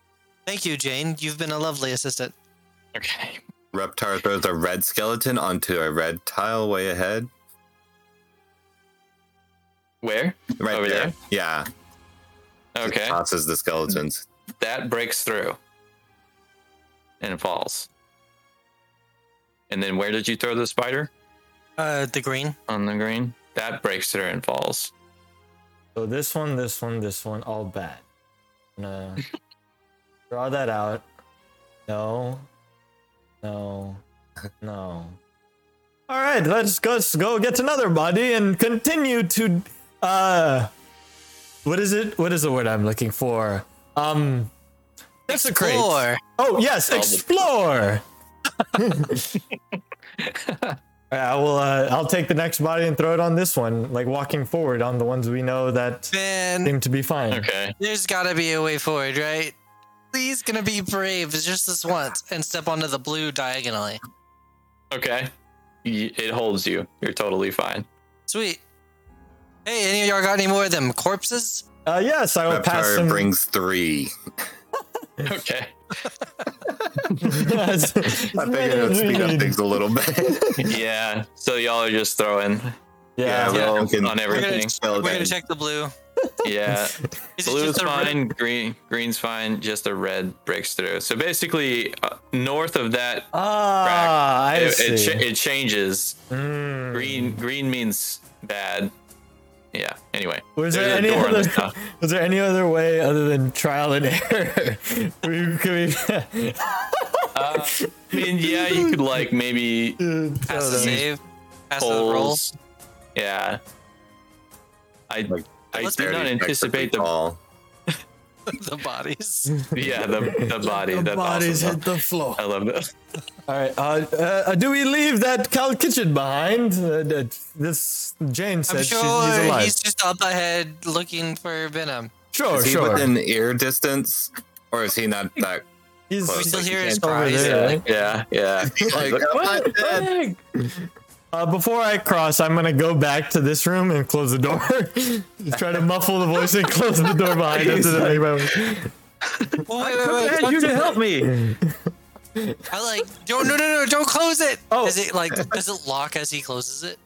Thank you, Jane. You've been a lovely assistant. Okay. Reptar throws a red skeleton onto a red tile way ahead. Where? Right Over there. there? Yeah. Okay. Tosses the skeletons. That breaks through. And it falls. And then where did you throw the spider? Uh, the green. On the green? That breaks through and falls. So this one, this one, this one, all bad. I'm gonna draw that out. No, no, no. All right, let's go. Let's go get another body and continue to. Uh, what is it? What is the word I'm looking for? Um, desecrate. Explore. Oh yes, explore. All right, I will. Uh, I'll take the next body and throw it on this one, like walking forward on the ones we know that Man, seem to be fine. Okay. there's gotta be a way forward, right? Please, gonna be brave just this once and step onto the blue diagonally. Okay. Y- It holds you. You're totally fine. Sweet. Hey, any of y'all got any more of them corpses? Uh, yes, I will pass Reptar them. brings three. Okay. Yes. I figured it would speed up things a little bit. yeah. So y'all are just throwing Yeah, Yeah, well, well, can- on We're gonna, everything. we're gonna check the blue. Yeah. Is Blue's just a red- fine. Green. Green's fine. Just a red breaks through. So basically, uh, north of that, ah, I it, see. it, cha- it changes. Mm. Green. Green means bad. Yeah. Anyway. Was there any door the other? Was there any other way other than trial and error? we, we, Uh, I mean, yeah, you could like maybe Pass the save. Pass the roll. Yeah. I Like, I let's did not anticipate per the fall. the bodies. yeah the the body. the That's bodies awesome. hit the floor. I love that. All right. Uh, uh, do we leave that Cal Kitchen behind? Uh, that- this Jane said I'm she's, sure he's alive. he's just up ahead looking for Venom. sure, Is he sure. within ear distance, or is he not that? he's close? We still Like, you hear his cries. Yeah, yeah, yeah. Like, Like, I'm not dead. Uh, before I cross, I'm gonna go back to this room and close the door. Try to muffle the voice and close the door behind us. so that anybody- Oh, wait, wait, wait. you to help me. I like don't no no no don't close it. Oh. Is it like does it lock as he closes it?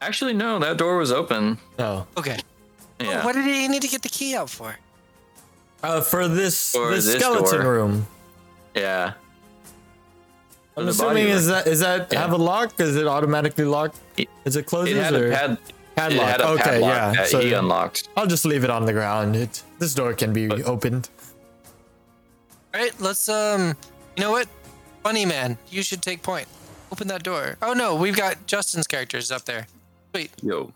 Actually, no, that door was open. Oh, Okay. Yeah. What did he need to get the key out for? Uh, for this For this this skeleton door. room. Yeah. I'm assuming is that is that Yeah. have a lock? Is it automatically locked? Is it closes It had or a pad. It padlock? had a okay, padlock yeah. that So he unlocked. I'll just leave it on the ground. It this door can be But- opened. All right, let's um. You know what? Funny man, you should take point. Open that door. Oh no, we've got Justin's characters up there. Wait. Yo.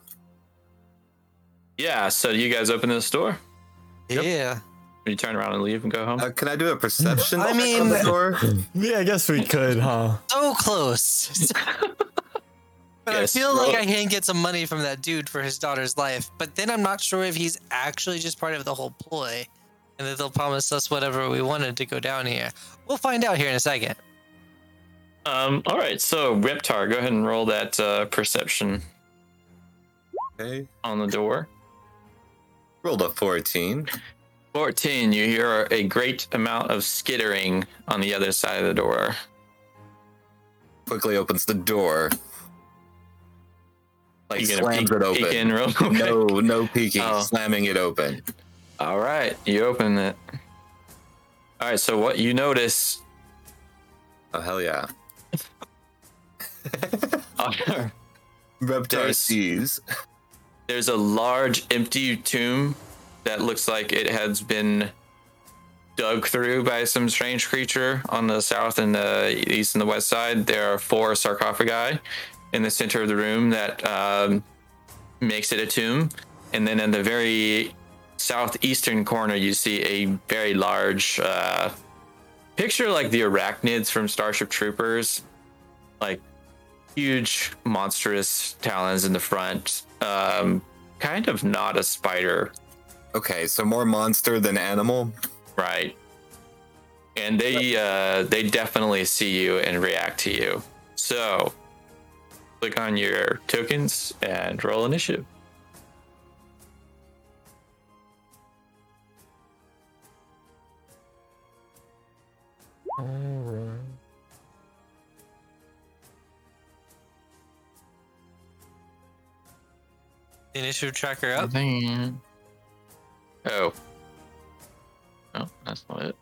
Yeah. So you guys open this door. Yeah. You turn around and leave and go home. Uh, can I do a perception I mean- on the door? Yeah, I guess we could, huh? So close. but Yes, I feel like I can get some money from that dude for his daughter's life. But then I'm not sure if he's actually just part of the whole ploy, and that they'll promise us whatever we wanted to go down here. We'll find out here in a second. Um. All right. So Reptar, go ahead and roll that uh, perception Okay. on the door. Rolled a 14. 14. You hear a great amount of skittering on the other side of the door. Quickly opens the door. Like You slams peek, it open. peek in real quick? No, no peeking. Oh. Slamming it open. All right. You open it. All right. So what you notice? Oh hell yeah. Reptar there's a large empty tomb that looks like it has been dug through by some strange creature on the south and the east and the west side. There are four sarcophagi in the center of the room that um, makes it a tomb. And then in the very southeastern corner, you see a very large uh, picture like the arachnids from Starship Troopers, like huge, monstrous talons in the front. Um, kind of not a spider, Okay, so more monster than animal. right? And they uh, they definitely see you and react to you. So click on your tokens and roll initiative. The initiative tracker up. Oh. No, that's not it.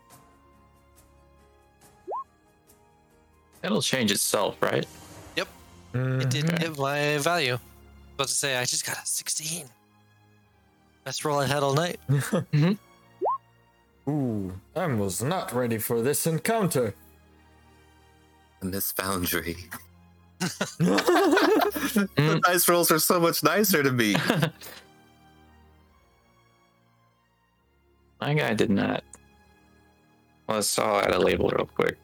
It'll change itself, right? Yep. Mm, it did hit my value. About to say, I just got a 16. Best roll I had all night. Mm-hmm. Ooh, I was not ready for this encounter. And this foundry. the mm. dice rolls are so much nicer to me. My guy did not. Let's I'll add a label real quick.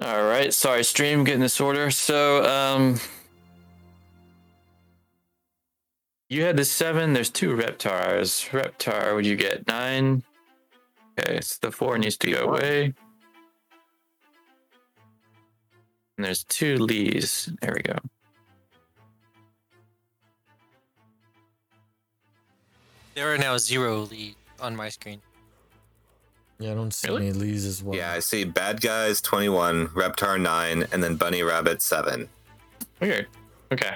All right, sorry, stream getting this order. So, um, you had the seven. There's two reptars. Reptar, would you get nine? Okay, so the four needs to go away. And there's two Lees. There we go. There are now zero lead on my screen. Yeah, I don't see Really? any Lees as well. yeah, I see bad guys 21, Reptar 9, and then Bunny Rabbit 7. Weird. Okay.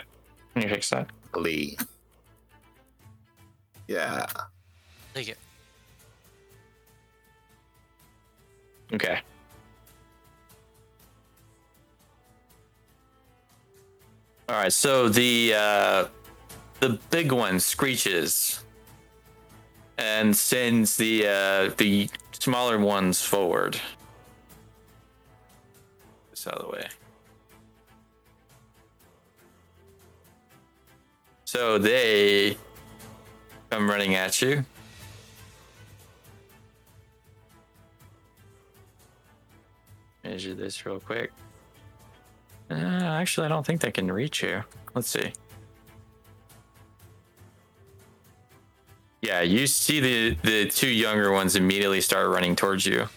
Can you fix that. Lee. Yeah. Take it. Okay. All right. So the uh, the big one screeches and sends the uh, the smaller ones forward. This out of the way. So they come running at you. Measure this real quick. Uh, actually, I don't think they can reach you. Let's see. Yeah, you see the the two younger ones immediately start running towards you,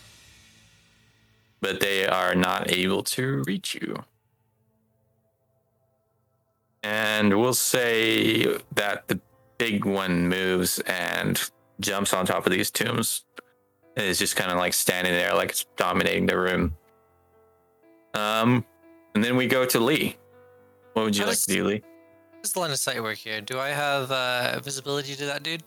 but they are not able to reach you. And we'll say that the big one moves and jumps on top of these tombs. And is just kind of like standing there, like it's dominating the room. Um, and then we go to Lee. What would you How like does- to do, Lee? The line of sight work here? Do I have uh, visibility to that dude?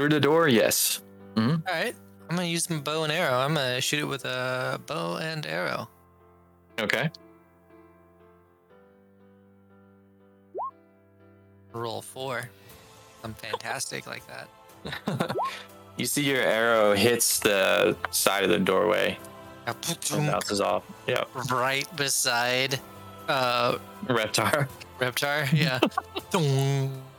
Through the door, yes. All right. I'm gonna use my bow and arrow. I'm gonna shoot it with a bow and arrow. Okay. Roll four. I'm fantastic like that. you see your arrow hits the side of the doorway bounces off. Yep. Right beside uh Reptar. Reptar. Yeah.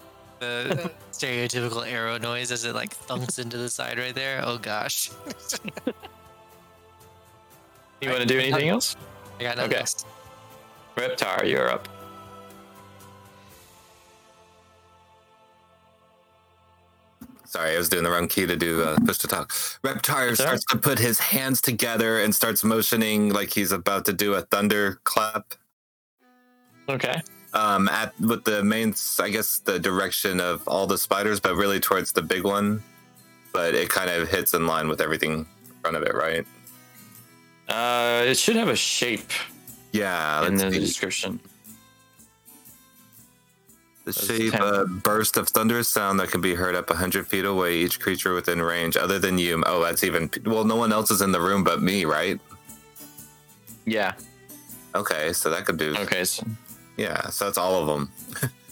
Thung. the stereotypical arrow noise as it like thunks into the side right there. Oh gosh. You want to do anything else? I got nothing Okay. else. Reptar, you're up. Sorry, I was doing the wrong key to do uh, push to talk. Reptar That's all starts to put his hands together and starts motioning like he's about to do a thunder clap. Okay. Um, at with the main, I guess, the direction of all the spiders, but really towards the big one. But it kind of hits in line with everything in front of it, right? Uh, it should have a shape Yeah. in the see. description. The That's shape a burst of thunderous sound that can be heard up 100 feet away. Each creature within range, other than you. Oh, that's even. Well, no one else is in the room but me, right? Yeah. Okay, so that could do. Okay. So, Yeah, so that's all of them,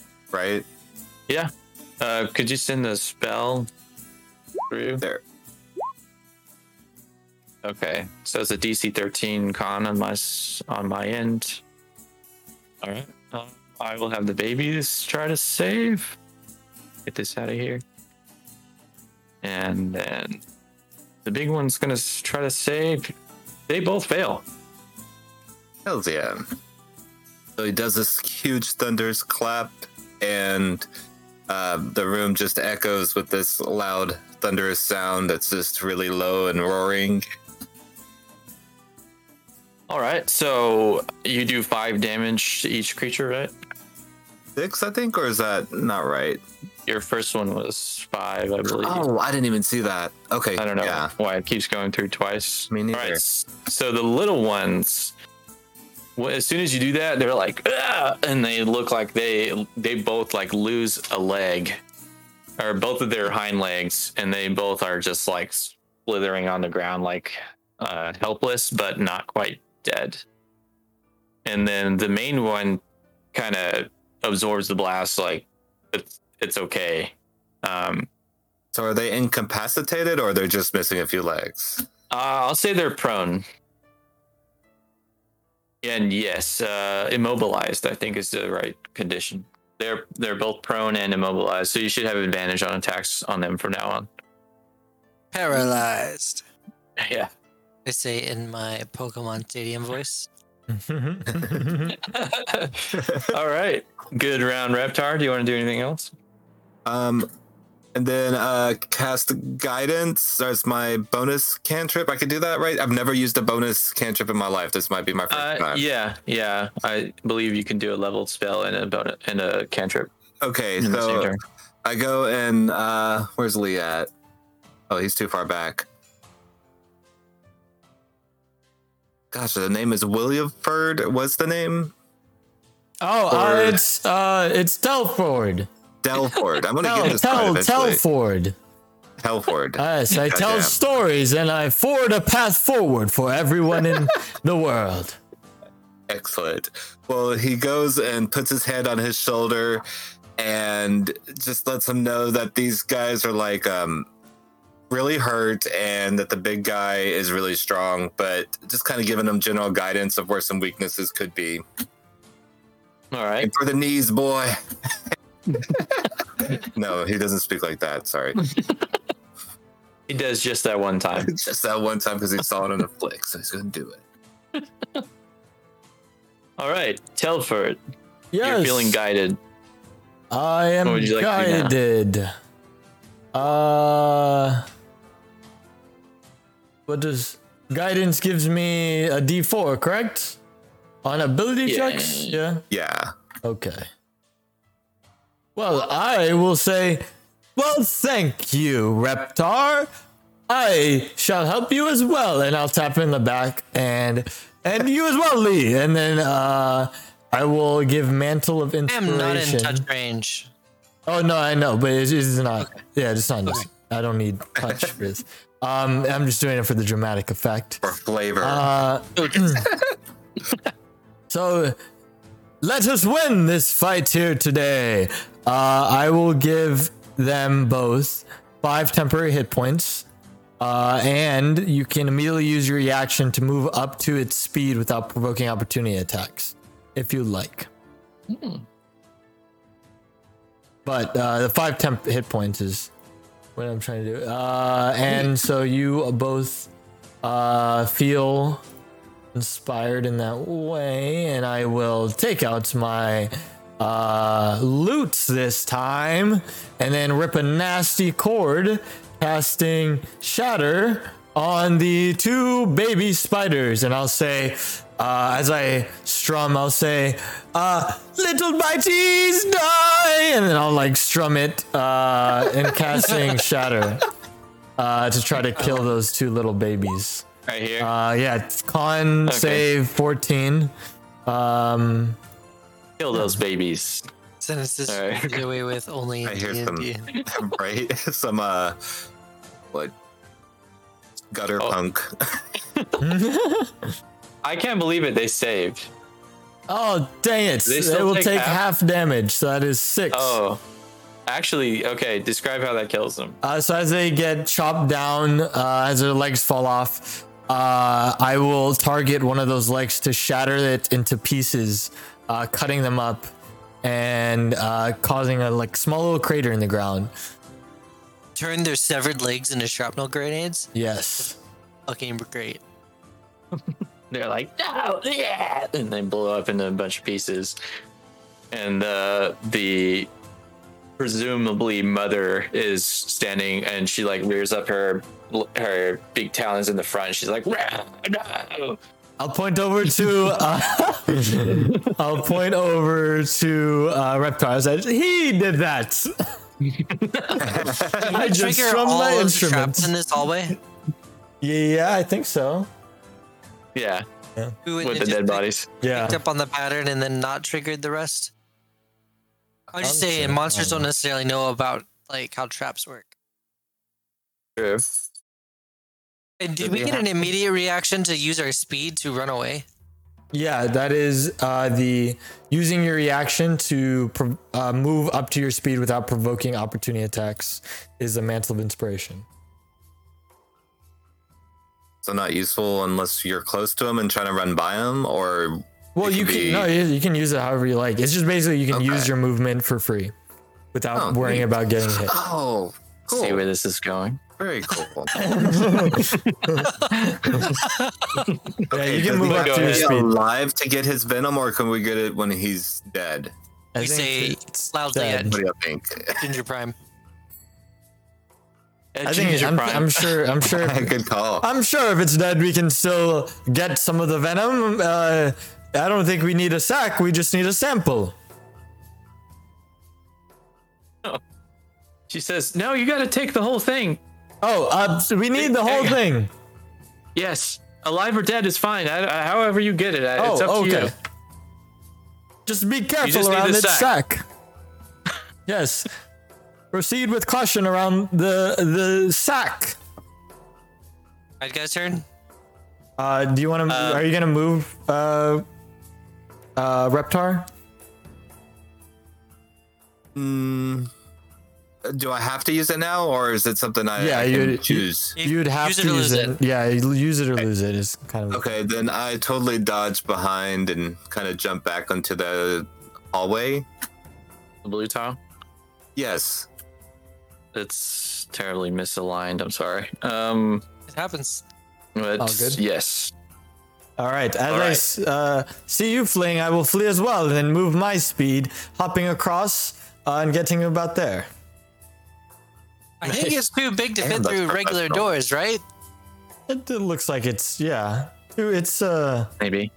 right? yeah. Uh, could you send the spell through? There. Okay. So it's a DC 13 con on my on my end. All right. Uh, I will have the babies try to save. Get this out of here. And then the big one's gonna try to save. They both fail. Hells yeah. So he does this huge thunderous clap, and uh, the room just echoes with this loud thunderous sound that's just really low and roaring. All right. So you do five damage to each creature, right? Six, I think, or is that not right? Your first one was five, I believe. Oh, I didn't even see that. Okay, I don't know Yeah, why it keeps going through twice. Me neither. right, s- so the little ones, as soon as you do that, they're like, "Ah!" and they look like they they both like lose a leg, or both of their hind legs, and they both are just like slithering on the ground, like uh, helpless but not quite dead. And then the main one kind of absorbs the blast, like it's it's okay. Um, So are they incapacitated, or they're just missing a few legs? Uh, I'll say they're prone. And yes, uh, immobilized. I think is the right condition. They're they're both prone and immobilized, so you should have advantage on attacks on them from now on. Paralyzed. Yeah. I say in my Pokemon Stadium voice. All right. Good round, Reptar. Do you want to do anything else? Um, and then uh, cast guidance. That's my bonus cantrip. I could do that, right? I've never used a bonus cantrip in my life. This might be my first Uh, time. yeah, yeah. I believe you can do a leveled spell and a bonus and a cantrip. Okay, in the same so. I go and uh, where's Lee at? Oh, he's too far back. Gosh, the name is Williamford. What's the name? Oh, uh, it's uh, it's Telford. Delford. I'm gonna Tell, get this tell. Telford. Telford. Yes, I tell Goddamn. stories and I forward a path forward for everyone in the world. Excellent. Well, he goes and puts his hand on his shoulder and just lets him know that these guys are like um really hurt and that the big guy is really strong, but just kind of giving him general guidance of where some weaknesses could be. All right. And for the knees, boy. no, he doesn't speak like that. Sorry. He does just that one time. just that one time because he saw it on a flick, so he's going to do it. All right, Telford. Yes, You're feeling guided. I am What would you like to guided. Uh, what does guidance gives me a D4, correct? On ability Yeah. checks, yeah. Yeah. Okay. Well, I will say, well, thank you, Reptar. I shall help you as well, and I'll tap in the back and and you as well, Lee. And then uh, I will give mantle of Inspiration. I'm not in touch range. Oh no, I know, but it's, it's not. Yeah, it's not. this. I don't need touch for this. Um, I'm just doing it for the dramatic effect. For flavor. Uh, so let us win this fight here today. Uh, I will give them both five temporary hit points. Uh, and you can immediately use your reaction to move up to its speed without provoking opportunity attacks, if you like. But uh, the five temp hit points is what I'm trying to do. Uh, and so you both uh, feel inspired in that way, and I will take out my uh, lute this time, and then rip a nasty chord, casting Shatter on the two baby spiders, and I'll say. Uh, as I strum, I'll say, uh, "Little biteys die," and then I'll like strum it uh, and casting shatter uh, to try to kill those two little babies. Right here. Uh, yeah, it's con Okay. save 14. Um, Kill those babies. Since this Alright. get away with only I hear some D&D. right? Some uh what gutter Oh. punk. I can't believe it. They saved. oh, dang it. They It will take take half? half damage, so that is six. Oh, actually, okay. Describe how that kills them. Uh, so as they get chopped down, uh, as their legs fall off, uh, I will target one of those legs to shatter it into pieces, uh, cutting them up and uh, causing a like small little crater in the ground. Turn their severed legs into shrapnel grenades. Yes. Fucking great. They're like, no, yeah, and they blow up into a bunch of pieces. And uh, the presumably mother is standing, and she like rears up her her big talons in the front. She's like, no." I'll point over to uh, I'll point over to uh, Reptar. Said, he did that. I just Trigger strummed my of instrument. in this hallway. Yeah, I think so. yeah, Who with the just dead picked- bodies. Yeah. Picked up on the pattern and then not triggered the rest. I'm just I'm saying, monsters don't don't necessarily know about like how traps work. True. And did Do we get an immediate reaction to use our speed to run away? Yeah, that is uh, the using your reaction to pro- uh, move up to your speed without provoking opportunity attacks is a mantle of inspiration. So not useful unless you're close to them and trying to run by them, or Well, It you can can be- no, you you can use it however you like. It's just basically you can use your movement for free without Oh, worrying neat. about getting hit. oh, cool, See where this is going. very cool. yeah, you can move up go to your Is ahead. he speed. alive to get his venom, or can we get it when he's dead? I We say it's loudly dead. What do you think? Ginger Prime. I think I'm, I'm sure. I'm sure. if- Good call. I'm sure if it's dead, we can still get some of the venom. Uh, I don't think we need a sack. We just need a sample. She says, "No, you got to take the whole thing. Oh, uh, so we need the whole thing. Yes, alive or dead is fine. I, I- however you get it, I- Oh, it's up to you." Just be careful just around the its sack. yes. Proceed with caution around the the sack. Right, guys, turn. Uh, do you want to? Uh, are you gonna move? Uh, uh, Reptar. Mm, do I have to use it now, or is it something I, Yeah, I you- can you- choose? You- You'd have use to it use it. it. Yeah, use it or lose it is kind of. Okay, then I totally dodge behind and kind of jump back onto the hallway. The blue tile. Yes. It's terribly misaligned. I'm sorry. Um, It happens. but All good? yes. All right. As All I uh, see you fleeing, I will flee as well, and then move my speed, hopping across uh, and getting about there. I think it's too big to Damn, fit that's through regular professional. doors, right? It, it looks like it's yeah. It's uh. Maybe.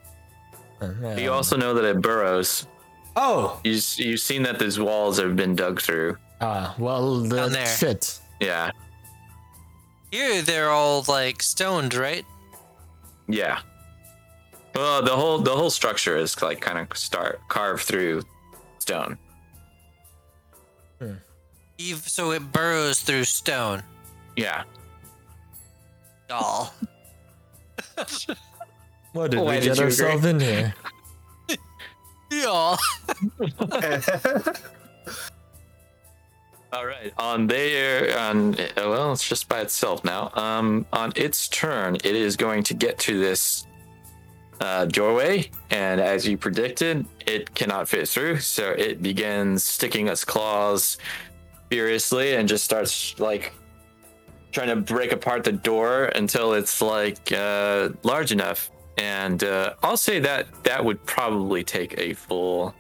yeah. You also know that it burrows. Oh. You s- you've seen that these walls have been dug through. Ah. Well. The Down there. shit. Yeah. Here they're all like stoned, right? Yeah. Well, the whole the whole structure is like kind of start carved through stone. Eve, so it burrows through stone. Yeah. Y'all. What did Why we did get you ourselves in here? Y'all. All right. On their on well, it's just by itself now. Um, on its turn, it is going to get to this uh, doorway, and as you predicted, it cannot fit through. So it begins sticking its claws furiously and just starts like trying to break apart the door until it's like uh, large enough. And uh, I'll say that that would probably take a full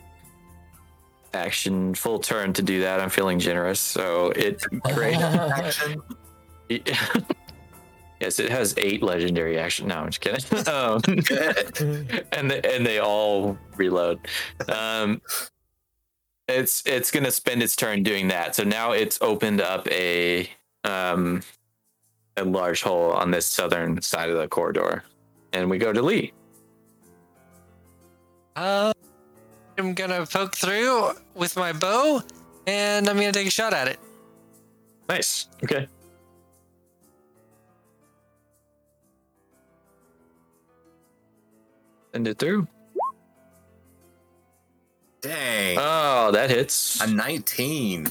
action, full turn to do that. I'm feeling generous, so it great. Action. Yes, it has eight legendary action. No, I'm just kidding. um, and they, and they all reload. Um, it's it's gonna spend its turn doing that. So now it's opened up a um a large hole on this southern side of the corridor, and we go to Lee. Uh, I'm gonna poke through with my bow, and I'm gonna take a shot at it. Nice. Okay. Send it through. Dang. Oh, that hits. a 19.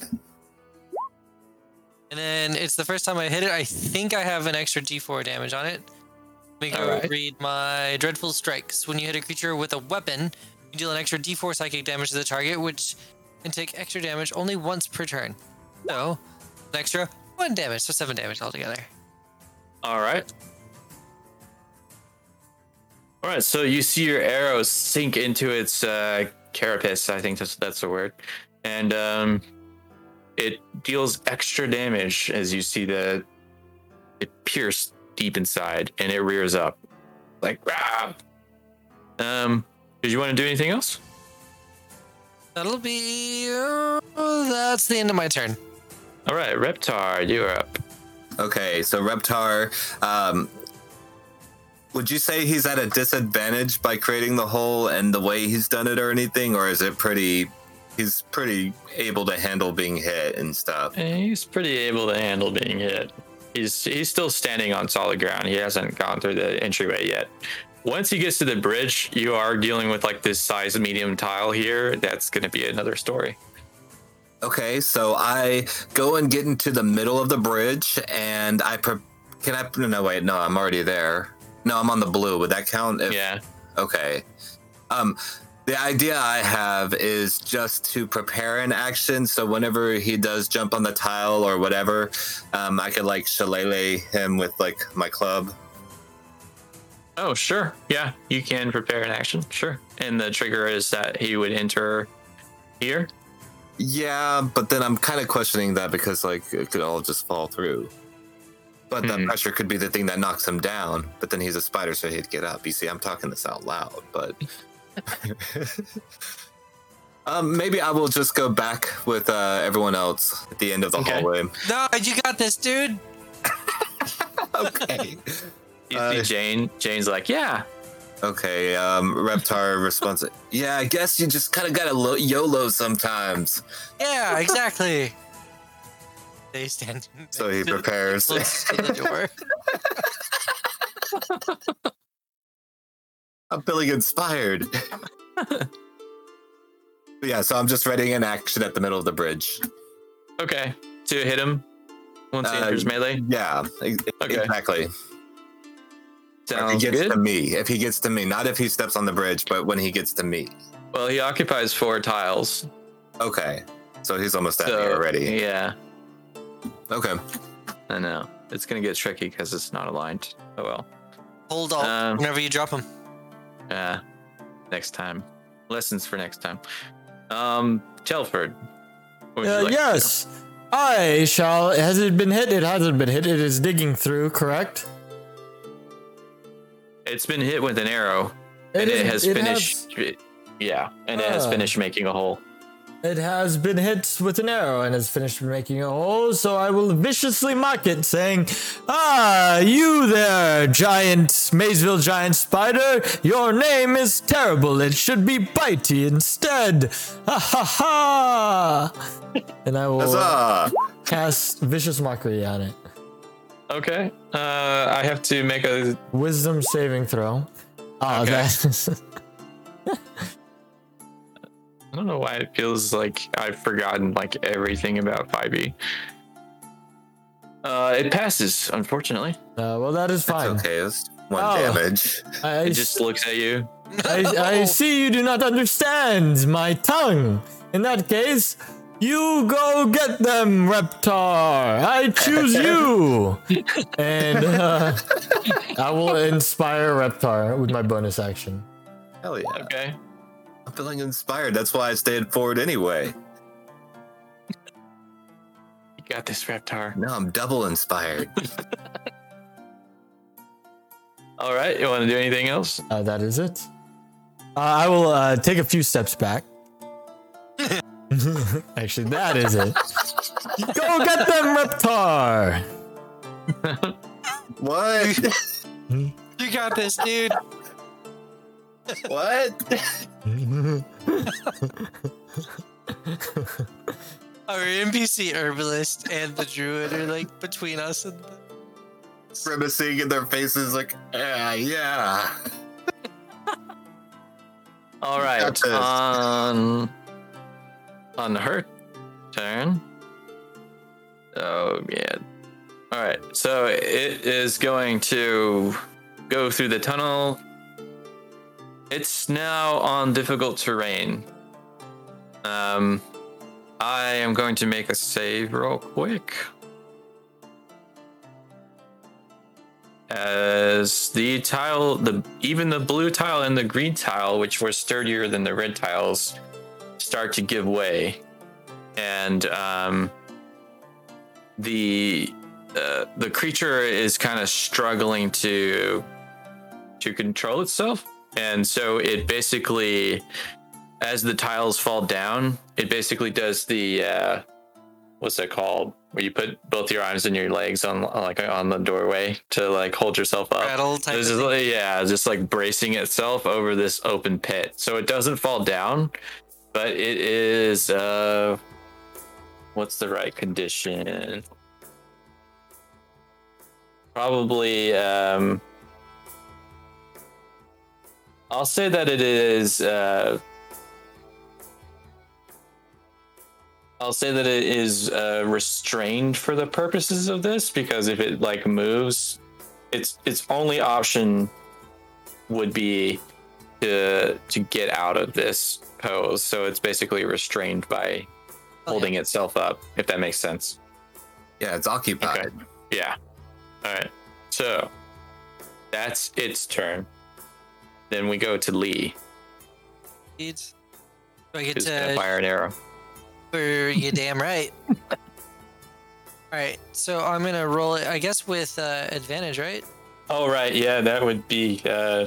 And then it's the first time I hit it. I think I have an extra D4 damage on it. Let me go Alright. read my dreadful strikes. When you hit a creature with a weapon, you deal an extra D4 psychic damage to the target, which can take extra damage only once per turn. So, an extra one damage, so seven damage altogether. All right. All right. So you see your arrow sink into its uh, carapace. I think that's that's the word, and um, it deals extra damage as you see the it pierce deep inside, and it rears up like. Rah! Um, did you want to do anything else? That'll be. Uh, that's the end of my turn. All right, Reptar, you are up. Okay, so Reptar, um, would you say he's at a disadvantage by creating the hole and the way he's done it or anything? Or is it pretty, he's pretty able to handle being hit and stuff? Eh, He's pretty able to handle being hit. He's he's still standing on solid ground. He hasn't gone through the entryway yet. Once he gets to the bridge, you are dealing with like this size medium tile here. That's going to be another story. Okay, so I go and get into the middle of the bridge and I, pre- can I, no, wait, no, I'm already there. No, I'm on the blue. Would that count? If, Yeah. Okay. Um, the idea I have is just to prepare an action. So whenever he does jump on the tile or whatever, um, I could like shillelagh him with like my club. Oh, sure. Yeah, you can prepare an action. Sure. And the trigger is that he would enter here. Yeah, but then I'm kind of questioning that because like it could all just fall through. But the Hmm. pressure could be the thing that knocks him down. But then he's a spider, so he'd get up. You see, I'm talking this out loud, but um, maybe I will just go back with uh, everyone else at the end of the Okay. hallway. No, you got this, dude. okay. You Uh, see Jane. Jane's like, yeah. Okay. Um, Reptar responds. Yeah, I guess you just kind of gotta lo- YOLO sometimes. Yeah, exactly. They stand. So he next to the- prepares. to the door. I'm feeling inspired. yeah, so I'm just readying an action at the middle of the bridge. Okay. To hit him once he Uh, enters melee. Yeah, Okay. exactly. If he gets good. to me, if he gets to me, not if he steps on the bridge, but when he gets to me. Well, he occupies four tiles. Okay, so he's almost at me already. Yeah. Okay, I know. It's going to get tricky because it's not aligned. Oh, well. Hold on Um, whenever you drop them. Yeah. Next time. Lessons for next time. Um, Telford. what would you Uh, like yes. I shall. Has it been hit? It hasn't been hit. It is digging through, correct? It's been hit with an arrow, and is- it has it finished. yeah, and it has Ah. finished making a hole. It has been hit with an arrow and has finished making a hole, so I will viciously mock it, saying, Ah, you there, giant Maysville giant spider, your name is terrible. It should be bitey instead. Ha ha ha! And I will huzzah! cast vicious mockery on it. Okay. Uh, I have to make a. Wisdom saving throw. Oh, Okay. that's I don't know why it feels like I've forgotten like everything about 5e. Uh, it passes, unfortunately. uh, well, that is fine. It's okay, it's one Oh. damage. I, It just looks at you. I, I see you do not understand my tongue. In that case, you go get them, Reptar. I choose you. and uh, I will inspire Reptar with my bonus action. Hell yeah. Okay. I'm feeling inspired. That's why I stayed forward anyway. You got this, Reptar. Now I'm double inspired. All right. You want to do anything else? Uh, that is it. Uh, I will uh, take a few steps back. Actually, that is it. Go get them, Reptar. what? You got this, dude. What? Our NPC herbalist and the druid are like between us and the... Grimacing in their faces like, yeah, yeah. All right. On on her turn. Oh yeah. All right. So it is going to go through the tunnel. It's now on difficult terrain. Um, I am going to make a save real quick. As the tile, the even the blue tile and the green tile, which were sturdier than the red tiles, start to give way, and um, the uh, the creature is kind of struggling to to control itself, and so it basically, as the tiles fall down, it basically does the uh, what's that called? Where you put both your arms and your legs on like on the doorway to like hold yourself up. Rattle type This of is like, yeah, just like bracing itself over this open pit, so it doesn't fall down, but it is uh, what's the right condition? Probably um, I'll say that it is uh. I'll say that it is uh, restrained for the purposes of this because if it like moves, its its only option would be to to get out of this pose. So it's basically restrained by holding itself up, if that makes sense. Yeah, it's occupied. Yeah. All right. So that's its turn. Then we go to Lee. Dudes. Do I get Who's gonna to fire an arrow? For you damn right. All right, so I'm gonna roll it. I guess with uh, advantage, right? Oh right, yeah, that would be uh,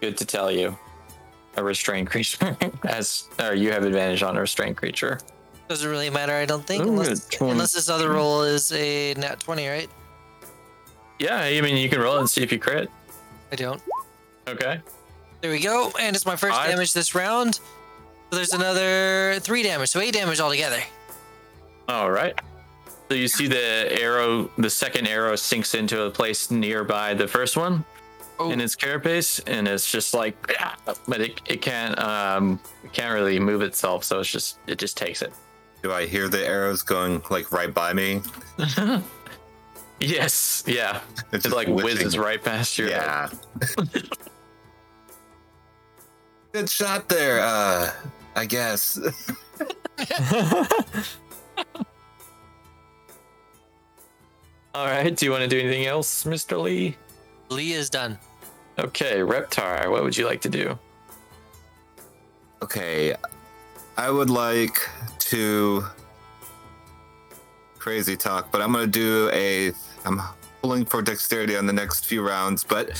good to tell you. A restrained creature, as or you have advantage on a restrained creature. Doesn't really matter, I don't think, Ooh, unless, 20. unless this other roll is a nat 20, right? Yeah, I mean you can roll and see if you crit. I don't. Okay. There we go, and it's my first Five. damage this round. So there's another three damage, so eight damage altogether. All right. So you see the arrow, the second arrow sinks into a place nearby the first one Oh. in its carapace, and it's just like, but it, it can't um it can't really move itself, so it's just it just takes it. Do I hear the arrows going like right by me? Yes, yeah. It's It like whizzing. whizzes right past your head. Yeah. Good shot there, uh I guess. All right. Do you want to do anything else, Mr. Lee? Lee is done. Okay, Reptar, what would you like to do? Okay. I would like to crazy talk, but I'm gonna do a I'm pulling for dexterity on the next few rounds, but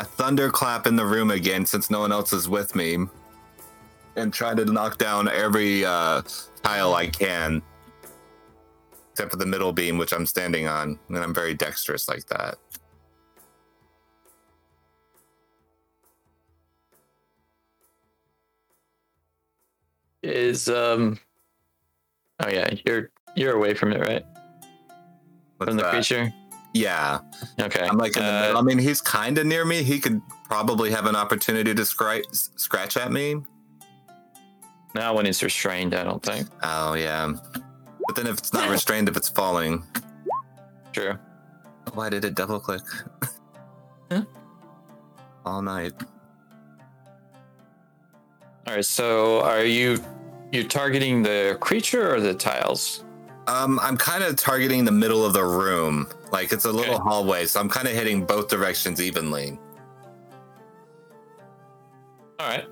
a thunderclap in the room again since no one else is with me. And try to knock down every uh, tile I can. Except for the middle beam, which I'm standing on. And I'm very dexterous like that. Is um Oh yeah, you're you're away from it, right? What's from the that? creature. Yeah, Okay. I'm like in the Uh, middle. I mean, he's kind of near me. He could probably have an opportunity to scratch scratch at me. Not when it's restrained, I don't think. Oh yeah, but then if it's not restrained, if it's falling, True. why did it double click? Huh? All night. All right. So, are you you targeting the creature or the tiles? Um, I'm kind of targeting the middle of the room. Like it's a little Okay. hallway, so I'm kind of hitting both directions evenly. All right.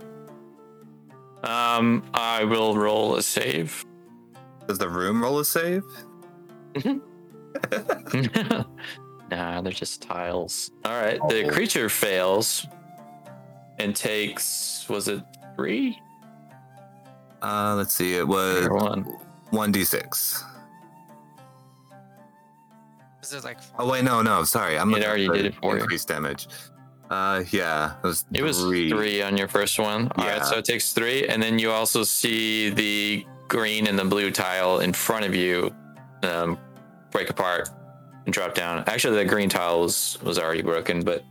Um, I will roll a save. Does the room roll a save? nah, they're just tiles. All right. The Oh. creature fails and takes was it three Uh, let's see. It was one? one d six. Is it like Oh wait, no, no, sorry. I'm It already the did it for you. increased damage. Uh, yeah, it was It was three. three on your first one. All right, so it takes three, and then you also see the green and the blue tile in front of you um, break apart and drop down. Actually, the green tile was was already broken, but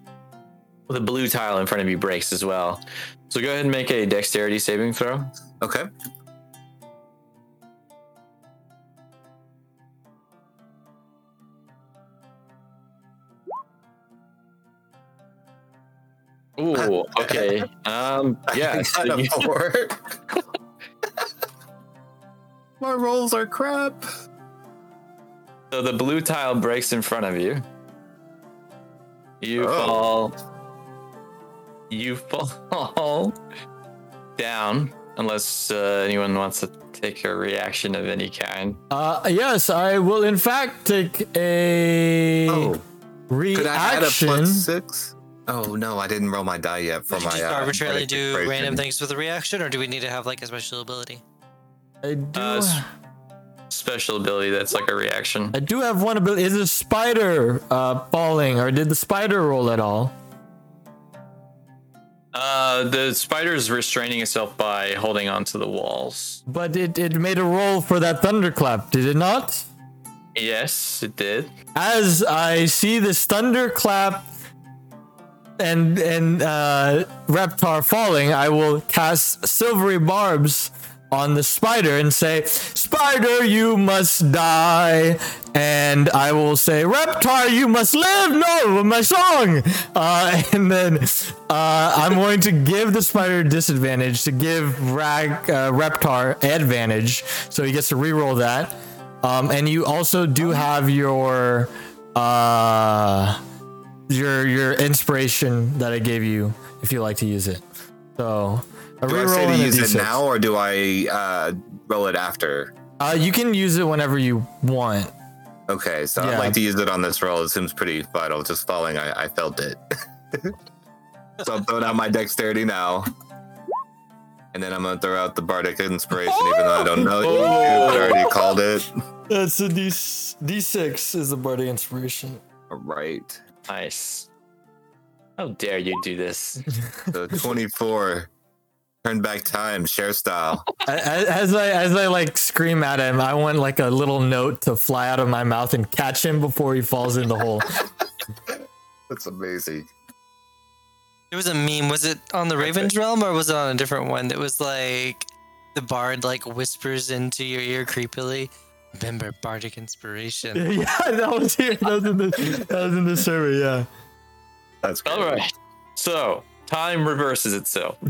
the blue tile in front of you breaks as well. So go ahead and make a dexterity saving throw. Okay. Ooh, okay. Um, yeah. I so got a you- My rolls are crap. So the blue tile breaks in front of you. You Oh. fall. You fall down, unless uh, anyone wants to take a reaction of any kind. Uh, yes, I will in fact take a Oh, could I add a reaction. plus six? Oh no, I didn't roll my die yet for Did my. just uh, arbitrarily do inspiration. random things with a reaction, or do we need to have like a special ability? I do. Uh, s- Special ability that's like a reaction. I do have one ability. Is a spider uh, falling, or did the spider roll at all? Uh, the spider is restraining itself by holding onto the walls. But it, it made a roll for that thunderclap, did it not? Yes, it did. As I see this thunderclap and and uh, Reptar falling, I will cast silvery barbs on the spider and say, "Spider, you must die." And I will say, "Reptar, you must live." No, my song. Uh, and then uh, I'm going to give the spider disadvantage to give Rag uh, Reptar advantage, so he gets to reroll that. Um, and you also do have your uh your your inspiration that I gave you if you like to use it. So Do I say to use it now or do I uh, roll it after? Uh, you can use it whenever you want. Okay, so Yeah. I'd like to use it on this roll. It seems pretty vital. Just falling, I, I felt it. so I'm throwing out my dexterity now. And then I'm gonna throw out the bardic inspiration, even though I don't know you, I already called it. That's a D D6 is the bardic inspiration. All right. Nice. How dare you do this? So 24. Turn back time, Cher style. As, as I as I like scream at him, I want like a little note to fly out of my mouth and catch him before he falls in the hole. That's amazing. There was a meme. Was it on the Raven's Realm or was it on a different one? That was like the bard like whispers into your ear creepily. Remember bardic inspiration. yeah, that was here. That was in the that was in the server. Yeah. That's great. All right. So time reverses itself.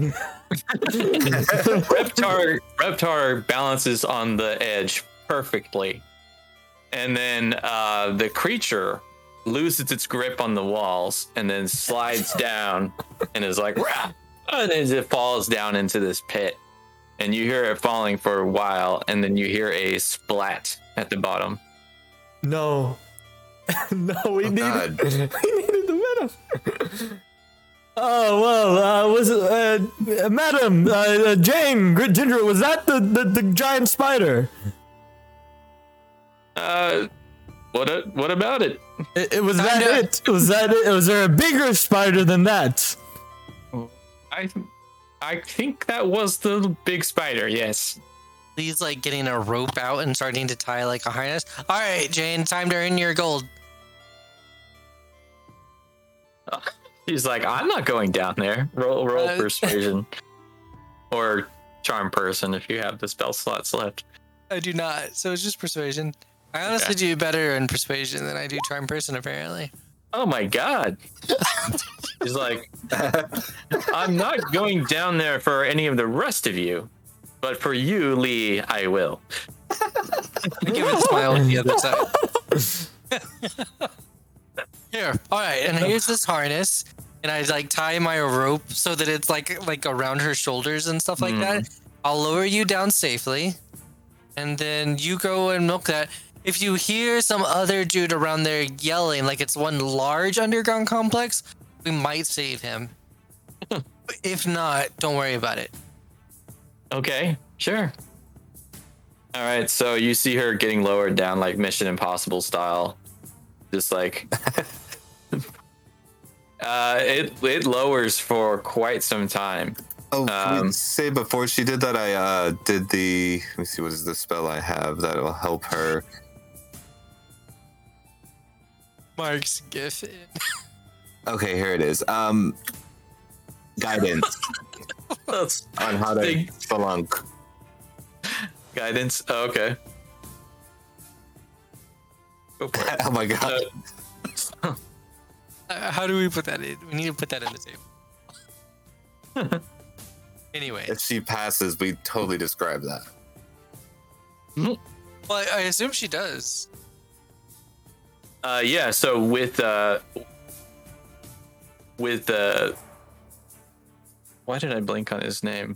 Reptar Reptar balances on the edge perfectly. And then uh, the creature loses its grip on the walls and then slides down and is like, "Rah!" and then it falls down into this pit. And you hear it falling for a while, and then you hear a splat at the bottom. No. no, we Oh, needed God. we needed the venom. Oh well, uh, was it, uh, Madam uh, uh, Jane Gr- Ginger? Was that the, the, the giant spider? Uh, what? a- What about it? It, it was that Kinda. it? Was that it? Was there a bigger spider than that? I, I think that was the big spider. Yes. He's like getting a rope out and starting to tie like a harness. All right, Jane, time to earn your gold. He's like, I'm not going down there. Roll, roll Uh, persuasion, or charm person if you have the spell slots left. I do not. So it's just persuasion. I honestly do better in persuasion than I do charm person, apparently. Oh my god. He's like, I'm not going down there for any of the rest of you, but for you, Lee, I will. I give it a smile on the other side. Here, all right, and here's this harness, and I like tie my rope so that it's like like around her shoulders and stuff like that. Hmm. I'll lower you down safely, and then you go and milk that. If you hear some other dude around there yelling like it's one large underground complex, we might save him. if not, don't worry about it. Okay, sure. All right, so you see her getting lowered down like Mission Impossible style, just like. uh, it it lowers for quite some time. Oh, Um, say before she did that, I uh, did the. Let me see, what is the spell I have that will help her? Mark's gift. Okay, here it is. Um, guidance That's on how to Big- spelunk. guidance. Oh, okay. Go for it. Oh my god! Uh, Uh, how do we put that in? We need to put that in the table. anyway, if she passes, we totally describe that. well, I, I assume she does. Uh, yeah. So with uh, with uh, why did I blink on his name?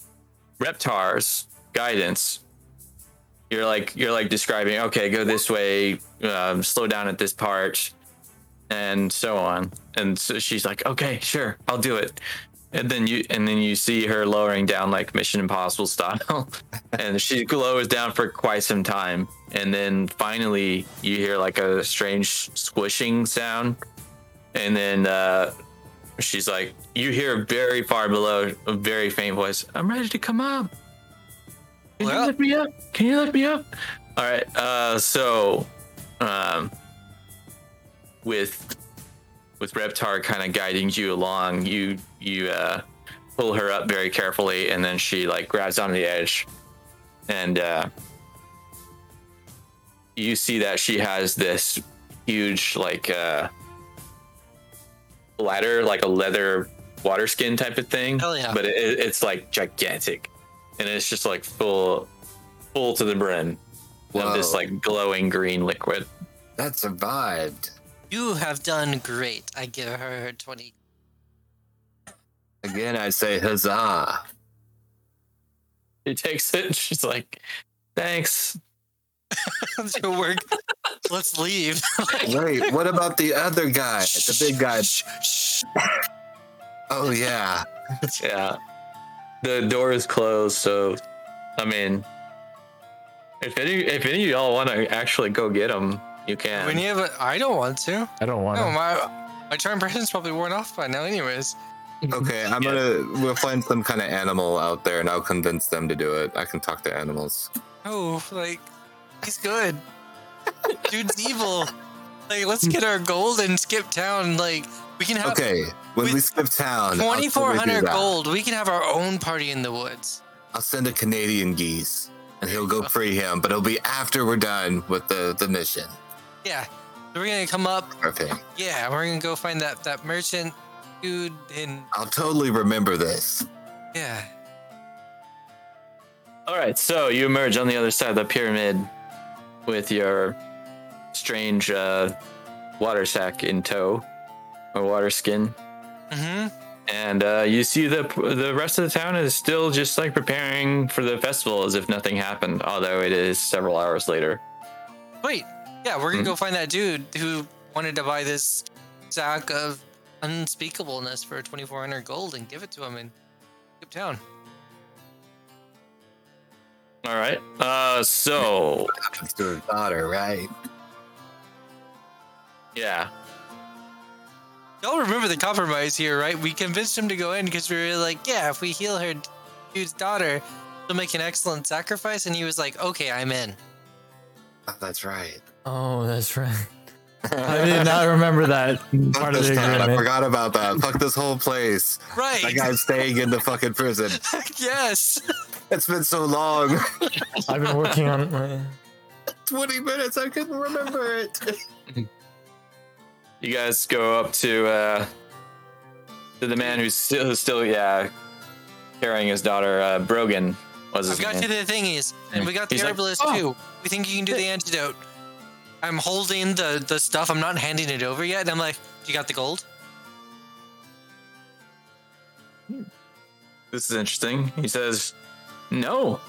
Reptar's guidance. You're like you're like describing. Okay, go this way. Um, slow down at this part, and so on. And so she's like, okay, sure, I'll do it. And then you and then you see her lowering down like Mission Impossible style, and she lowers down for quite some time, and then finally you hear like a strange squishing sound, and then uh, she's like, you hear very far below a very faint voice. I'm ready to come up. Can you lift me up? Can you lift me up? All right. Uh, so, um, with with Reptar kind of guiding you along, you you uh, pull her up very carefully, and then she like grabs onto the edge, and uh, you see that she has this huge like uh, ladder, like a leather water skin type of thing. Hell yeah. But it, it- it's like gigantic, and it's just like full full to the brim of this like glowing green liquid. That survived. You have done great. I give her 20. Again, I say huzzah. She takes it and she's like, thanks. Good work. Let's leave. Wait, what about the other guy? The big guy. Oh yeah. Yeah. The door is closed, so I mean if any if any of y'all want to actually go get him, you can. when you have a, I don't want to. I don't want No, to. my my charm person's probably worn off by now, anyways. Okay, I'm gonna. We'll find some kind of animal out there, and I'll convince them to do it. I can talk to animals. Oh, like he's good. Dude's evil. Like, let's get our gold and skip town. Like, we can have Okay, when we with skip town, I'll twenty four totally do hundred that. gold. We can have our own party in the woods. I'll send a Canadian geese, and he'll go free him. But it'll be after we're done with the the mission. Yeah, so we're gonna come up. Okay, Yeah, we're gonna go find that that merchant dude and I'll totally remember this. yeah. All right, so you emerge on the other side of the pyramid with your strange uh, water sack in tow, or water skin, Mm-hmm. and uh, you see the the rest of the town is still just like preparing for the festival as if nothing happened, although it is several hours later. Wait, yeah, we're gonna Hmm? go find that dude who wanted to buy this sack of unspeakableness for 2400 gold and give it to him in Skip Town. All right, uh, so Happens to his daughter, right? yeah, Y'all remember the compromise here, right? We convinced him to go in because we were like, yeah, if we heal her dude's daughter, she'll make an excellent sacrifice. And he was like, okay, I'm in. Oh, that's right. Oh, that's right. I did not remember that Fuck part of this the town. I agreement. forgot about that. Fuck this whole place. Right. That guy's staying in the fucking prison. yes. It's been so long. I've been working on my. 20 minutes. I couldn't remember it. You guys go up to uh, to the man who's still, who's still yeah carrying his daughter. Uh, Brogan was his I've got name. you the thingies, and we got the He's like, herbalist "Oh." too. We think you can do the antidote. I'm holding the the stuff. I'm not handing it over yet. And I'm like, you got the gold? This is interesting. He says, "No,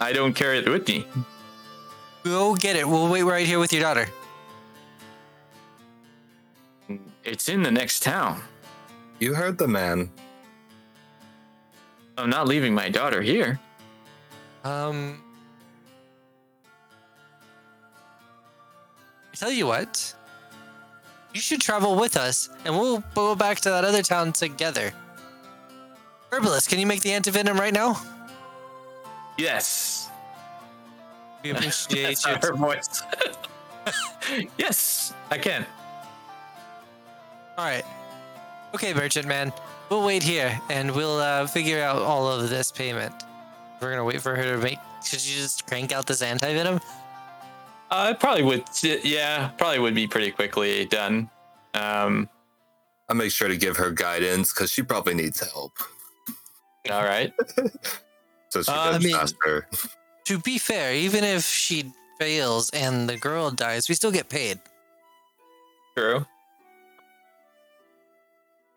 I don't carry it with me." Go get it. We'll wait right here with your daughter. It's in the next town. You heard the man. I'm not leaving my daughter here. Um. I tell you what. You should travel with us, and we'll go back to that other town together. Herbalist, can you make the antivenom right now? Yes. We appreciate That's you. her voice. yes, I can. All right. Okay, merchant man. We'll wait here, and we'll uh, figure out all of this payment. We're gonna wait for her to make. Should you just crank out this antivenom? Uh, it probably would. Yeah, probably would be pretty quickly done. Um. I'll make sure to give her guidance because she probably needs help. All right. So she Uh, I goes mean- faster. To be fair, even if she fails and the girl dies, we still get paid. True.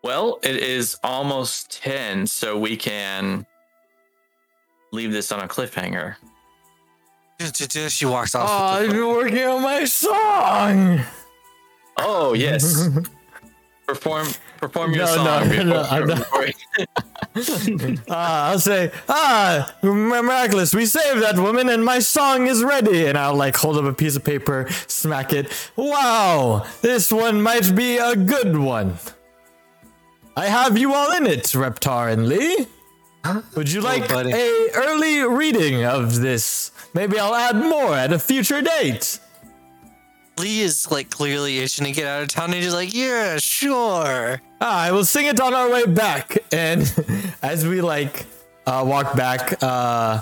Well, it is almost 10, so we can leave this on a cliffhanger. She walks off. Oh, I've been working on my song. Oh, yes. perform perform your No, no, song. no, no, I'm before- Ah, I'll say, ah, miraculous, we saved that woman and my song is ready. And I'll like hold up a piece of paper, smack it. Wow, this one might be a good one. I have you all in it, Reptar and Lee. Would you like buddy. a early reading of this? Maybe I'll add more at a future date. Lee is like clearly itching to get out of town. And he's just like, yeah, sure. Ah, I will sing it on our way back. And as we like uh, walk back, uh,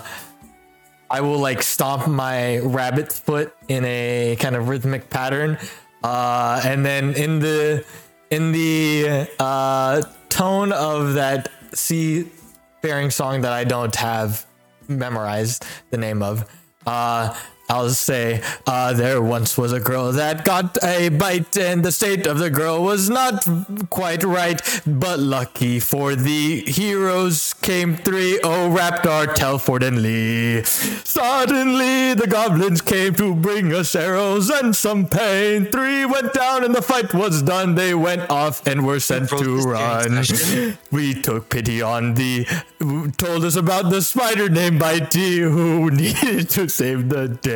I will like stomp my rabbit's foot in a kind of rhythmic pattern. Uh, and then in the in the uh, tone of that seafaring song that I don't have memorized the name of, uh, I'll say, uh, there once was a girl that got a bite, and the state of the girl was not quite right. But lucky for the heroes came three, oh, Reptar, Telford, and Lee. Suddenly, the goblins came to bring us arrows and some pain. Three went down, and the fight was done. They went off and were sent to run. We took pity on the, told us about the spider named Bitey who needed to save the day.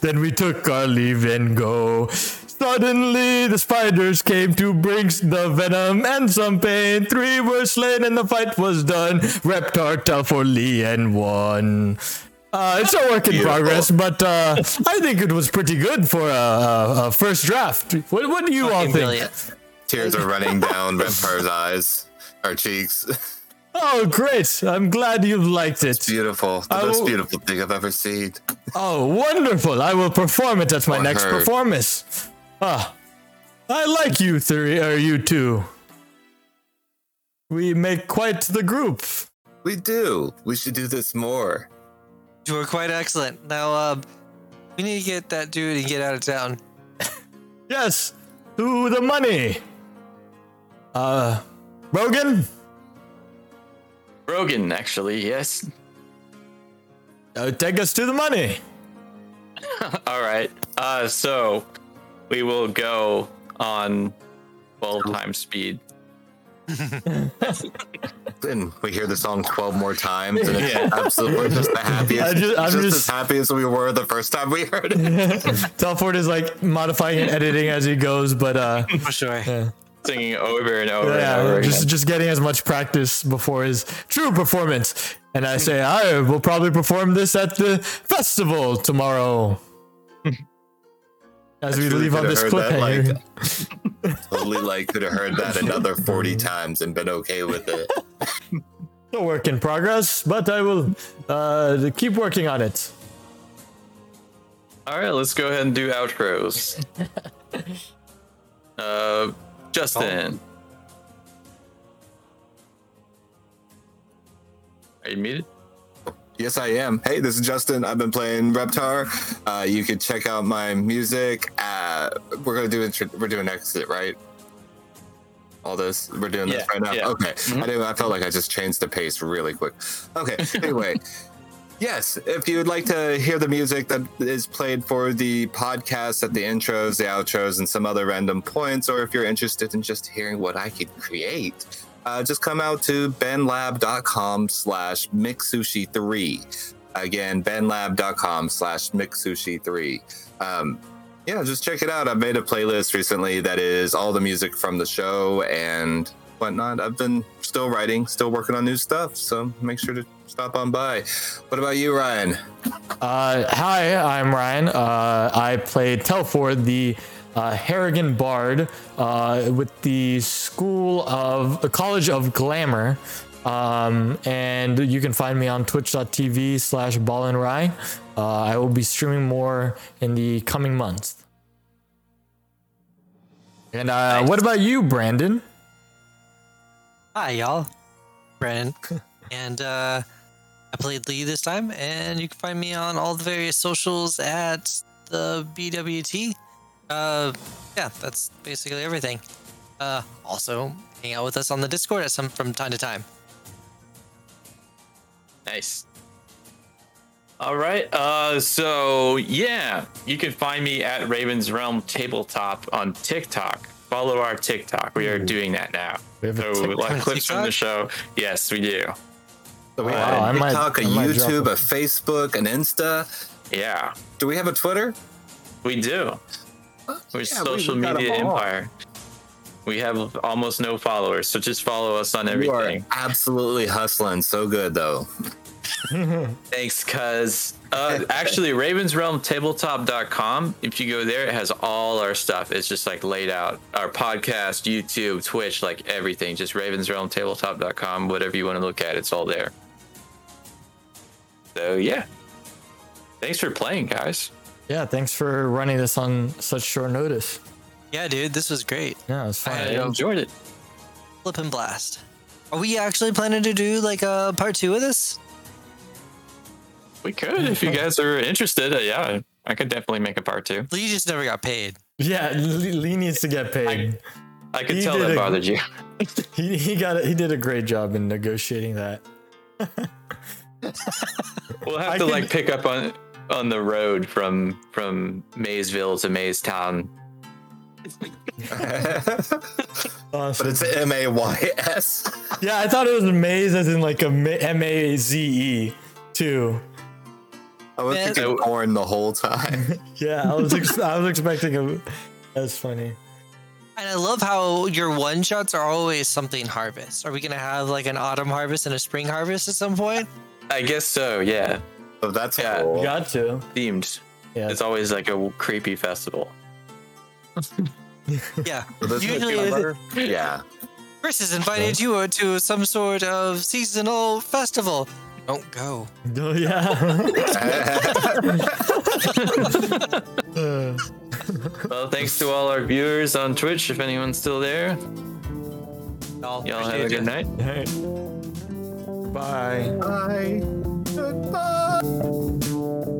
Then we took our leave and go. Suddenly, the spiders came to bring the venom and some pain. Three were slain and the fight was done. Reptar, Telford, Lee, and one. Uh, it's a work in Beautiful. progress, but uh, I think it was pretty good for a, a, a first draft. What, what do you all think? brilliant. Tears are running down Reptar's eyes, or cheeks. Oh, great! I'm glad you've liked it. It's Beautiful. The I most will- beautiful thing I've ever seen. Oh, wonderful! I will perform it at my Or next her. performance. Ah, I like you three, or you two. We make quite the group. We do. We should do this more. You are quite excellent. Now, uh, we need to get that dude and get out of town. Yes, to the money. Uh, Rogan, Brogan, actually, yes. uh, take us to the money. All right. Uh, so we will go on 12 times speed. Then we hear the song 12 more times, and it's Yeah. absolutely just the happiest. I just- I'm just, just- as happy as we were the first time we heard it. Telford is like modifying and editing as he goes, but uh, For sure. Singing over and over and over just again. just getting as much practice before his true performance. And I say, I will probably perform this at the festival tomorrow. as I we leave on this cliffhanger. Totally like could have heard that another 40 times and been okay with it. a work in progress, but I will uh, keep working on it. All right, let's go ahead and do outros. uh, Justin. Are you muted? Yes, I am. Hey, this is Justin. I've been playing Reptar. Uh, you can check out my music. Uh, we're gonna do intro- we're doing exit, right? All this we're doing this right now. yeah. Okay. I didn't. I felt like I just changed the pace really quick. Okay. Anyway. Yes, if you would like to hear the music that is played for the podcast at the intros, the outros, and some other random points, or if you're interested in just hearing what I could create, uh, just come out to bandlab.com slash mixsushi3. Again, bandlab.com slash mixsushi3. Um, yeah, just check it out. I've made a playlist recently that is all the music from the show and whatnot. I've been still writing, still working on new stuff, so make sure to stop on by. What about you, Ryan? Uh, hi, I'm Ryan. Uh, I played Telford, the uh, Harengon Bard, uh, with the School of the College of Glamour. Um, and you can find me on twitch.tv slash ball and rye. Uh, I will be streaming more in the coming months. And uh, what about you, Brandon? Hi, y'all. Brandon. and uh, I played Lee this time, and you can find me on all the various socials at the BWT. Uh, yeah, that's basically everything. Uh, also, hang out with us on the Discord at some from time to time. Nice. All right. Uh, so yeah, you can find me at Raven's Realm Tabletop on TikTok. Follow our TikTok. We are mm-hmm. doing that now. We have a So TikTok? like clips from the show. Yes, we do. So we Wow, I a TikTok, a I might drop YouTube, a- a Facebook, an Insta. Yeah, Do we have a Twitter? we do. Oh, We're Yeah, social we got media 'em all. empire. We have almost no followers, so just follow us on You are everything. absolutely hustling so good, though. Thanks, cuz. Uh, actually, ravensrealmtabletop.com. If you go there, it has all our stuff. It's just like laid out. Our podcast, YouTube, Twitch, like everything. Just ravensrealmtabletop.com. Whatever you want to look at, it's all there. So, yeah. Thanks for playing, guys. Yeah, thanks for running this on such short notice. Yeah, dude, this was great. Yeah, it was fun. I Yeah. enjoyed it. Flip and blast. Are we actually planning to do like a part two of this? We could if you guys are interested. Uh, yeah, I could definitely make a part two. Lee just never got paid. Yeah, Lee Lee needs to get paid. I could He tell did that a- bothered you. He he got he did a great job in negotiating that. We'll have I to can- like pick up on on the road from from Maysville to Mays Maystown. but it's M A Y S. Yeah, I thought it was maze as in like a M A Z E too. I was Man. thinking corn the whole time. Yeah, I was ex- I was expecting a. That's funny. And I love how your one shots are always something harvest. Are we gonna have like an autumn harvest and a spring harvest at some point? I guess so. Yeah, So that's Yeah, cool. Got to. themed. Yeah. It's always like a creepy festival. Yeah. So Usually is it- yeah. Chris has invited you to some sort of seasonal festival. Don't go. Oh yeah. Well, thanks to all our viewers on Twitch. If anyone's still there, Y'all, y'all have a good ya. night. all right. Bye. Bye. Goodbye.